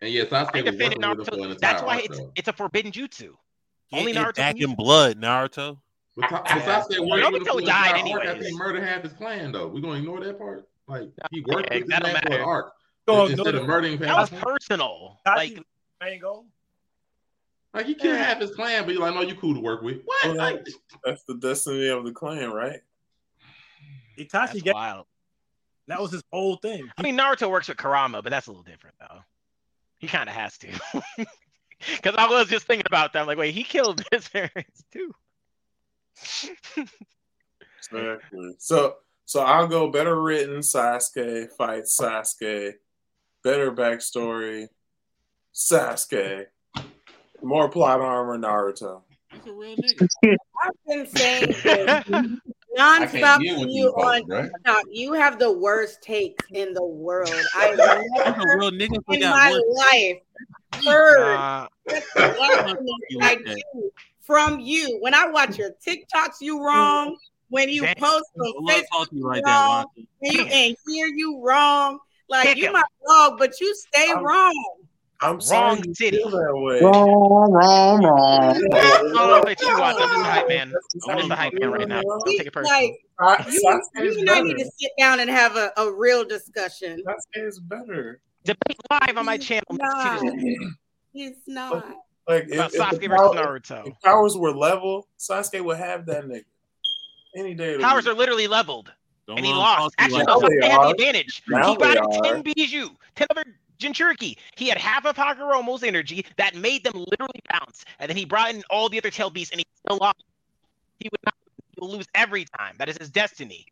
S9: And yeah,
S8: I
S9: Sasuke was
S8: defended
S9: working with him for an
S8: Naruto.
S9: entire
S8: That's why
S9: arc,
S8: it's it's a forbidden jutsu.
S19: Get
S8: Only
S19: it
S8: Naruto
S19: back
S8: can
S19: in blood, Naruto.
S9: But, Ta- but Sasuke
S8: Well,
S9: worked with him
S8: Obito
S9: for an
S8: died
S9: entire arc after
S8: anyways.
S9: he murdered half his clan, though. We're gonna ignore that part. Like he worked
S8: Okay,
S9: with this
S8: that don't
S9: for an
S8: matter.
S9: arc
S12: Oh,
S9: instead
S12: no,
S9: of murdering
S8: That was personal. Like
S12: main goal.
S9: Like he killed half his clan, but you're like, no, you cool to work with. What?
S11: Well,
S9: Like,
S11: That's the destiny of the clan, right?
S12: Itachi
S8: that's
S12: got
S8: wild.
S12: that was his whole thing.
S8: I mean, Naruto works with Kurama, but that's a little different though. He kind of has to. Because I was just thinking about that. I'm like, wait, he killed his parents too.
S11: Exactly. So so I'll go better written Sasuke fights Sasuke, better backstory Sasuke, more plot armor Naruto.
S19: He's a real nigga.
S10: I've been saying this
S9: I
S10: nonstop
S9: can't
S10: to you
S9: you folks,
S10: on
S9: bruh.
S10: TikTok. You have the worst takes in the world. I've
S19: a
S10: never
S19: real nigga.
S10: In my
S19: one.
S10: life heard
S8: Nah,
S10: such blasphemy
S19: You
S10: I do from you. When I watch your TikToks, you wrong. When you
S8: Damn.
S10: post
S19: I
S10: on
S19: love
S10: Facebook,
S19: talking you like
S10: wrong.
S19: that, Watson.
S10: and, you, and here you wrong. Like
S8: Kick
S10: you
S8: him.
S10: my dog, but you stay
S11: I'm-
S10: wrong.
S11: I'm sorry
S8: Wrong city.
S11: feel.
S7: Wrong, wrong, wrong.
S8: Oh, it's you, Watson. I'm just the hype man. I'm just the hype man right now. Don't take it personally.
S10: Like
S11: Sa-
S10: you,
S11: Sasuke
S10: you and I need to sit down and have a, a real discussion.
S11: Sasuke is better.
S8: Debate live on my channel
S10: Nah.
S8: next Tuesday
S10: He's not.
S11: Like if, if,
S8: Sasuke
S11: the
S8: versus
S11: power-
S8: Naruto.
S11: if powers were level, Sasuke would have that nigga any day. of
S8: Powers
S11: week.
S8: are literally leveled,
S19: Don't
S8: and he lost.
S19: talk to you
S8: Actually,
S19: like
S8: no,
S11: Now
S8: Sasuke
S11: they
S8: had the advantage.
S11: Now
S8: he got
S11: they
S8: ten
S11: are.
S8: Bijuu, ten other Jinchuriki. He had half of Hagoromo's energy that made them literally bounce, and then he brought in all the other tail beasts, and he still lost. He would not. He will lose every time. That is his destiny.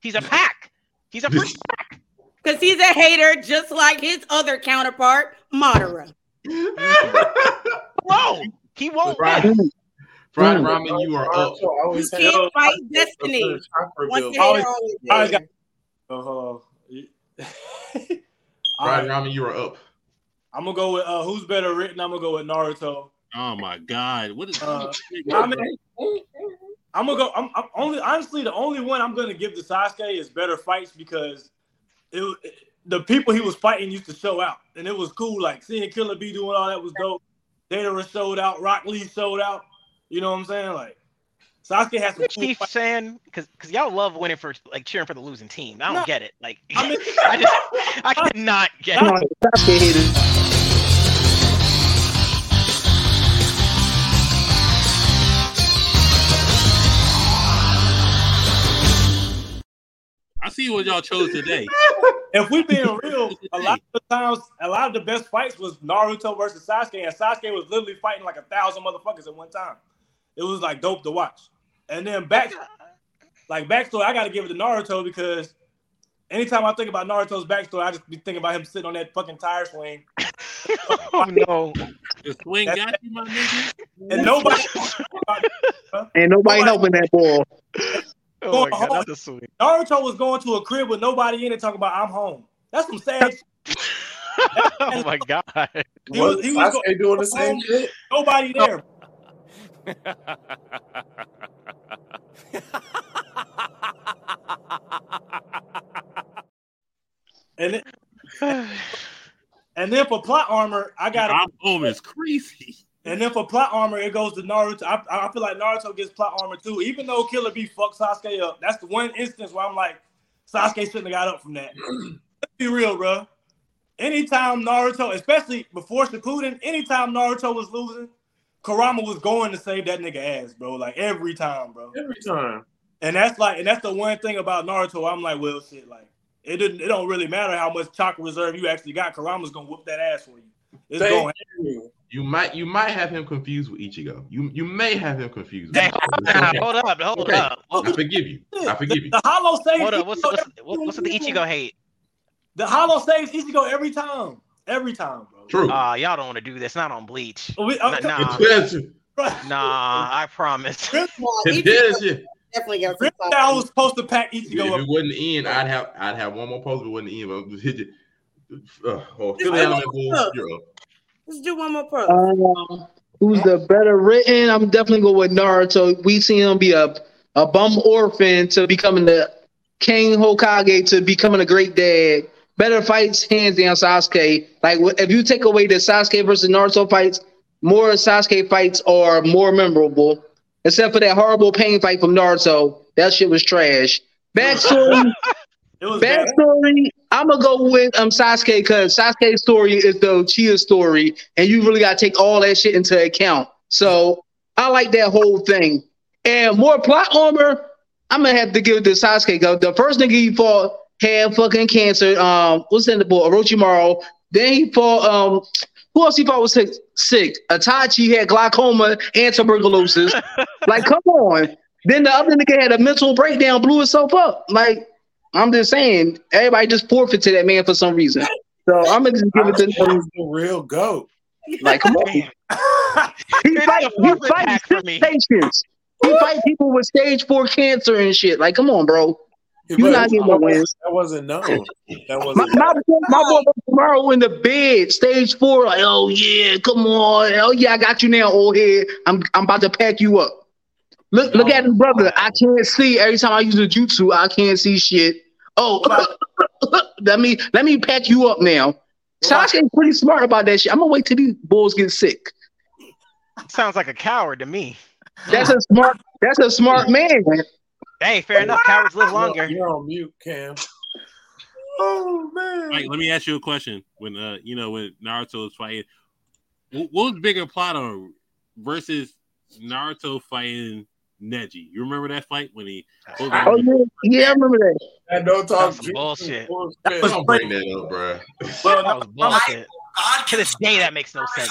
S8: He's a pack. He's a freak pack.
S10: Because he's a hater just like his other counterpart, Madara.
S8: No, he won't
S9: Fried,
S8: win.
S9: fried ramen, you are up.
S11: Naruto always
S10: You can't fight destiny.
S11: chakra
S10: Once
S11: build.
S10: the hater always
S12: got- Uh,
S9: Fried ramen, you are up.
S12: I'm gonna go with uh, who's better written. I'm gonna go with Naruto.
S19: Oh my god, what is?
S12: Uh, I mean, I'm gonna go. I'm, I'm only honestly the only one I'm gonna give to Sasuke is better fights because it, was- the people he was fighting used to show out and it was cool. Like seeing Killer Bee doing all that was dope. Data showed out. Rock Lee showed out. You know what I'm saying? Like Sasuke has some
S8: What
S12: cool
S8: Chief saying because because y'all love winning for like cheering for the losing team. I don't
S12: No.
S8: get it. Like
S12: I mean-
S8: I just I cannot get
S7: You know,
S8: it.
S7: Sasuke haters.
S6: I see what y'all chose today.
S12: If we being real, a lot of the times, a lot of the best fights was Naruto versus Sasuke, and Sasuke was literally fighting like a thousand motherfuckers at one time. It was like dope to watch. And then back, like backstory, I got to give it to Naruto because anytime I think about Naruto's backstory, I just be thinking about him sitting on that fucking tire swing.
S8: oh no!
S6: The swing got you, my nigga.
S12: And nobody,
S7: Ain't nobody helping that ball.
S8: Oh my god, that's a sweet.
S12: Naruto was going to a crib with nobody in it, talking about I'm home. That's some sad. shit.
S8: Oh my god.
S12: He was, he was
S11: Sasuke doing the same shit?
S12: Nobody there. And then, and then for plot armor, I got
S6: I'm home is crazy.
S12: And then for plot armor, it goes to Naruto. I, I feel like Naruto gets plot armor too, even though Killer Bee fucks Sasuke up. That's the one instance where I'm like, Sasuke shouldn't have got up from that. Let's be real, bro. Anytime Naruto, especially before Shippuden, anytime Naruto was losing, Kurama was going to save that nigga ass, bro. Like every time, bro.
S11: Every time.
S12: And that's like, and that's the one thing about Naruto. I'm like, well, shit, like it didn't. It don't really matter how much chakra reserve you actually got. Kurama's gonna whoop that ass for you. It's
S9: Thank
S12: going.
S11: you.
S9: You might you might have him confused with Ichigo. You you may have him confused.
S8: Hey,
S9: with
S8: hold
S9: Ichigo.
S8: up, hold up, hold
S9: Okay.
S8: up.
S9: I forgive you. I forgive you.
S12: The hollow saves.
S8: Hold up. What's
S12: Ichigo
S8: what's, what's the Ichigo hate?
S12: The hollow saves Ichigo every time. Every time, bro.
S9: True.
S8: Uh, y'all don't want to do this. Not on Bleach.
S12: We-
S8: Nah, nah,
S9: It
S8: nah, I promise.
S9: is.
S10: Definitely got
S12: Rip
S10: some
S12: I was supposed to pack
S9: If
S12: Ichigo up.
S9: it wasn't end, I'd have I'd have one more post. If it wasn't in, but I'll just hit you. Uh, oh, Philly Element
S10: one
S9: Bulls,
S10: more.
S9: you're up.
S10: Let's do one more pro.
S7: Um, who's the better written? I'm definitely going with Naruto. We see him be a, a bum orphan to becoming the King Hokage to becoming a great dad. Better fights, hands down, Sasuke. Like if you take away the Sasuke versus Naruto fights, more Sasuke fights are more memorable. Except for that horrible pain fight from Naruto, that shit was trash. Backstory.
S12: It was bad.
S7: Backstory, I'm gonna go with um Sasuke because Sasuke's story is the Chia story, and you really gotta take all that shit into account. So I like that whole thing. And more plot armor, I'm gonna have to give it to Sasuke. Cause the first nigga he fought had fucking cancer. Um, what's in the book? Orochimaru. Then he fought um who else he fought was sick? Sick. Itachi had glaucoma and tuberculosis. like, come on. Then the other nigga had a mental breakdown, blew himself up. Like, I'm just saying, everybody just forfeit to that man for some reason. So I'm gonna just give it to him.
S11: the real goat.
S7: Like, come on. He fight, he fight sick patients. He fight people with stage four cancer and shit. Like, come on, bro. You
S11: But
S7: not getting no
S11: that wasn't-
S7: wins.
S11: That wasn't known. That
S7: My,
S11: wasn't.
S7: my, boy- my boy tomorrow in the bed, stage four, like, oh yeah, come on, oh yeah, I got you now, old head. I'm I'm about to pack you up. Look look at his brother. I can't see every time I use a jutsu, I can't see shit. Oh, let me let me pack you up now. Sasuke's pretty smart about that shit. I'm gonna wait till these bulls get sick.
S8: Sounds like a coward to me.
S7: That's a smart. That's a smart man.
S8: Hey, fair enough. Cowards live longer.
S11: You're on mute, Cam. Oh man.
S6: Mike, let me ask you a question. When uh, you know, when Naruto was fighting, wh- what was bigger plot on versus Naruto fighting Neji? You remember that fight when he?
S7: Oh yeah, yeah, I remember that.
S11: And don't talk
S8: That's some bullshit.
S11: bullshit.
S9: Don't bring that up, bro.
S12: Well,
S8: That was bullshit. To this day, that makes no sense.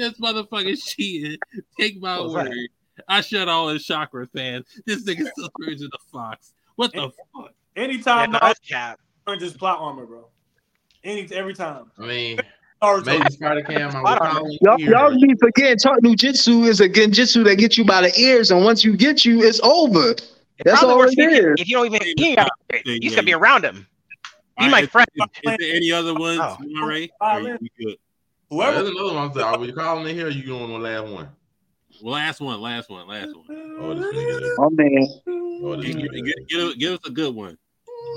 S6: This motherfucker cheating. Take my
S8: What was that?
S6: word. I shut all his chakra fans. This nigga still turns into Fox. What the fuck?
S12: Anytime
S8: Yeah, no,
S12: Naruto
S8: cap.
S12: turns his plot armor, bro. Any every time.
S9: I mean,
S12: Naruto.
S9: maybe Spider Cam. I would call him
S7: Y'all,
S9: here.
S7: y'all be forgetting talk Jitsu is a genjutsu that gets you by the ears, and once you get you, it's over. That's all
S8: worse
S7: it
S8: if you, if you don't even you, ain't gotta it. you just gotta be around him. Be
S6: All
S8: my friend.
S6: Is, is there any other ones,
S8: Oh.
S6: Ray? Or you we good?
S12: Whoever
S9: there's another one. Are we calling it here? Or you doing the last one?
S6: Last one, last one, last one.
S9: Oh, this nigga.
S7: Oh man.
S9: Oh, this
S6: Give,
S9: nigga.
S6: give- give- give us a good one.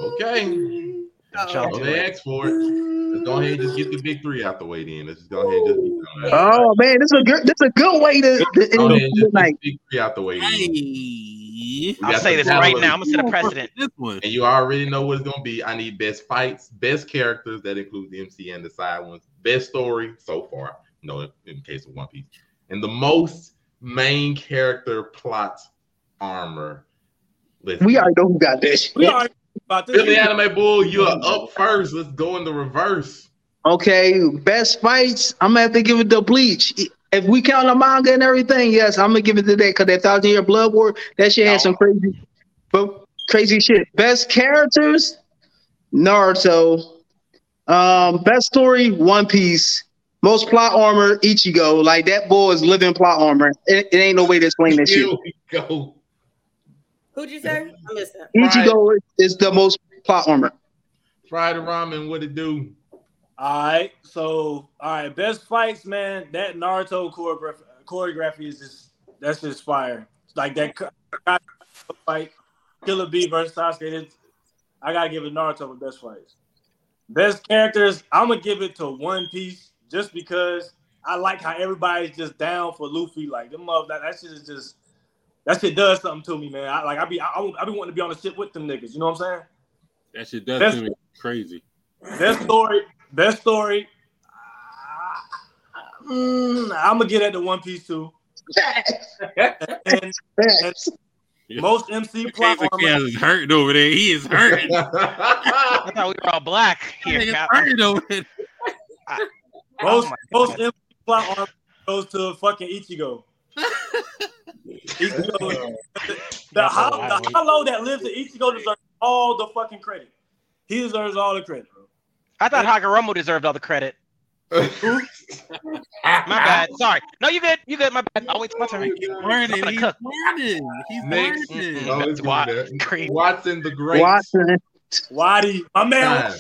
S9: Okay. Oh, they asked for it. Let's go ahead and just get the big three out the way then. Let's just go ahead and just be done.
S7: Oh man, this is a good this is a good way to, to
S9: Go
S7: end
S9: ahead and
S7: the
S9: just get
S7: night.
S9: big three out the way then.
S6: Hey,
S8: I'll say this right now. I'm gonna set a precedent.
S6: this one.
S9: And you already know what it's gonna be. I need best fights, best characters that includes the MC and the side ones, best story so far. No, in case of One Piece, and the most main character plot armor. Listen,
S7: We already know who got that shit.
S12: We already about this.
S9: Billy Anime Bull, you are up first. Let's go in the reverse.
S7: Okay, best fights. I'm gonna have to give it to Bleach. If we count the manga and everything, yes, I'm gonna give it to that because that Thousand Year Blood War, that shit had some crazy, but crazy shit. Best characters, Naruto. Um, best story, One Piece. Most plot armor, Ichigo. Like that boy is living plot armor. It, it ain't no way to explain that shit.
S9: we go.
S10: Who'd you say? I missed that.
S7: Ichigo is the most plot armor.
S9: Fried ramen, what it do?
S12: All right, so all right, best fights, man. That Naruto choreography, choreography is just that's just fire. Like that fight, Killer Bee versus Sasuke. it's- I gotta give it Naruto the best fights. Best characters, I'm gonna give it to One Piece just because I like how everybody's just down for Luffy. Like them, mother- that, that shit is just that shit does something to me, man. I like I be I, I, I be wanting to be on the ship with them niggas. You know what I'm saying?
S6: That shit does
S12: That's-
S6: to me crazy.
S12: Best story, best story. Mm, I'm gonna get at the One Piece too. and, and most MC plot
S6: Case
S12: armor.
S6: Is hurting over there. He is hurting.
S8: I thought we were all black here.
S6: Nigga's
S8: Cap.
S6: hurting over there.
S12: Most
S8: Oh
S12: most MC plot armor goes to fucking Ichigo. Ichigo the, how, the hollow that lives in Ichigo deserves all the fucking credit. He deserves all the credit. Bro.
S8: I thought Hagoromo deserved all the credit. My bad. Sorry. No, you good. You good. My bad. I'll wait till my turn.
S6: He's learning. He's
S8: cook.
S6: learning. He's
S9: Next,
S6: learning.
S9: oh, it's
S8: Wa-
S9: good there. Watson the Great.
S7: Watson.
S12: Waddy, my man.
S9: Time.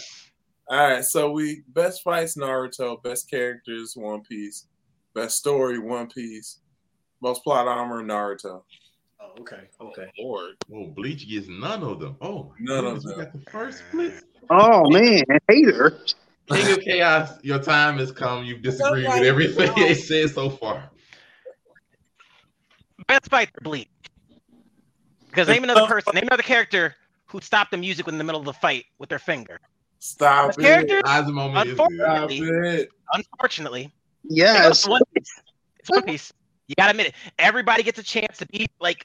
S11: All right, so we best fights Naruto, best characters One Piece, best story One Piece, most plot armor Naruto.
S12: Oh, okay, okay.
S6: Oh, Lord.
S9: Well, Bleach gets none of them. Oh,
S11: None of
S9: we
S11: them.
S9: got the first split.
S7: Oh man, hater.
S9: King of Chaos, your time has come. You've disagreed with
S10: right.
S9: everything they said so far.
S8: Best fight for Bleach. Because name another person, name another character who stopped the music in the middle of the fight with their finger.
S11: Stop
S8: Best
S11: it.
S8: characters?
S9: Azumome is good.
S11: Stop
S8: Unfortunately,
S11: it.
S8: unfortunately,
S7: Yes.
S8: It's One Piece. It's One Piece. You gotta admit it. Everybody gets a chance to be like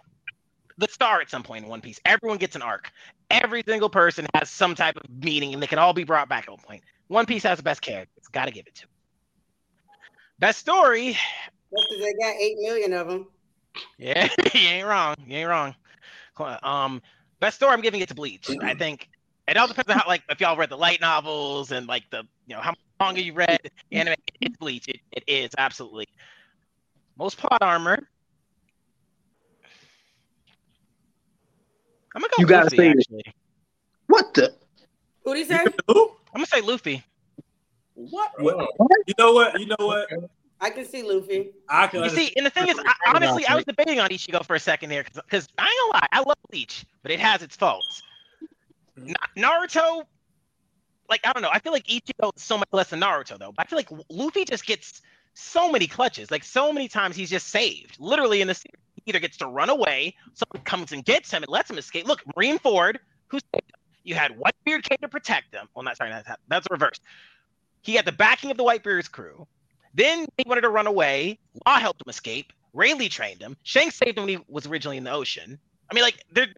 S8: the star at some point in One Piece. Everyone gets an arc. Every single person has some type of meaning, and they can all be brought back at one point. One Piece has the best characters. Gotta give it to. 'em. Best story.
S10: That's 'cause they got eight million of them.
S8: Yeah, you ain't wrong. You ain't wrong. Um, best story. I'm giving it to Bleach. I think it all depends on how, like, if y'all read the light novels and like the, you know, how long manga you read. The anime. It's Bleach. It, it is absolutely. Most plot armor. I'm gonna go
S7: You gotta
S8: Luffy,
S7: say it.
S8: actually.
S7: What the?
S10: Who'd he say?
S12: Who?
S8: I'm gonna say Luffy.
S12: What? what? You know what? You know what?
S10: I can see Luffy.
S12: I can.
S8: You see, and the thing is, I, honestly, I was debating on Ichigo for a second here because I ain't gonna lie, I love Bleach, but it has its faults. Mm-hmm. Na- Naruto, like I don't know, I feel like Ichigo is so much less than Naruto though. But I feel like Luffy just gets so many clutches, like so many times he's just saved. Literally in the series, he either gets to run away, someone comes and gets him and lets him escape. Look, Marineford, who's you had Whitebeard came to protect him. Well, not sorry, that's that's reversed. He had the backing of the Whitebeard's crew. Then he wanted to run away. Law helped him escape. Rayleigh trained him. Shanks saved him when he was originally in the ocean. I mean, like, they're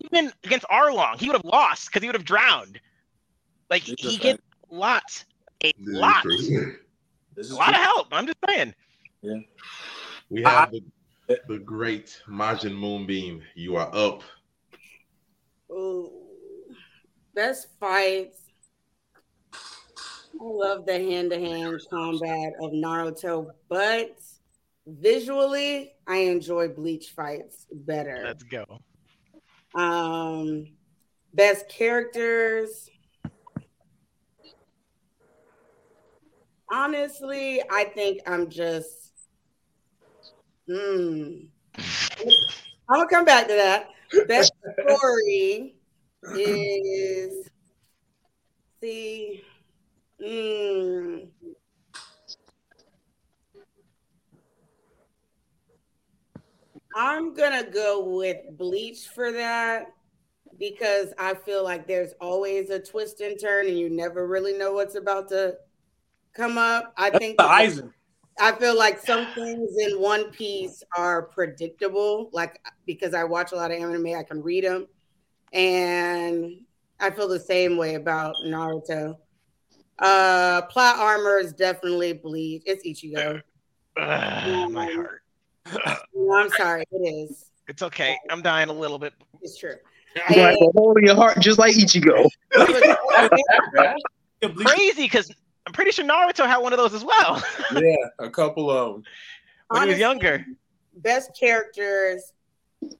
S8: even against Arlong, he would have lost because he would have drowned. Like,
S11: It's
S8: he gets lots, a
S9: This is
S8: lot.
S12: This is
S8: a lot of help. I'm just saying. Yeah.
S9: We have the, uh, the great Majin Moonbeam. You are up.
S10: Ooh. Best fights. I love the hand-to-hand combat of Naruto, but visually, I enjoy Bleach fights better.
S8: Let's go.
S10: Um, best characters. Honestly, I think I'm just. Hmm. I'm gonna come back to that. Best story is. See. Hmm. I'm gonna go with Bleach for that because I feel like there's always a twist and turn, and you never really know what's about to come up. I think
S12: The Aizen.
S10: I feel like some things in One Piece are predictable, like because I watch a lot of anime, I can read them, and I feel the same way about Naruto. Uh, plot armor is definitely bleed. It's Ichigo.
S8: Ugh, my heart.
S10: No, I'm sorry, it is.
S8: It's okay. I'm dying a little bit.
S10: It's true.
S7: You have a hole in your heart just like Ichigo.
S8: Crazy because I'm pretty sure Naruto had one of those as well
S11: yeah, a couple of them.
S8: when he was younger.
S10: Best characters,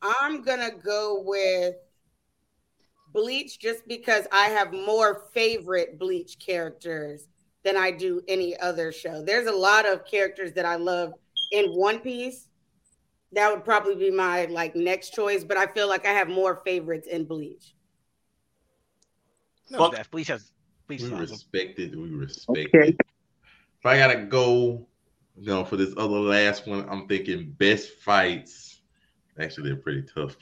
S10: I'm gonna go with Bleach just because I have more favorite Bleach characters than I do any other show. There's a lot of characters that I love in One Piece. That would probably be my like next choice, but I feel like I have more favorites in Bleach.
S8: No, Def, Bleach has Bleach
S9: We
S8: is
S9: respect it. We respect it. If I gotta go, you know, for this other last one, I'm thinking best fights. Actually, they're pretty tough.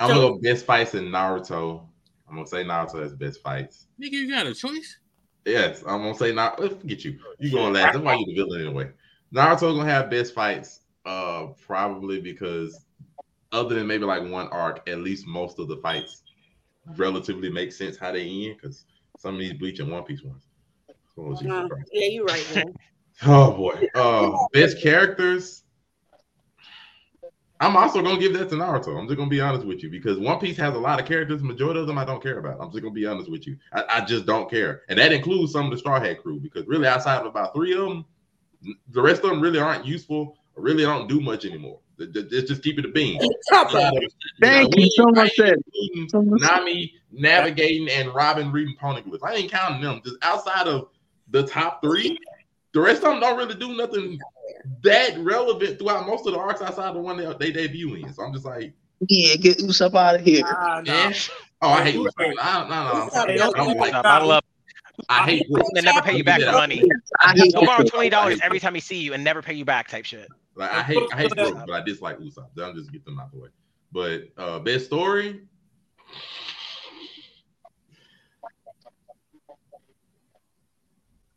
S9: I'm gonna go best fights in Naruto. I'm gonna say Naruto has best fights.
S6: Nigga, you got a choice.
S9: Yes, I'm gonna say not. Let's forget you. You gonna last? That's why you the villain anyway. Naruto gonna have best fights. Uh, probably because other than maybe like one arc, at least most of the fights relatively make sense how they end. Because some of these Bleach and One Piece ones. Oh,
S10: Uh,
S9: Christ.
S10: yeah, you're right. Man.
S9: Oh boy. Uh, best characters. I'm also gonna give that to Naruto. I'm just gonna be honest with you because One Piece has a lot of characters. Majority of them I don't care about. I'm just gonna be honest with you. I, I just don't care, and that includes some of the Straw Hat crew because really outside of about three of them, the rest of them really aren't useful. Or really don't do much anymore. They- they- Let's just keep it a bean. Outside of-
S7: Thank you.
S9: we-
S7: Someone
S9: I ain't
S7: said.
S9: Nami navigating and Robin reading Poneglyphs. I ain't counting them. Just outside of the top three, the rest of them don't really do nothing that relevant throughout most of the arcs outside the one that they debut in. So I'm just like,
S7: Yeah, get Usopp out of here.
S9: eh. oh, I hate Usopp. No, no, no.
S8: Hey,
S9: I
S8: don't
S9: don't
S8: get
S9: like.
S8: Usopp. Bottle up.
S9: I hate.
S8: They never pay you back the money.
S7: I hate
S8: He'll borrow twenty dollars every time he see you and never pay you back, type shit.
S9: Like I hate, I hate Brook, but I dislike Usopp. I'll just get them out the way. But uh best story,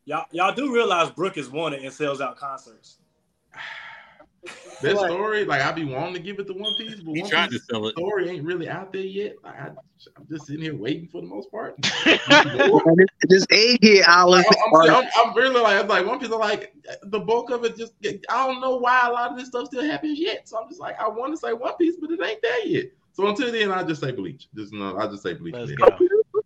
S12: Y'all, y'all do realize Brook is wanted and sells out concerts.
S9: best story. Like I'd be wanting to give it to One Piece, but
S6: He
S9: One
S6: tried
S9: Piece
S6: to sell it.
S9: story ain't really out there yet. Like I, I'm just sitting here waiting for the most part.
S7: And this, this egghead island.
S9: I'm, I'm, I'm really like, I'm like one piece. I'm like the bulk of it. Just I don't know why a lot of this stuff still happens yet. So I'm just like, I want to say One Piece, but it ain't there yet. So until then, I just say Bleach. Just no, I just say Bleach.
S8: Let's
S9: then.
S8: go.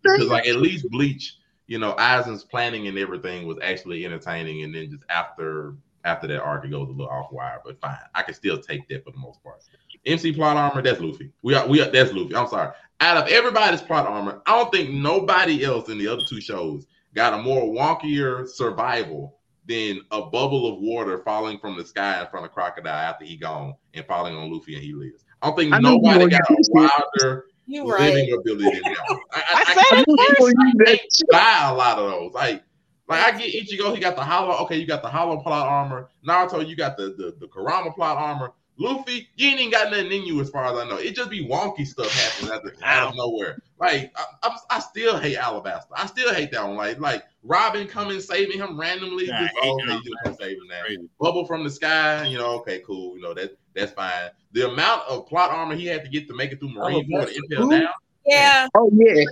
S9: Because like at least Bleach, you know, Aizen's planning and everything was actually entertaining, and then just after after that arc, it goes a little off wire. But fine, I can still take that for the most part. MC plot armor, that's Luffy. We are we are that's Luffy. I'm sorry. Out of everybody's plot armor, I don't think nobody else in the other two shows got a more wonkier survival than a bubble of water falling from the sky in front of Crocodile after he gone and falling on Luffy and he lives. I don't think
S7: I
S9: nobody got a wilder
S10: You
S9: living ability I, I,
S8: I said
S9: I,
S8: it first.
S9: I can't buy a lot of those. Like, like I get Ichigo, he got the hollow. Okay, you got the hollow plot armor. Naruto, you got the the, the Kurama plot armor. Luffy, you ain't even got nothing in you as far as I know. It just be wonky stuff happening out, the, out of nowhere. Like I, I, I still hate Alabasta. I still hate that one. Like like Robin coming saving him randomly.
S6: Nah,
S9: just,
S6: I hate
S9: oh, okay,
S6: that.
S9: you just gonna save.
S6: Crazy.
S9: Bubble from the sky. You know, okay, cool. You know that that's fine. The amount of plot armor he had to get to make it through Marineford oh, to impel down.
S10: Yeah.
S7: Oh yeah.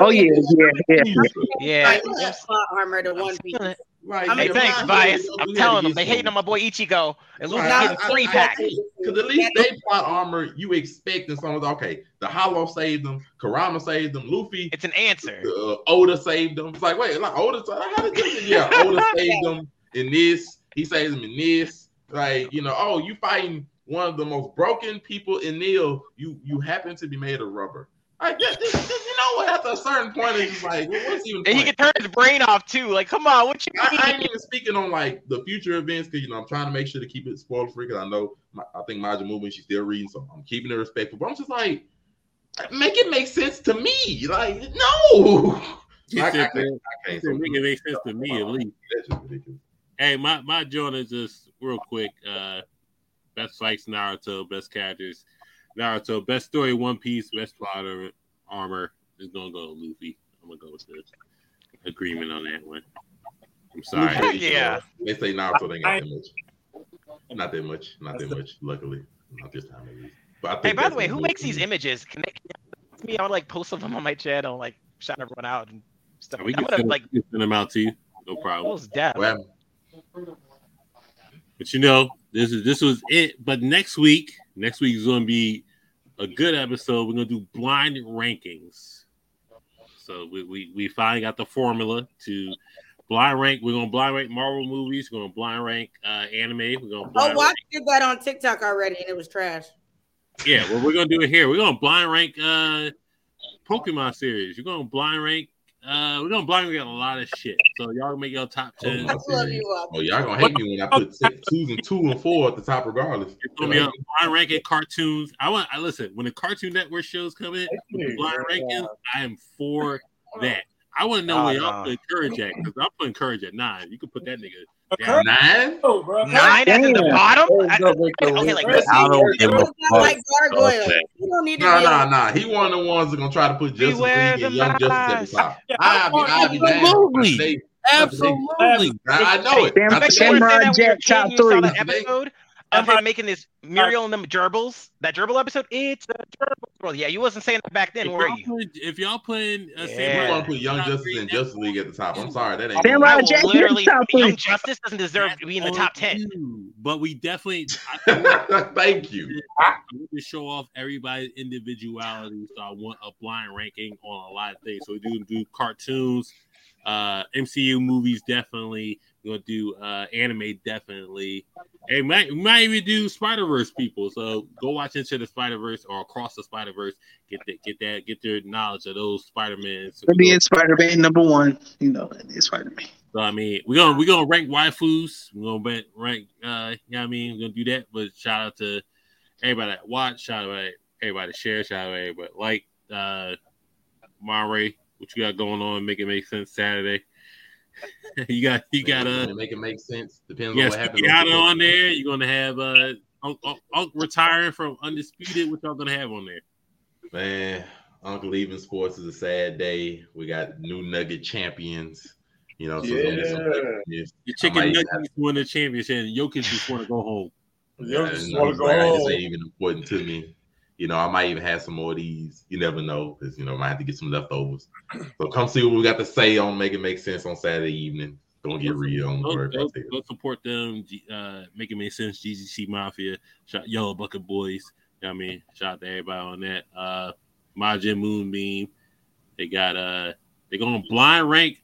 S7: Oh yeah. Yeah. Yeah.
S8: Yeah.
S10: Like, that plot armor to One Piece.
S9: Like,
S10: I'm
S8: Hey,
S9: yeah,
S8: thanks,
S9: but I-
S8: bias.
S9: we
S8: I'm
S9: had to
S8: telling them they
S9: some.
S8: hating on my boy Ichigo and Luffy
S9: Right,
S8: getting three pack.
S9: Because at least they plot armor, you expect in some of the okay, the Hollow saved them, Kurama saved them, Luffy,
S8: It's an answer.
S9: uh, Oda saved them. It's like, wait, like Oda, how did this? Yeah, Oda saved them in this. He saves them in this. Like, you know, oh, you fighting one of the most broken people in Neil. You you happen to be made of rubber. Like, yeah, this, this- you know what? At a certain point, it's just like, what's even?
S8: And he can turn his brain off too. Like, come on, what you
S9: I, I ain't even speaking on like the future events because you know I'm trying to make sure to keep it spoiler free because I know my, I think Majin Moonbeam she's still reading so I'm keeping it respectful. But I'm just like, make it make sense to me. Like no,
S6: He
S9: I, I can't, I can't.
S6: said, make it make sense to me at least.
S9: That's just ridiculous.
S6: Hey, my my joint is just real quick. Uh, best fights Naruto, best characters Naruto, best story One Piece, best plot ar- armor is gonna go to Luffy. I'm gonna go with the agreement on that one. I'm sorry.
S9: Heck
S8: yeah.
S9: They say Naruto ain't got that much. Not that much. Not that much. Luckily, not this time at least. But I think
S8: Hey, by the way, who makes these images? Can they can me? I would like post of them on my channel, like shout everyone out and stuff.
S6: We can send,
S8: like
S6: send them out to you. No problem.
S8: those death.
S6: But you know, this is this was it. But next week, next week is going to be a good episode. We're going to do blind rankings. So we, we we finally got the formula to blind rank. We're going to blind rank Marvel movies. We're going to blind rank uh, anime. We're going to
S10: Oh,
S6: blind
S10: Watch did that on TikTok already, and it was trash.
S6: Yeah, well, we're gonna do it here. We're gonna blind rank uh Pokemon series. You're gonna blind rank uh we're gonna blind rank a lot of shit. So y'all make your top ten.
S9: Oh, y'all gonna hate me when I put six, twos and two and four at the top, regardless.
S6: Gonna be on blind ranking cartoons. I want I listen when the Cartoon Network shows come in, with the blind rankings, I am for that. I want to know
S8: Oh,
S6: where y'all
S8: no.
S6: put Courage at because I'm putting Courage at nine. You can put that nigga
S9: Nine?
S8: Nine at the bottom? I- okay, like this.
S9: I don't give a
S10: Like
S9: fuck.
S10: gargoyle.
S9: Okay.
S10: You don't need to
S9: Nah,
S10: be
S9: nah. He one of the ones that gonna try to put Justice League and Young Justice at
S8: mask.
S9: the top.
S8: Yeah,
S9: I be, I be mad.
S6: Absolutely. Absolutely.
S9: I I know it.
S7: Sam-
S9: I think
S7: Samurai
S8: Remember that
S7: Jack
S8: weird
S7: top
S8: kid you
S7: three.
S8: That episode of him making this Muriel and them gerbils? That gerbil episode? It's a gerbil world. Yeah, you wasn't saying that back then,
S6: If
S8: were
S6: y'all
S8: you?
S6: put, if y'all putting uh,
S8: Yeah.
S9: You
S6: Samurai
S9: want to put Young Justice and Justice League at the top. I'm sorry, that ain't.
S7: Samurai
S8: I
S7: Jack
S8: literally,
S7: top three.
S8: Young Justice doesn't deserve to be in the top ten.
S6: you, but we definitely I,
S9: Thank you.
S6: I want to show off everybody's individuality, so I want a blind ranking on a lot of things. So we do do cartoons, uh, MCU movies, definitely. Gonna do uh, anime, definitely. And might, might even do Spider Verse people. So go watch Into the Spider Verse or Across the Spider Verse. Get that, get that, get their knowledge of those Spider Men. So,
S7: Let in Spider Man number one. You know, it's Spider Man.
S6: so I mean, we're gonna we're gonna rank waifus. We're gonna rank, rank uh, you know what I mean? We're gonna do that. But shout out to everybody that watch. Shout out to everybody that share. Shout out to everybody like uh, Mare. What you got going on? Make it make sense Saturday. you got you got uh
S9: make it make sense. Depends
S6: yes,
S9: on what happens.
S6: you got on there. You're gonna have uh Unc, Unc, Unc retiring from undisputed. What y'all gonna have on there?
S9: Man, Uncle Even Sports is a sad day. We got new Nugget champions. You know, so it's gonna be some
S11: Yeah.
S9: yes.
S6: Your chicken nuggets
S9: have-
S6: win the championship, and Jokic just want to go home.
S11: Yo,
S9: Yeah,
S11: just wanna
S9: I was
S11: go
S9: like, This
S11: home.
S9: ain't even important to me. You know, I might even have some more of these. You never know, because you know, I might have to get some leftovers. So come see what we got to say on Make It Make Sense on Saturday evening. Don't get real on the
S6: Go,
S9: word.
S6: go, go support them. Uh, make it make sense. GGC Mafia, shout Yellow Bucket Boys. You know what I mean, shout out to everybody on that. Uh, Majin Moonbeam. They got uh, they're gonna blind rank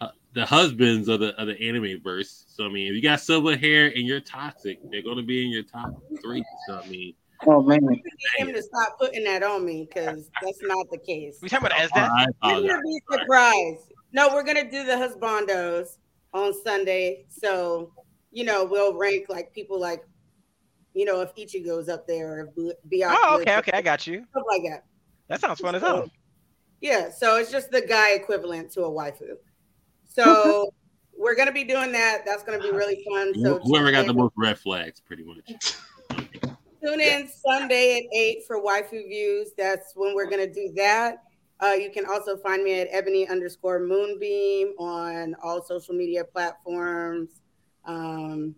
S6: uh, the husbands of the of the anime verse. So I mean, if you got silver hair and you're toxic, they're gonna be in your top three. So I mean,
S7: Oh man.
S10: need him to stop putting that on me because that's not the case.
S8: We talking about oh,
S6: I
S8: Esda?
S6: apologize.
S10: You're gonna be surprised. No, we're gonna do the husbandos on Sunday. So, you know, we'll rank like people like, you know, if Ichigo's up there or if Byakuya.
S8: Oh, okay, okay, I got you.
S10: Stuff like that.
S8: That sounds fun as hell.
S10: Yeah, so it's just the guy equivalent to a waifu. So we're gonna be doing that. That's gonna be really fun. So
S6: whoever got the most red flags, pretty much.
S10: Tune in Sunday at eight for waifu views. That's when we're gonna do that. Uh, you can also find me at ebony underscore moonbeam on all social media platforms. Um,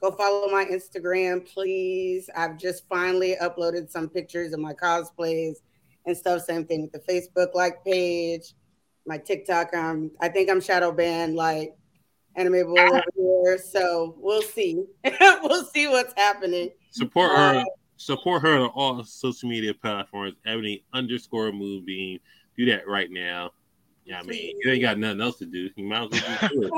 S10: go follow my Instagram, please. I've just finally uploaded some pictures of my cosplays and stuff. Same thing with the Facebook like page, my TikTok. Um, I think I'm shadow banned like anime boy over here. So we'll see. we'll see what's happening.
S6: Support
S10: Uh,
S6: her. Support her on all social media platforms. Ebony underscore Moonbeam. Do that right now. Yeah, I mean, you ain't got nothing else to do. You might as well do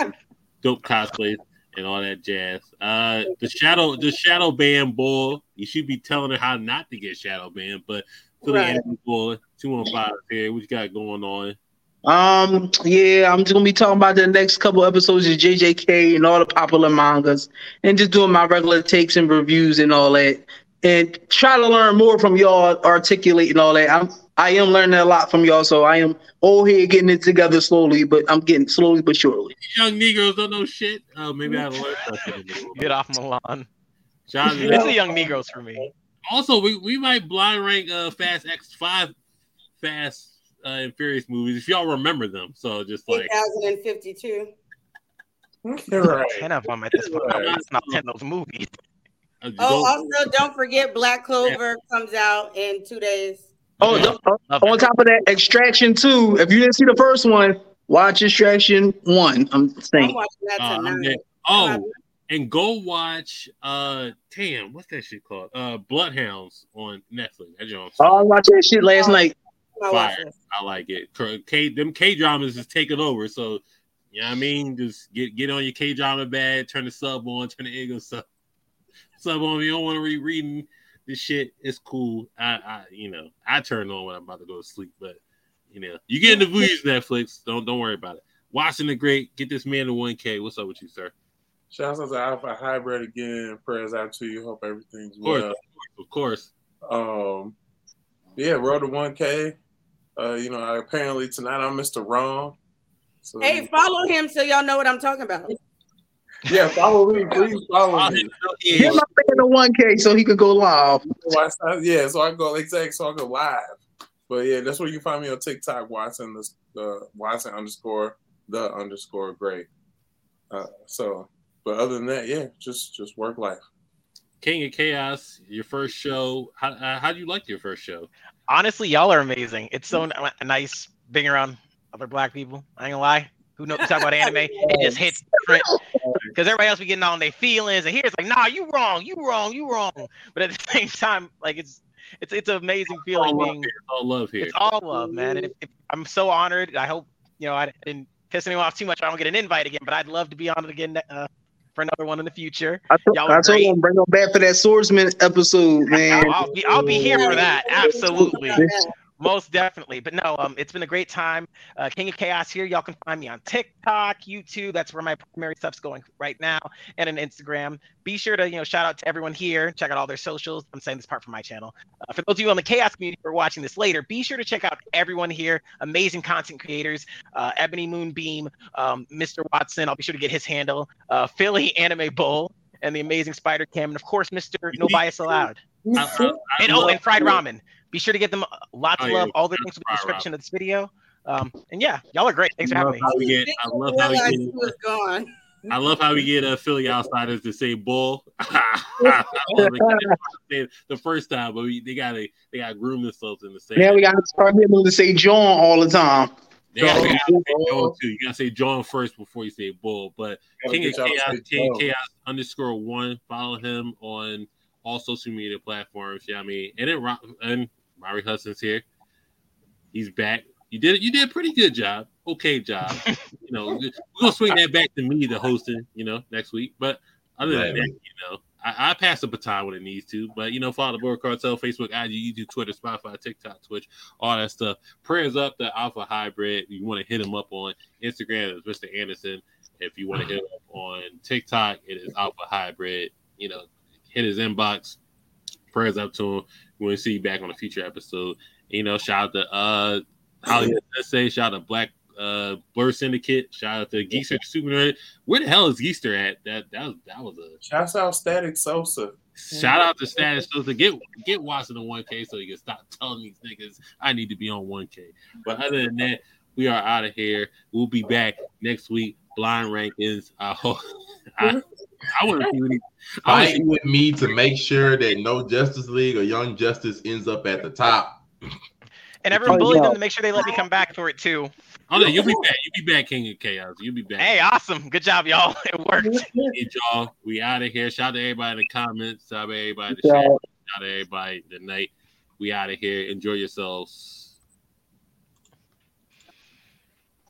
S6: it. Dope cosplays and all that jazz. Uh, the shadow, the shadow banned bull. You should be telling her how not to get shadow banned, but to the
S7: Right.
S6: anime bull two one five here. What you got going on?
S7: Um, yeah, I'm just gonna be talking about the next couple episodes of JJK and all the popular mangas, and just doing my regular takes and reviews and all that, and try to learn more from y'all, articulating all that. I'm I am learning a lot from y'all, so I am all here getting it together slowly, but I'm getting slowly but surely.
S6: Young Negroes don't know shit. Oh, maybe I learned something.
S8: Get off Milan.
S6: Shout out to
S8: It's
S6: them.
S8: the young Negroes for me.
S6: Also, we, we might blind rank uh Fast X five Fast uh, and Furious movies if y'all remember them. So just like
S10: 2052.
S11: There are
S8: Ten of them at this point. It's not ten of those movies.
S10: Oh, also don't forget Black Clover comes out in two days.
S7: Oh, the- on top of that, Extraction Two. If you didn't see the first one, watch Extraction One. I'm saying.
S6: Uh, I'm dead. oh, and go watch uh damn, what's that shit called? Uh Bloodhounds on Netflix. That joint.
S7: Oh, I watched that shit last night.
S6: Fire. I like it. K, K- them K dramas is taking over. So, you know what I mean? Just get get on your K drama bag, turn the sub on, turn the Eagle sub sub on. If you don't want to read reading this shit, it's cool. I, I you know, I turn on when I'm about to go to sleep, but you know, you get in the views Netflix. Don't don't worry about it. Watching the great, get this man to 1K. What's up with you, sir?
S11: Shouts out to Alpha Hybrid again. Prayers out to you. Hope everything's
S6: Of course,
S11: well.
S6: of course.
S11: Um, yeah, road to 1K. Uh, you know, apparently tonight I'm Mr. Wrong. So
S10: Hey, follow him so y'all know what I'm talking about.
S11: yeah, follow me, please follow me.
S7: Get my man to one K so he could go live.
S11: Yeah, so I go exact, so I go live. But yeah, that's where you find me on TikTok, Watson the the Watson underscore the underscore great. Uh, so, but other than that, yeah, just just work life.
S6: King of Chaos, your first show. How uh, how do you like your first show?
S8: Honestly, y'all are amazing. It's so n- nice being around other black people. I ain't gonna lie. Who knows? You talk about anime, it just hits different. Because everybody else be getting on their feelings, and here it's like, nah, you wrong, you wrong, you wrong. But at the same time, like it's it's it's an amazing feeling
S6: all love
S8: being
S6: here. All love here.
S8: It's all love, man. And if, if, I'm so honored. I hope you know I didn't piss anyone off too much. I don't get an invite again, but I'd love to be on it again uh, for another one in the future.
S7: I, told-
S8: Y'all
S7: I told him bring him back for that swordsman episode, man.
S8: I'll, I'll be I'll be here for that. Absolutely. Most definitely. But no, um, it's been a great time. Uh, King of Chaos here. Y'all can find me on TikTok, YouTube. That's where my primary stuff's going right now, and on Instagram. Be sure to you know shout out to everyone here. Check out all their socials. I'm saying this part for my channel. Uh, for those of you on the Chaos community who are watching this later, be sure to check out everyone here. Amazing content creators. Uh, Ebony Moonbeam, um, Mr. Watson. I'll be sure to get his handle. Uh, Philly Anime Bull. And the amazing Spider Cam, and of course, Mr. No Bias Allowed.
S6: I- I- I
S8: and oh, and fried ramen. Be sure to get them uh, lots
S6: Oh,
S8: of
S6: yeah,
S8: love. All the
S6: that's
S8: links in the
S6: fried
S8: description of this video. Um, and yeah, y'all are great. Thanks for having me.
S6: we get. I love how we get.
S10: he was gone.
S6: I love how we get uh, Philly outsiders to say bull. I love it. They- the first time, but we, they gotta they gotta groom themselves in the same.
S7: Now we got to start being able to say John all the time.
S6: They gotta, they gotta say John too. You gotta say John first before you say bull. But King of
S11: get y'all
S6: Chaos, King of
S11: John.
S6: Chaos underscore one. Follow him on all social media platforms. Yeah, I mean, and then Ro- and Mari Hudson's here. He's back. You did you did a pretty good job. Okay job. you know, we're gonna swing that back to me, the hosting. You know, next week. But other than
S9: Right.
S6: that, you know, I, I pass the baton when it needs to. But you know, follow the Blerd Cartel, Facebook, IG, YouTube, Twitter, Spotify, TikTok, Twitch, all that stuff. Prayers up to Alpha Hybrid. You want to hit him up on Instagram, it's Mr. Anderson. If you want to hit him up on TikTok, it is Alpha Hybrid. You know, hit his inbox. Prayers up to him. We'll see you back on a future episode. You know, shout out to uh Hollywood SA, shout out to Black uh Blur Syndicate, shout out to Geekster Super Nerd. Where the hell is Geekster at? That that was that was a
S11: shout out Static Sosa.
S6: Shout out to Static so to get get Watson on 1K so he can stop telling these niggas I need to be on 1K. But other than that, we are out of here. We'll be back next week. Blind rankings. I hope I, I want to see what he I wanna
S9: Fight with me to make sure that no Justice League or Young Justice ends up at the top.
S8: And everyone
S9: Oh,
S8: bullied
S9: yeah.
S8: them to make sure they let me come back for it too.
S6: Oh no, you'll be back. You'll be back, King of Chaos. You'll be back.
S8: Hey, awesome. Good job, y'all. It worked.
S6: Hey, y'all. We out of here. Shout out to everybody in the comments. Shout out to everybody in the chat. Shout out to everybody tonight. We out of here. Enjoy yourselves.